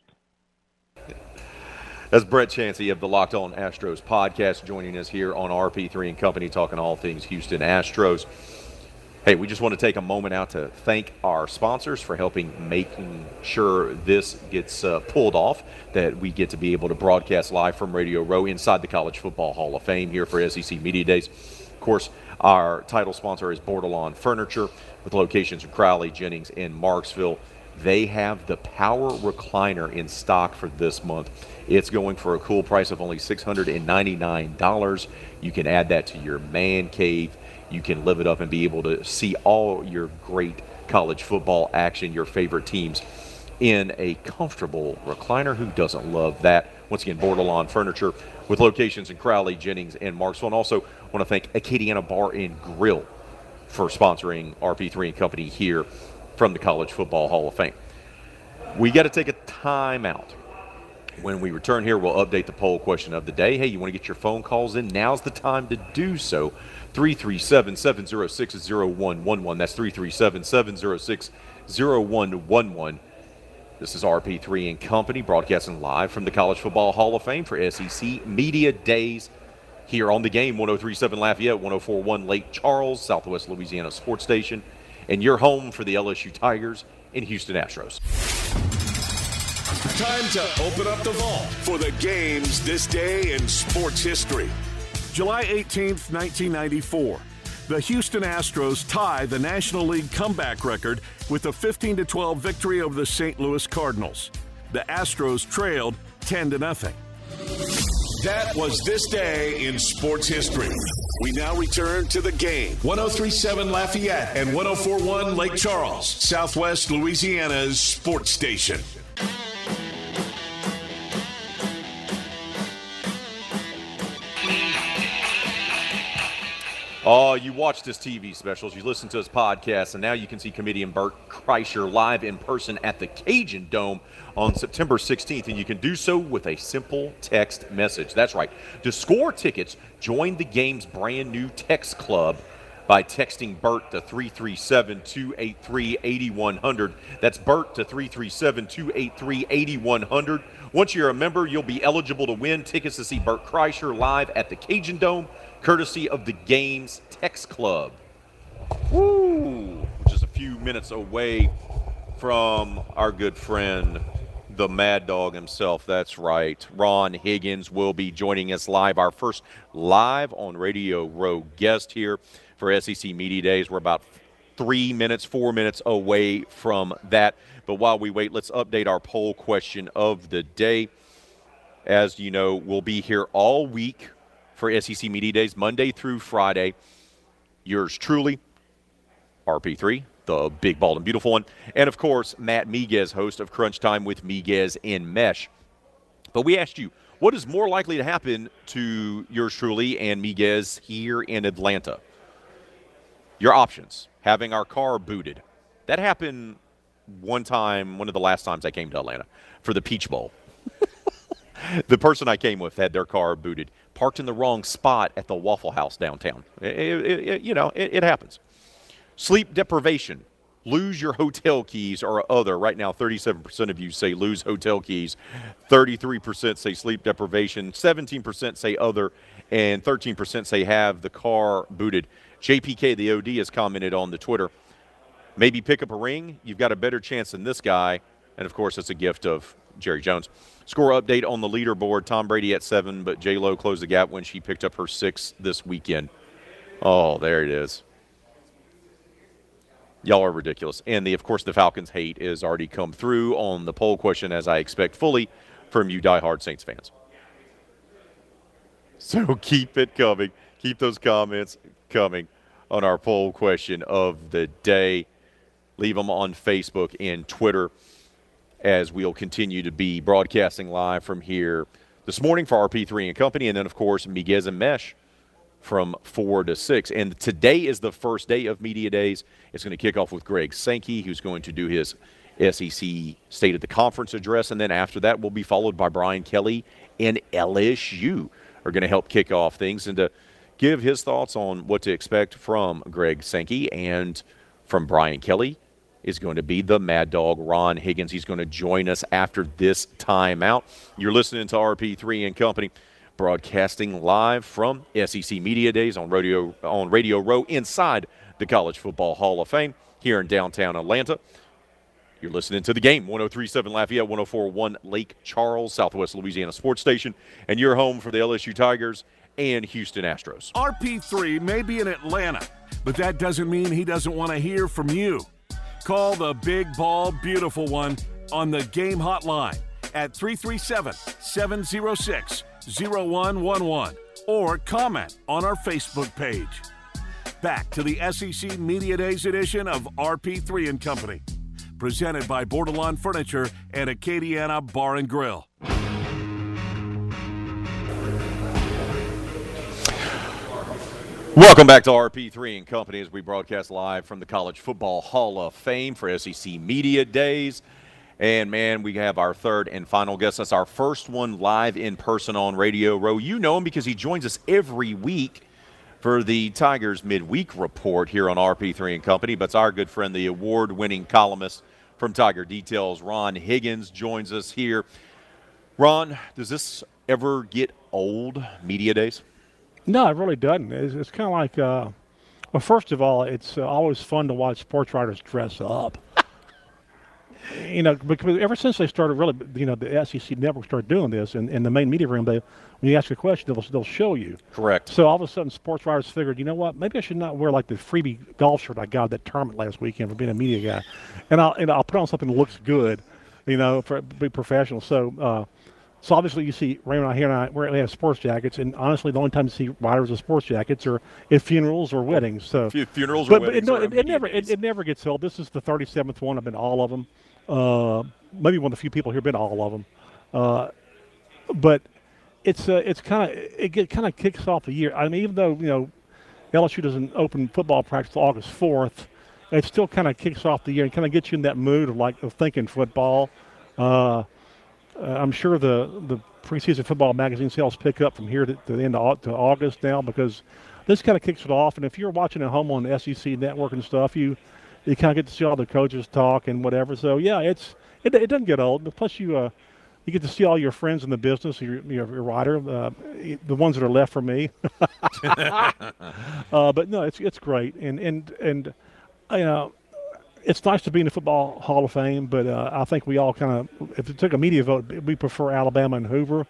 S2: That's Brett Chancey of the Locked On Astros podcast joining us here on RP3 and Company, talking all things Houston Astros. Hey, we just want to take a moment out to thank our sponsors for helping making sure this gets uh, pulled off, that we get to be able to broadcast live from Radio Row inside the College Football Hall of Fame here for SEC Media Days. Of course, our title sponsor is Bordelon Furniture with locations in Crowley, Jennings, and Marksville. They have the Power Recliner in stock for this month. It's going for a cool price of only $699. You can add that to your man cave you can live it up and be able to see all your great college football action, your favorite teams in a comfortable recliner. Who doesn't love that? Once again, Bordelon Furniture with locations in Crowley, Jennings, and Marksville. And also want to thank Acadiana Bar and Grill for sponsoring RP3 and Company here from the College Football Hall of Fame. We got to take a time out. When we return here, we'll update the poll question of the day. Hey, you want to get your phone calls in? Now's the time to do so. 337 706 0111. That's 337 706 0111. This is RP3 and Company broadcasting live from the College Football Hall of Fame for SEC Media Days here on the game 1037 Lafayette, 1041 Lake Charles, Southwest Louisiana Sports Station, and your home for the LSU Tigers and Houston Astros.
S1: Time to open up the vault for the games this day in sports history. July 18th, 1994. The Houston Astros tie the National League comeback record with a 15 12 victory over the St. Louis Cardinals. The Astros trailed 10 to nothing. That was this day in sports history. We now return to the game. 1037 Lafayette and 1041 Lake Charles, Southwest Louisiana's sports station.
S2: Oh, you watch his TV specials, you listen to his podcast, and now you can see comedian Bert Kreischer live in person at the Cajun Dome on September 16th, and you can do so with a simple text message. That's right. To score tickets, join the game's brand new text club by texting Bert to 337 283 8100. That's Bert to 337 283 8100. Once you're a member, you'll be eligible to win tickets to see Bert Kreischer live at the Cajun Dome courtesy of the Games Text Club. Woo! Which is a few minutes away from our good friend, the Mad Dog himself. That's right. Ron Higgins will be joining us live, our first live on Radio Row guest here for SEC Media Days. We're about three minutes, four minutes away from that. But while we wait, let's update our poll question of the day. As you know, we'll be here all week for SEC Media Days, Monday through Friday. Yours truly, RP3, the big, bald, and beautiful one. And of course, Matt Miguez, host of Crunch Time with Miguez and Mesh. But we asked you, what is more likely to happen to yours truly and Miguez here in Atlanta? Your options having our car booted. That happened one time, one of the last times I came to Atlanta for the Peach Bowl. [laughs] the person I came with had their car booted parked in the wrong spot at the Waffle House downtown. It, it, it, you know, it, happens. Sleep deprivation. Lose your hotel keys or other. Right now, 37% of you say lose hotel keys, 33% say sleep deprivation, 17% say other, and 13% say have the car booted. JPK, the OD, has commented on the Twitter. maybe pick up a ring. You've got a better chance than this guy. And of course, it's a gift of Jerry Jones. Score update on the leaderboard Tom Brady at seven, but J Lo closed the gap when she picked up her sixth this weekend. Oh, there it is. Y'all are ridiculous. And the, of course, the Falcons hate is already come through on the poll question, as I expect fully from you diehard Saints fans. So [laughs] keep it coming. Keep those comments coming on our poll question of the day. Leave them on Facebook and Twitter as we'll continue to be broadcasting live from here this morning for RP3 and Company, and then, of course, Miguez and Mesh from 4 to 6. And today is the first day of Media Days. It's going to kick off with Greg Sankey, who's going to do his SEC State of the Conference address. And then after that, we'll be followed by Brian Kelly and LSU are going to help kick off things and to give his thoughts on what to expect from Greg Sankey and from Brian Kelly is going to be the Mad Dog Ron Higgins. He's going to join us after this timeout. You're listening to RP3 and Company broadcasting live from SEC Media Days on Radio on Radio Row inside the College Football Hall of Fame here in downtown Atlanta. You're listening to the game, 1037 Lafayette, 1041 Lake Charles, Southwest Louisiana Sports Station, and you're home for the LSU Tigers and Houston Astros.
S1: RP3 may be in Atlanta, but that doesn't mean he doesn't want to hear from you. Call the big ball beautiful one on the game hotline at 337 706 0111 or comment on our Facebook page. Back to the SEC Media Days edition of RP3 and Company, presented by Bordelon Furniture and Acadiana Bar and Grill.
S2: Welcome back to RP3 and Company as we broadcast live from the College Football Hall of Fame for SEC Media Days. And man, we have our third and final guest. That's our first one live in person on Radio Row. You know him because he joins us every week for the Tigers midweek report here on RP3 and Company. But it's our good friend, the award winning columnist from Tiger Details, Ron Higgins, joins us here. Ron, does this ever get old, media days?
S9: No, it really doesn't. It's, it's kind of like, uh, well, first of all, it's uh, always fun to watch sports writers dress up. you know, because ever since they started really, you know, the SEC network started doing this, and in the main media room, they when you ask a question, they'll they'll show you.
S2: Correct.
S9: So all of a sudden, sports writers figured, you know what? Maybe I should not wear like the freebie golf shirt I got at that tournament last weekend for being a media guy, and I'll and I'll put on something that looks good, you know, for be professional. So. Uh, so obviously, you see Raymond out here and I we have sports jackets, and honestly, the only time you see riders with sports jackets are at funerals or weddings. So
S2: funerals
S9: but,
S2: or weddings.
S9: But it, no, it, it never it, it, never gets old. This is the 37th one. I've been all of them. Uh, maybe one of the few people here been all of them. Uh, but it's uh, it's kind of it kind of kicks off the year. I mean, even though you know LSU doesn't open football practice till August 4th, it still kind of kicks off the year and kind of gets you in that mood of like of thinking football. Uh, I'm sure the the preseason football magazine sales pick up from here to, to the end of to August now because this kind of kicks it off. And if you're watching at home on the SEC network and stuff, you you kind of get to see all the coaches talk and whatever. So yeah, it's it, it doesn't get old. But plus you uh, you get to see all your friends in the business, your your, your writer, uh, the ones that are left for me. [laughs] [laughs] uh, but no, it's it's great, and and and you know. It's nice to be in the Football Hall of Fame, but uh, I think we all kind of, if it took a media vote, we prefer Alabama and Hoover.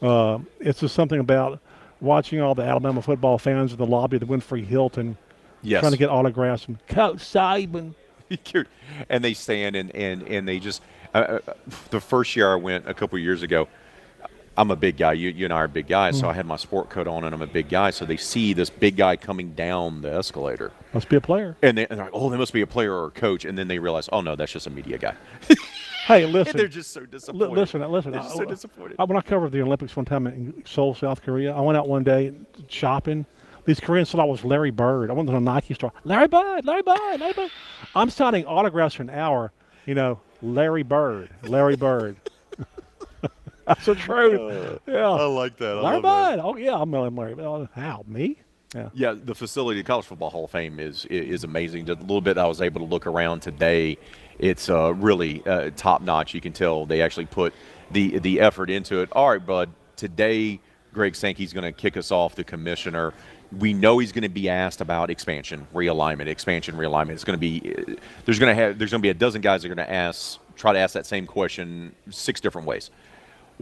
S9: Uh, it's just something about watching all the Alabama football fans in the lobby of the Wynfrey Hilton
S2: Yes.
S9: trying to get autographs from Coach Saban. [laughs]
S2: and they stand and and and they just. Uh, uh, the first year I went a couple years ago, I'm a big guy. You, you and I are big guys, so mm. I had my sport coat on, and I'm a big guy. So they see this big guy coming down the escalator,
S9: Must be a player.
S2: and, they, and they're like, "Oh, they must be a player or a coach." And then they realize, "Oh no, that's just a media guy." [laughs]
S9: Hey, [laughs]
S2: and
S9: listen.
S2: they're just so disappointed.
S9: listen, uh, listen.
S2: They're uh, just
S9: I-
S2: so uh, disappointed.
S9: I, when I covered the Olympics one time in Seoul, South Korea, I went out one day shopping. These Koreans thought I was Larry Bird. I went to a Nike store. Larry Bird, Larry Bird, Larry Bird. I'm signing autographs for an hour. You know, Larry Bird, Larry Bird. [laughs] That's the truth. yeah.
S2: I like that. I
S9: Larry
S2: love that.
S9: Oh yeah, I'm Larry. Bird. How me? Yeah.
S2: Yeah, the facility, the College Football Hall of Fame, is is amazing. The little bit I was able to look around today, it's uh, really uh, top notch. You can tell they actually put the the effort into it. All right, bud. Today, Greg Sankey's going to kick us off. The commissioner we know he's going to be asked about expansion, realignment, expansion, realignment. It's going to be there's going to have there's going to be a dozen guys that are going to ask try to ask that same question six different ways.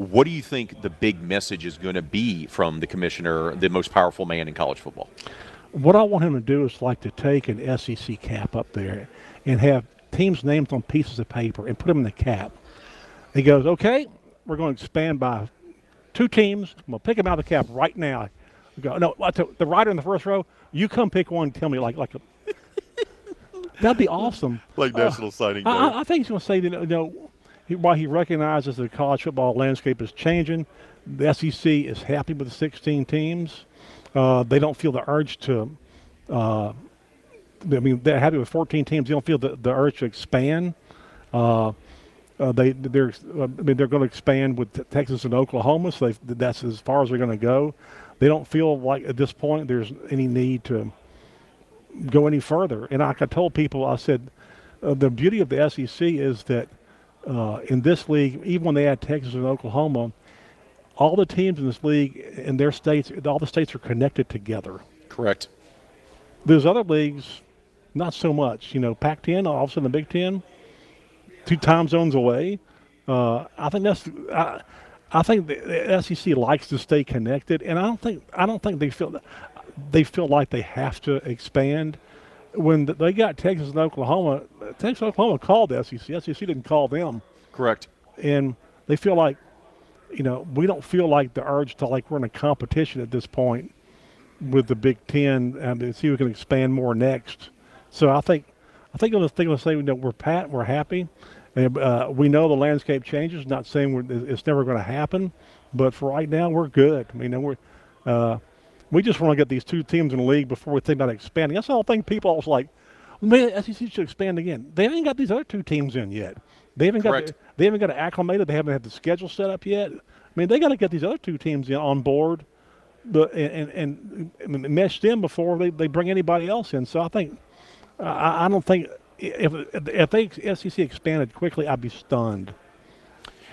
S2: What do you think the big message is going to be from the commissioner, the most powerful man in college football?
S9: What I want him to do is like to take an SEC cap up there and have teams' names on pieces of paper and put them in the cap. He goes, okay, we're going to expand by two teams. I'm going to pick them out of the cap right now. We go, no, the writer in the first row, you come pick one and tell me like like a, [laughs] that'd be awesome.
S2: Like National uh, Signing Day.
S9: I, I, think he's going to say that you know he, while he recognizes the college football landscape is changing, the SEC is happy with the 16 teams. Uh, they don't feel the urge to. Uh, I mean, they're happy with 14 teams. They don't feel the, the urge to expand. Uh, uh, they they're I mean they're going to expand with Texas and Oklahoma, so that's as far as they're going to go. They don't feel like at this point there's any need to go any further. And like I told people, I said uh, the beauty of the SEC is that uh, in this league, even when they add Texas and Oklahoma, all the teams in this league in their states, all the states are connected together.
S2: Correct.
S9: There's other leagues, not so much. You know, Pac-10, all of a sudden the Big Ten two time zones away. Uh, I think that's. I, I think the SEC likes to stay connected, and I don't think I don't think they feel they feel like they have to expand. When they got Texas and Oklahoma, Texas and Oklahoma called the SEC. SEC didn't call them.
S2: Correct.
S9: And they feel like, you know, we don't feel like the urge to like we're in a competition at this point with the Big Ten and to see who can expand more next. So I think I think they'll, they'll say, you know, we're pat, we're happy. And, uh, we know the landscape changes. Not saying it's never going to happen, but for right now, we're good. I mean, we're uh, we just want to get these two teams in the league before we think about expanding. That's the whole thing. People always like, man, SEC should expand again. They haven't got these other two teams in yet. They haven't
S2: Correct.
S9: got the, they haven't got it acclimated. They haven't had the schedule set up yet. I mean, they got to get these other two teams in, on board, but and, and, and mesh them before they, they bring anybody else in. So I think I, I don't think if if they SEC expanded quickly, I'd be stunned.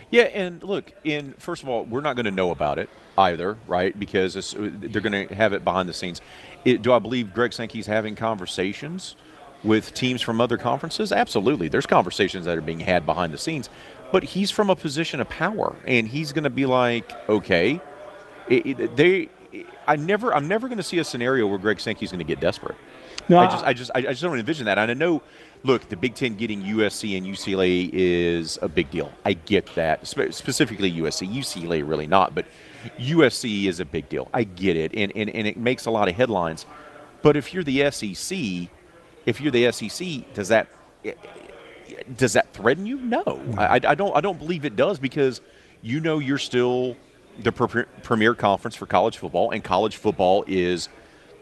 S2: Yeah, and look, in first of all, we're not going to know about it either, right? Because uh, they're going to have it behind the scenes. It, do I believe Greg Sankey's having conversations with teams from other conferences? Absolutely. There's conversations that are being had behind the scenes, but he's from a position of power, and he's going to be like, okay, it, it, they. I never, I'm never going to see a scenario where Greg Sankey's going to get desperate. No, I just, I just, I just don't envision that. And I know, look, the Big Ten getting USC and UCLA is a big deal. I get that, Spe- specifically USC, UCLA really not, but USC is a big deal. I get it, and, and and it makes a lot of headlines. But if you're the SEC, if you're the SEC, does that eh, does that threaten you? No, hmm. I, I don't. I don't believe it does because you know you're still the premier conference for college football, and college football is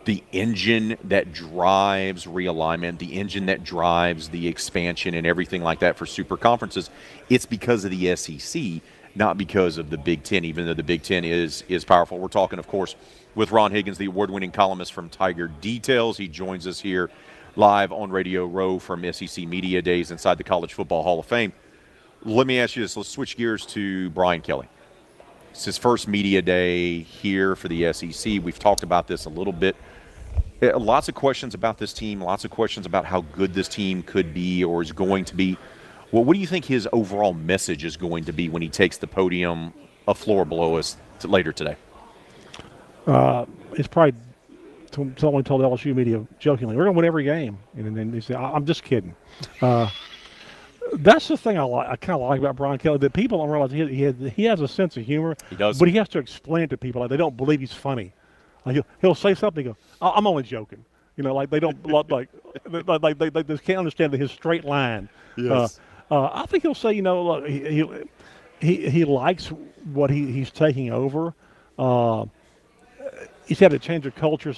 S2: the engine that drives realignment, the engine that drives the expansion and everything like that for super conferences, it's because of the SEC, not because of the Big Ten, even though the Big Ten is is powerful. We're talking, of course, with Ron Higgins, the award winning columnist from Tiger Details. He joins us here live on Radio Row from SEC Media Days inside the College Football Hall of Fame. Let me ask you this. Let's switch gears to Brian Kelly. It's his first media day here for the SEC. We've talked about this a little bit lots of questions about this team, lots of questions about how good this team could be or is going to be. Well, what do you think his overall message is going to be when he takes the podium a floor below us to later today?
S9: Uh, it's probably someone told LSU media jokingly, "We're going to win every game," and then they say, "I'm just kidding." Uh, that's the thing I like. I kind of like about Brian Kelly that people don't realize he he, has, he has a sense of humor.
S2: He does,
S9: but he has to explain to people like they don't believe he's funny. He'll, he'll say something, go, "I'm only joking." You know, like they don't like like [laughs] like they, they, they can't understand his straight line.
S2: Yes.
S9: Uh, uh, I think he'll say, you know, look, he he he likes what he, he's taking over. Uh, he's had to change the culture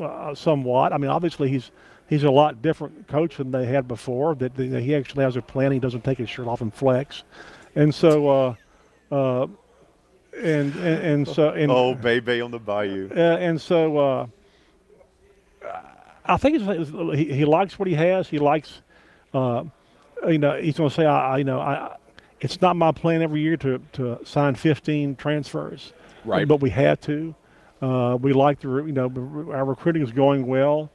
S9: uh, somewhat. I mean, obviously he's he's a lot different coach than they had before. That, that he actually has a plan. He doesn't take his shirt off and flex, and so. And, and, and so and,
S2: oh baby on the bayou.
S9: uh, and so uh, I think he, he likes what he has. He likes uh, you know he's going to say I, I, you know I it's not my plan every year to, to sign 15 transfers.
S2: Right.
S9: But we had to. Uh, we like the, you know, our recruiting is going well,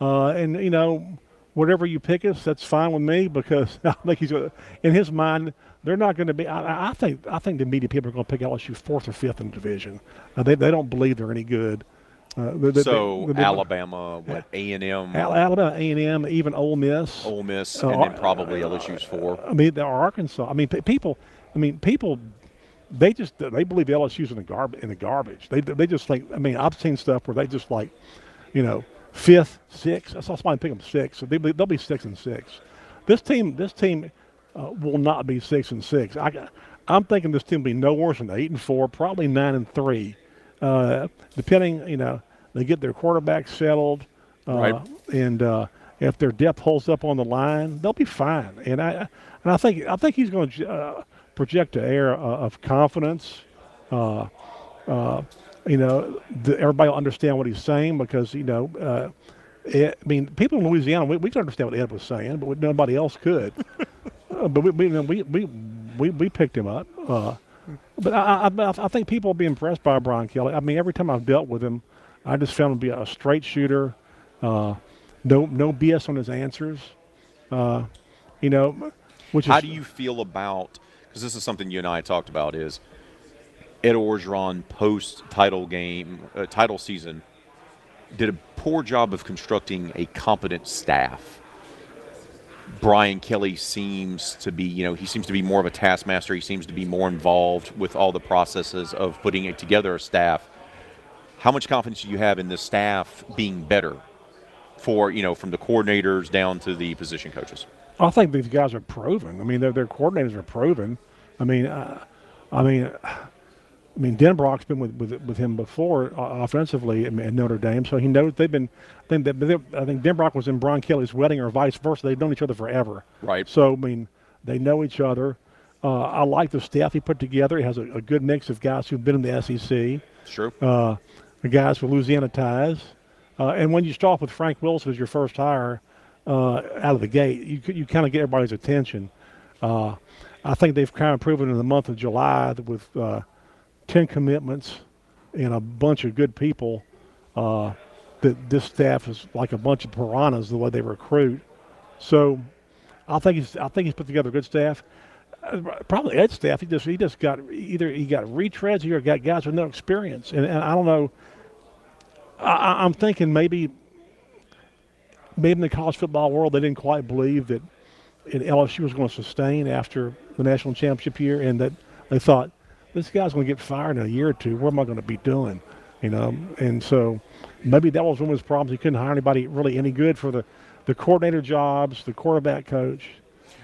S9: uh, and you know, whatever you pick us, that's fine with me because [laughs] I think he's in his mind. They're not going to be. I, I, think. I think the media people are going to pick LSU fourth or fifth in the division. Uh, they they don't believe they're any good.
S2: Uh, they, so they, they, Alabama, what A and M,
S9: Alabama, A and M, even Ole Miss,
S2: Ole Miss, uh, and then probably LSU's four.
S9: I mean, there are Arkansas. I mean, people. I mean, people. They just they believe LSU's in the garbage. In the garbage, they they just think. I mean, I've seen stuff where they just like, you know, fifth, sixth. I saw somebody pick them six. So they, they'll be six and six. This team, this team, uh, will not be six and six. I, I'm thinking this team will be no worse than eight and four, probably nine and three, uh, depending. You know, they get their quarterback settled, uh, right. and uh, if their depth holds up on the line, they'll be fine. And I and I think I think he's going to uh, project an air uh, of confidence. Uh, uh, you know, the, everybody will understand what he's saying because you know. Uh, it, I mean, people in Louisiana, we, we could understand what Ed was saying, but nobody else could. [laughs] uh, but we, we, we, we, we, picked him up. Uh, but I, I, I think people will be impressed by Brian Kelly. I mean, every time I've dealt with him, I just found him to be a straight shooter. Uh, no, no BS on his answers. Uh, you know, which
S2: how do you feel about? Because this is something you and I talked about. Is Ed Orgeron post title game, uh, title season, did a poor job of constructing a competent staff. Brian Kelly seems to be, you know, he seems to be more of a taskmaster. He seems to be more involved with all the processes of putting it together a staff. How much confidence do you have in the staff being better for, you know, from the coordinators down to the position coaches?
S9: I think these guys are proven. I mean, their, coordinators are proven. I mean, uh, I mean, I mean, Denbrock's been with, with, with him before uh, offensively at, Notre Dame, so he knows they've been. I think, I think Denbrock was in Brian Kelly's wedding or vice versa. They've known each other forever.
S2: Right.
S9: So I mean, they know each other. Uh, I like the staff he put together. He has a, a, good mix of guys who've been in the SEC.
S2: Sure.
S9: Uh, the guys with Louisiana ties, uh, and when you start off with Frank Wilson as your first hire uh, out of the gate, you you kind of get everybody's attention. Uh, I think they've kind of proven in the month of July that with 10 commitments and a bunch of good people uh, that this staff is like a bunch of piranhas the way they recruit. So I think he's I think he's put together a good staff. Uh, probably Ed's staff. He just he just got either he got retreads or got guys with no experience, and, and I don't know. I, I'm thinking maybe maybe in the college football world they didn't quite believe that LSU was going to sustain after the national championship year, and that they thought this guy's going to get fired in a year or two. What am I going to be doing? You know, and so maybe that was one of his problems. He couldn't hire anybody really any good for the, the coordinator jobs, the quarterback coach.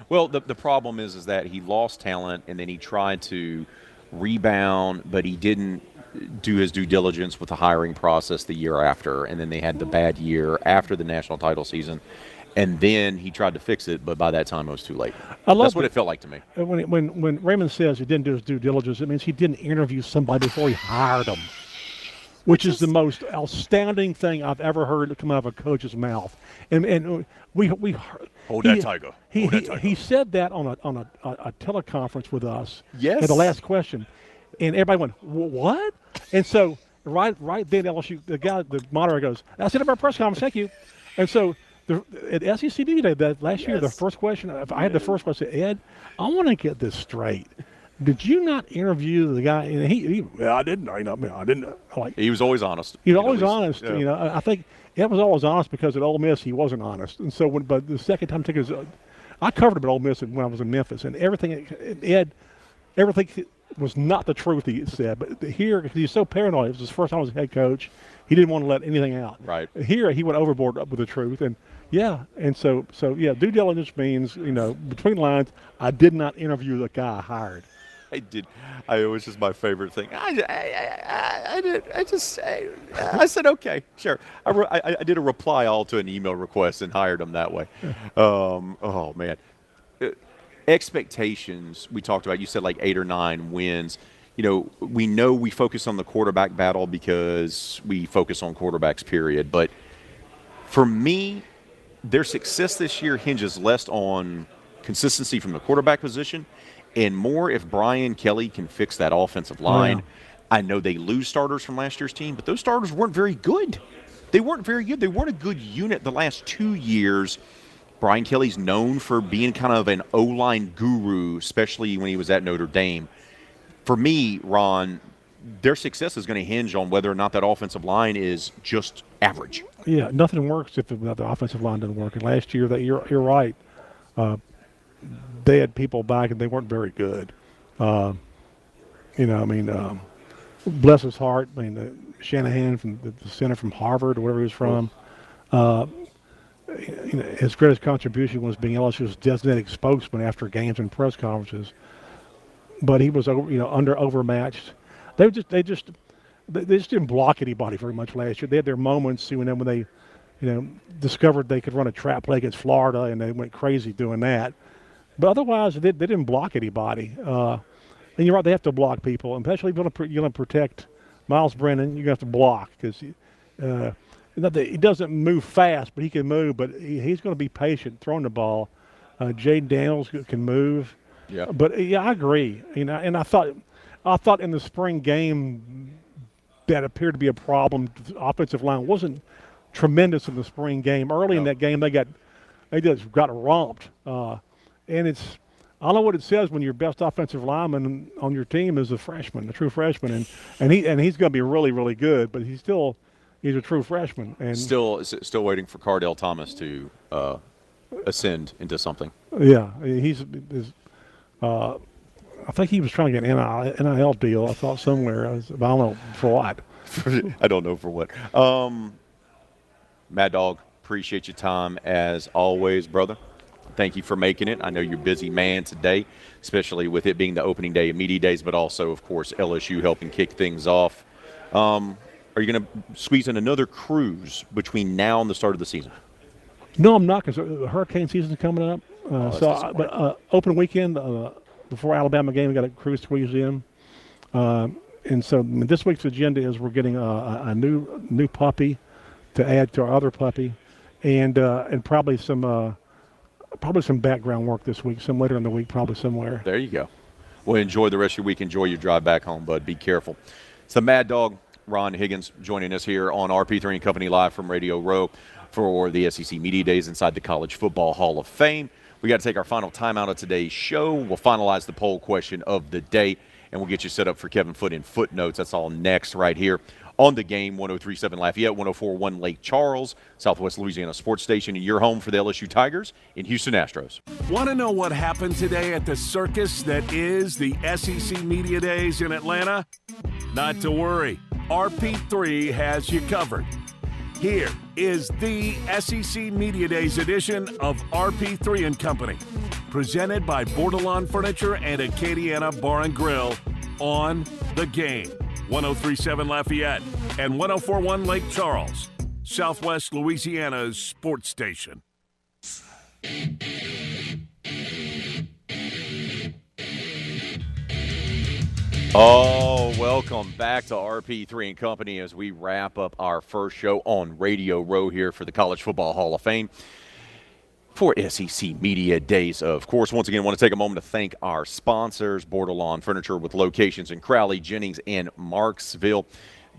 S2: Well, the, the problem is is that he lost talent and then he tried to rebound, but he didn't do his due diligence with the hiring process the year after, and then they had the bad year after the national title season and then he tried to fix it, but by that time it was too late. That's what it felt like to me.
S9: Uh, when, when, when Raymond says he didn't do his due diligence, it means he didn't interview somebody before he hired them, which is the most outstanding thing I've ever heard come out of a coach's mouth. And, and we, we
S2: Hold he, that tiger. Hold
S9: he,
S2: that tiger.
S9: he said that on a, on a, a, a teleconference with us.
S2: Yes.
S9: At the last question. And everybody went, what? And so right right then LSU, the guy, the moderator goes, that's it of our press conference. Thank you. And so the, at SEC today, that last yes. year, the first question, if I had the first question, Ed, I want to get this straight. Did you not interview the guy? And he, he well, I didn't. I, mean, I didn't. Like
S2: he was always honest.
S9: He was always honest. Yeah. You know, I think Ed was always honest because at Ole Miss he wasn't honest. And so, when, but the second time I took his, uh, I covered him at Ole Miss when I was in Memphis, and everything Ed, everything was not the truth he said. But here, he's so paranoid. It was his first time as a head coach. He didn't want to let anything out.
S2: Right.
S9: Here, he went overboard with the truth, and yeah, and so so yeah, due diligence means you know between lines. I did not interview the guy I hired.
S2: I did. I it was just my favorite thing. I, I, I, I did. I just I, I said okay, sure. I, re, I, I did a reply all to an email request and hired him that way. [laughs] Um, oh man, uh, expectations we talked about. You said like eight or nine wins. You know, we know we focus on the quarterback battle because we focus on quarterbacks. Period. But for me, their success this year hinges less on consistency from the quarterback position and more if Brian Kelly can fix that offensive oh, line. Yeah. I know they lose starters from last year's team, but those starters weren't very good. They weren't very good. They weren't a good unit the last two years. Brian Kelly's known for being kind of an O line guru, especially when he was at Notre Dame. For me, Ron, their success is going to hinge on whether or not that offensive line is just average.
S9: Yeah, nothing works if the, the offensive line doesn't work. And last year, that you're you're right. Uh, they had people back and they weren't very good. Uh, you know, I mean, um, bless his heart. I mean, the Shanahan from the, the center from Harvard, or wherever he was from. Uh, you know, his greatest contribution was being LSU's designated spokesman after games and press conferences. But he was, you know, under overmatched. They just, they just, they just didn't block anybody very much last year. They had their moments, you know, when they, you know, discovered they could run a trap play against Florida, and they went crazy doing that. But otherwise, they, they didn't block anybody. Uh, and you're right, they have to block people, especially if you want to, you want to protect Myles Brennan. You're going to have to block because uh, he doesn't move fast, but he can move. But he, he's going to be patient throwing the ball. Uh, Jayden Daniels can move.
S2: Yeah.
S9: But yeah, I agree. You know, and I thought, I thought in the spring game that appeared to be a problem. The offensive line wasn't tremendous in the spring game. Early no. in that game, they got they just got romped. Uh, and it's I don't know what it says when your best offensive lineman on your team is a freshman, a true freshman, and and he and he's going to be really really good, but he's still he's a true freshman and
S2: still still waiting for Kardell Thomas to uh, ascend into something.
S9: Yeah, he's, he's uh, I think he was trying to get an NIL deal. I thought somewhere. I, was, I don't know for what. [laughs]
S2: I don't know for what. Um, Mad Dog, appreciate your time as always, brother thank you for making it. I know you're a busy man today, especially with it being the opening day of media days, but also, of course, LSU helping kick things off. Um, are you going to squeeze in another cruise between now and the start of the season?
S9: No, I'm not because the hurricane season is coming up. Uh, oh, so, I, but uh, open weekend uh, before Alabama game, we got a cruise squeeze in. Uh, and so this week's agenda is we're getting a, a, new new puppy to add to our other puppy, and uh, and probably some uh, probably some background work this week, some later in the week, probably somewhere.
S2: There you go. Well, enjoy the rest of your week. Enjoy your drive back home, bud. Be careful. It's the Mad Dog, Ron Higgins, joining us here on RP3 and Company Live from Radio Row for the SEC Media Days inside the College Football Hall of Fame. We got to take our final timeout of today's show. We'll finalize the poll question of the day, and we'll get you set up for Kevin Foot in footnotes. That's all next right here on the game 1037 Lafayette, 1041 Lake Charles, Southwest Louisiana Sports Station, and your home for the LSU Tigers in Houston Astros.
S1: Want to know what happened today at the circus that is the SEC Media Days in Atlanta? Not to worry, RP3 has you covered. Here is the SEC Media Days edition of RP3 and Company, presented by Bordelon Furniture and Acadiana Bar and Grill on the game. 1037 Lafayette and 1041 Lake Charles, Southwest Louisiana's sports station.
S2: Oh, welcome back to RP3 and Company as we wrap up our first show on Radio Row here for the College Football Hall of Fame for SEC Media Days. Of course, once again, I want to take a moment to thank our sponsors, Bordelon Furniture with locations in Crowley, Jennings, and Marksville.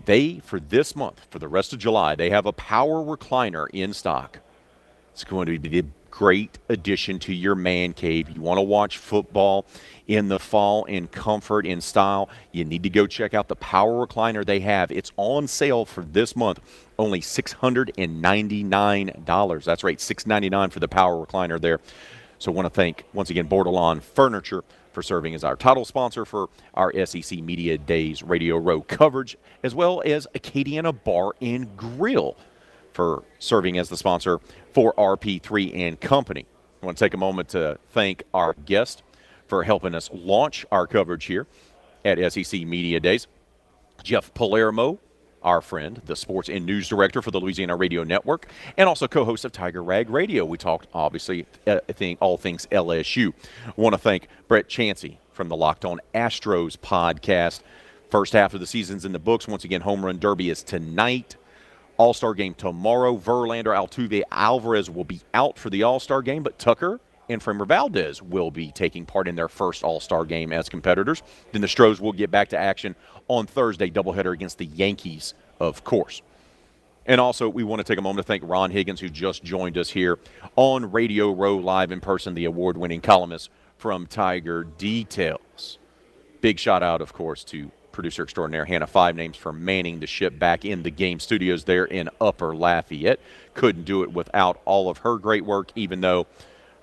S2: They, for this month, for the rest of July, they have a power recliner in stock. It's going to be the great addition to your man cave. You want to watch football in the fall in comfort, in style, you need to go check out the power recliner they have. It's on sale for this month, only $699. That's right, $699 for the power recliner there. So I want to thank, once again, Bordelon Furniture for serving as our title sponsor for our SEC Media Days Radio Row coverage, as well as Acadiana Bar and Grill for serving as the sponsor for RP3 and Company. I want to take a moment to thank our guest for helping us launch our coverage here at SEC Media Days. Jeff Palermo, our friend, the sports and news director for the Louisiana Radio Network, and also co-host of Tiger Rag Radio. We talked, obviously, uh, all things LSU. Want to thank Brett Chancey from the Locked On Astros podcast. First half of the season's in the books. Once again, Home Run Derby is tonight. All Star game tomorrow. Verlander, Altuve, Alvarez will be out for the All Star game, but Tucker and Framber Valdez will be taking part in their first All Star game as competitors. Then the Stros will get back to action on Thursday, doubleheader against the Yankees, of course. And also, we want to take a moment to thank Ron Higgins, who just joined us here on Radio Row Live in person, the award winning columnist from Tiger Details. Big shout out, of course, to producer extraordinaire Hannah Five Names for manning the ship back in the game studios there in Upper Lafayette. Couldn't do it without all of her great work, even though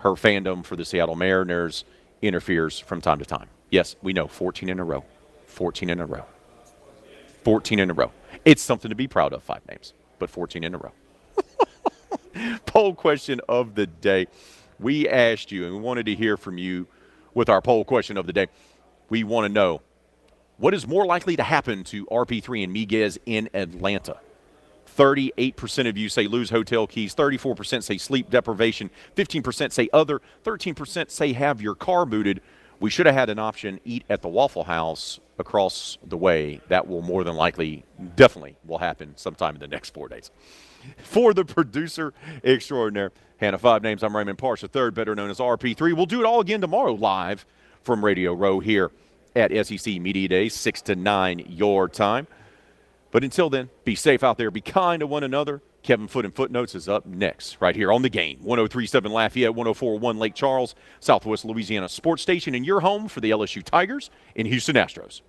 S2: her fandom for the Seattle Mariners interferes from time to time. Yes, we know 14 in a row. 14 in a row. 14 in a row. It's something to be proud of, five names, but 14 in a row. [laughs] poll question of the day. We asked you and we wanted to hear from you with our poll question of the day. We want to know what is more likely to happen to RP3 and Miguez in Atlanta? 38% of you say lose hotel keys, 34% say sleep deprivation, 15% say other, 13% say have your car booted. We should have had an option eat at the Waffle House across the way. That will more than likely, definitely will happen sometime in the next four days. For the producer extraordinaire, Hannah Five Names, I'm Raymond Partsch, the third, better known as RP3. We'll do it all again tomorrow live from Radio Row here at SEC Media Day, 6 to 9 your time. But until then, be safe out there, be kind to one another. Kevin Foot and Footnotes is up next, right here on the game. 1037 Lafayette, 1041 Lake Charles, Southwest Louisiana Sports Station, and your home for the LSU Tigers and Houston Astros.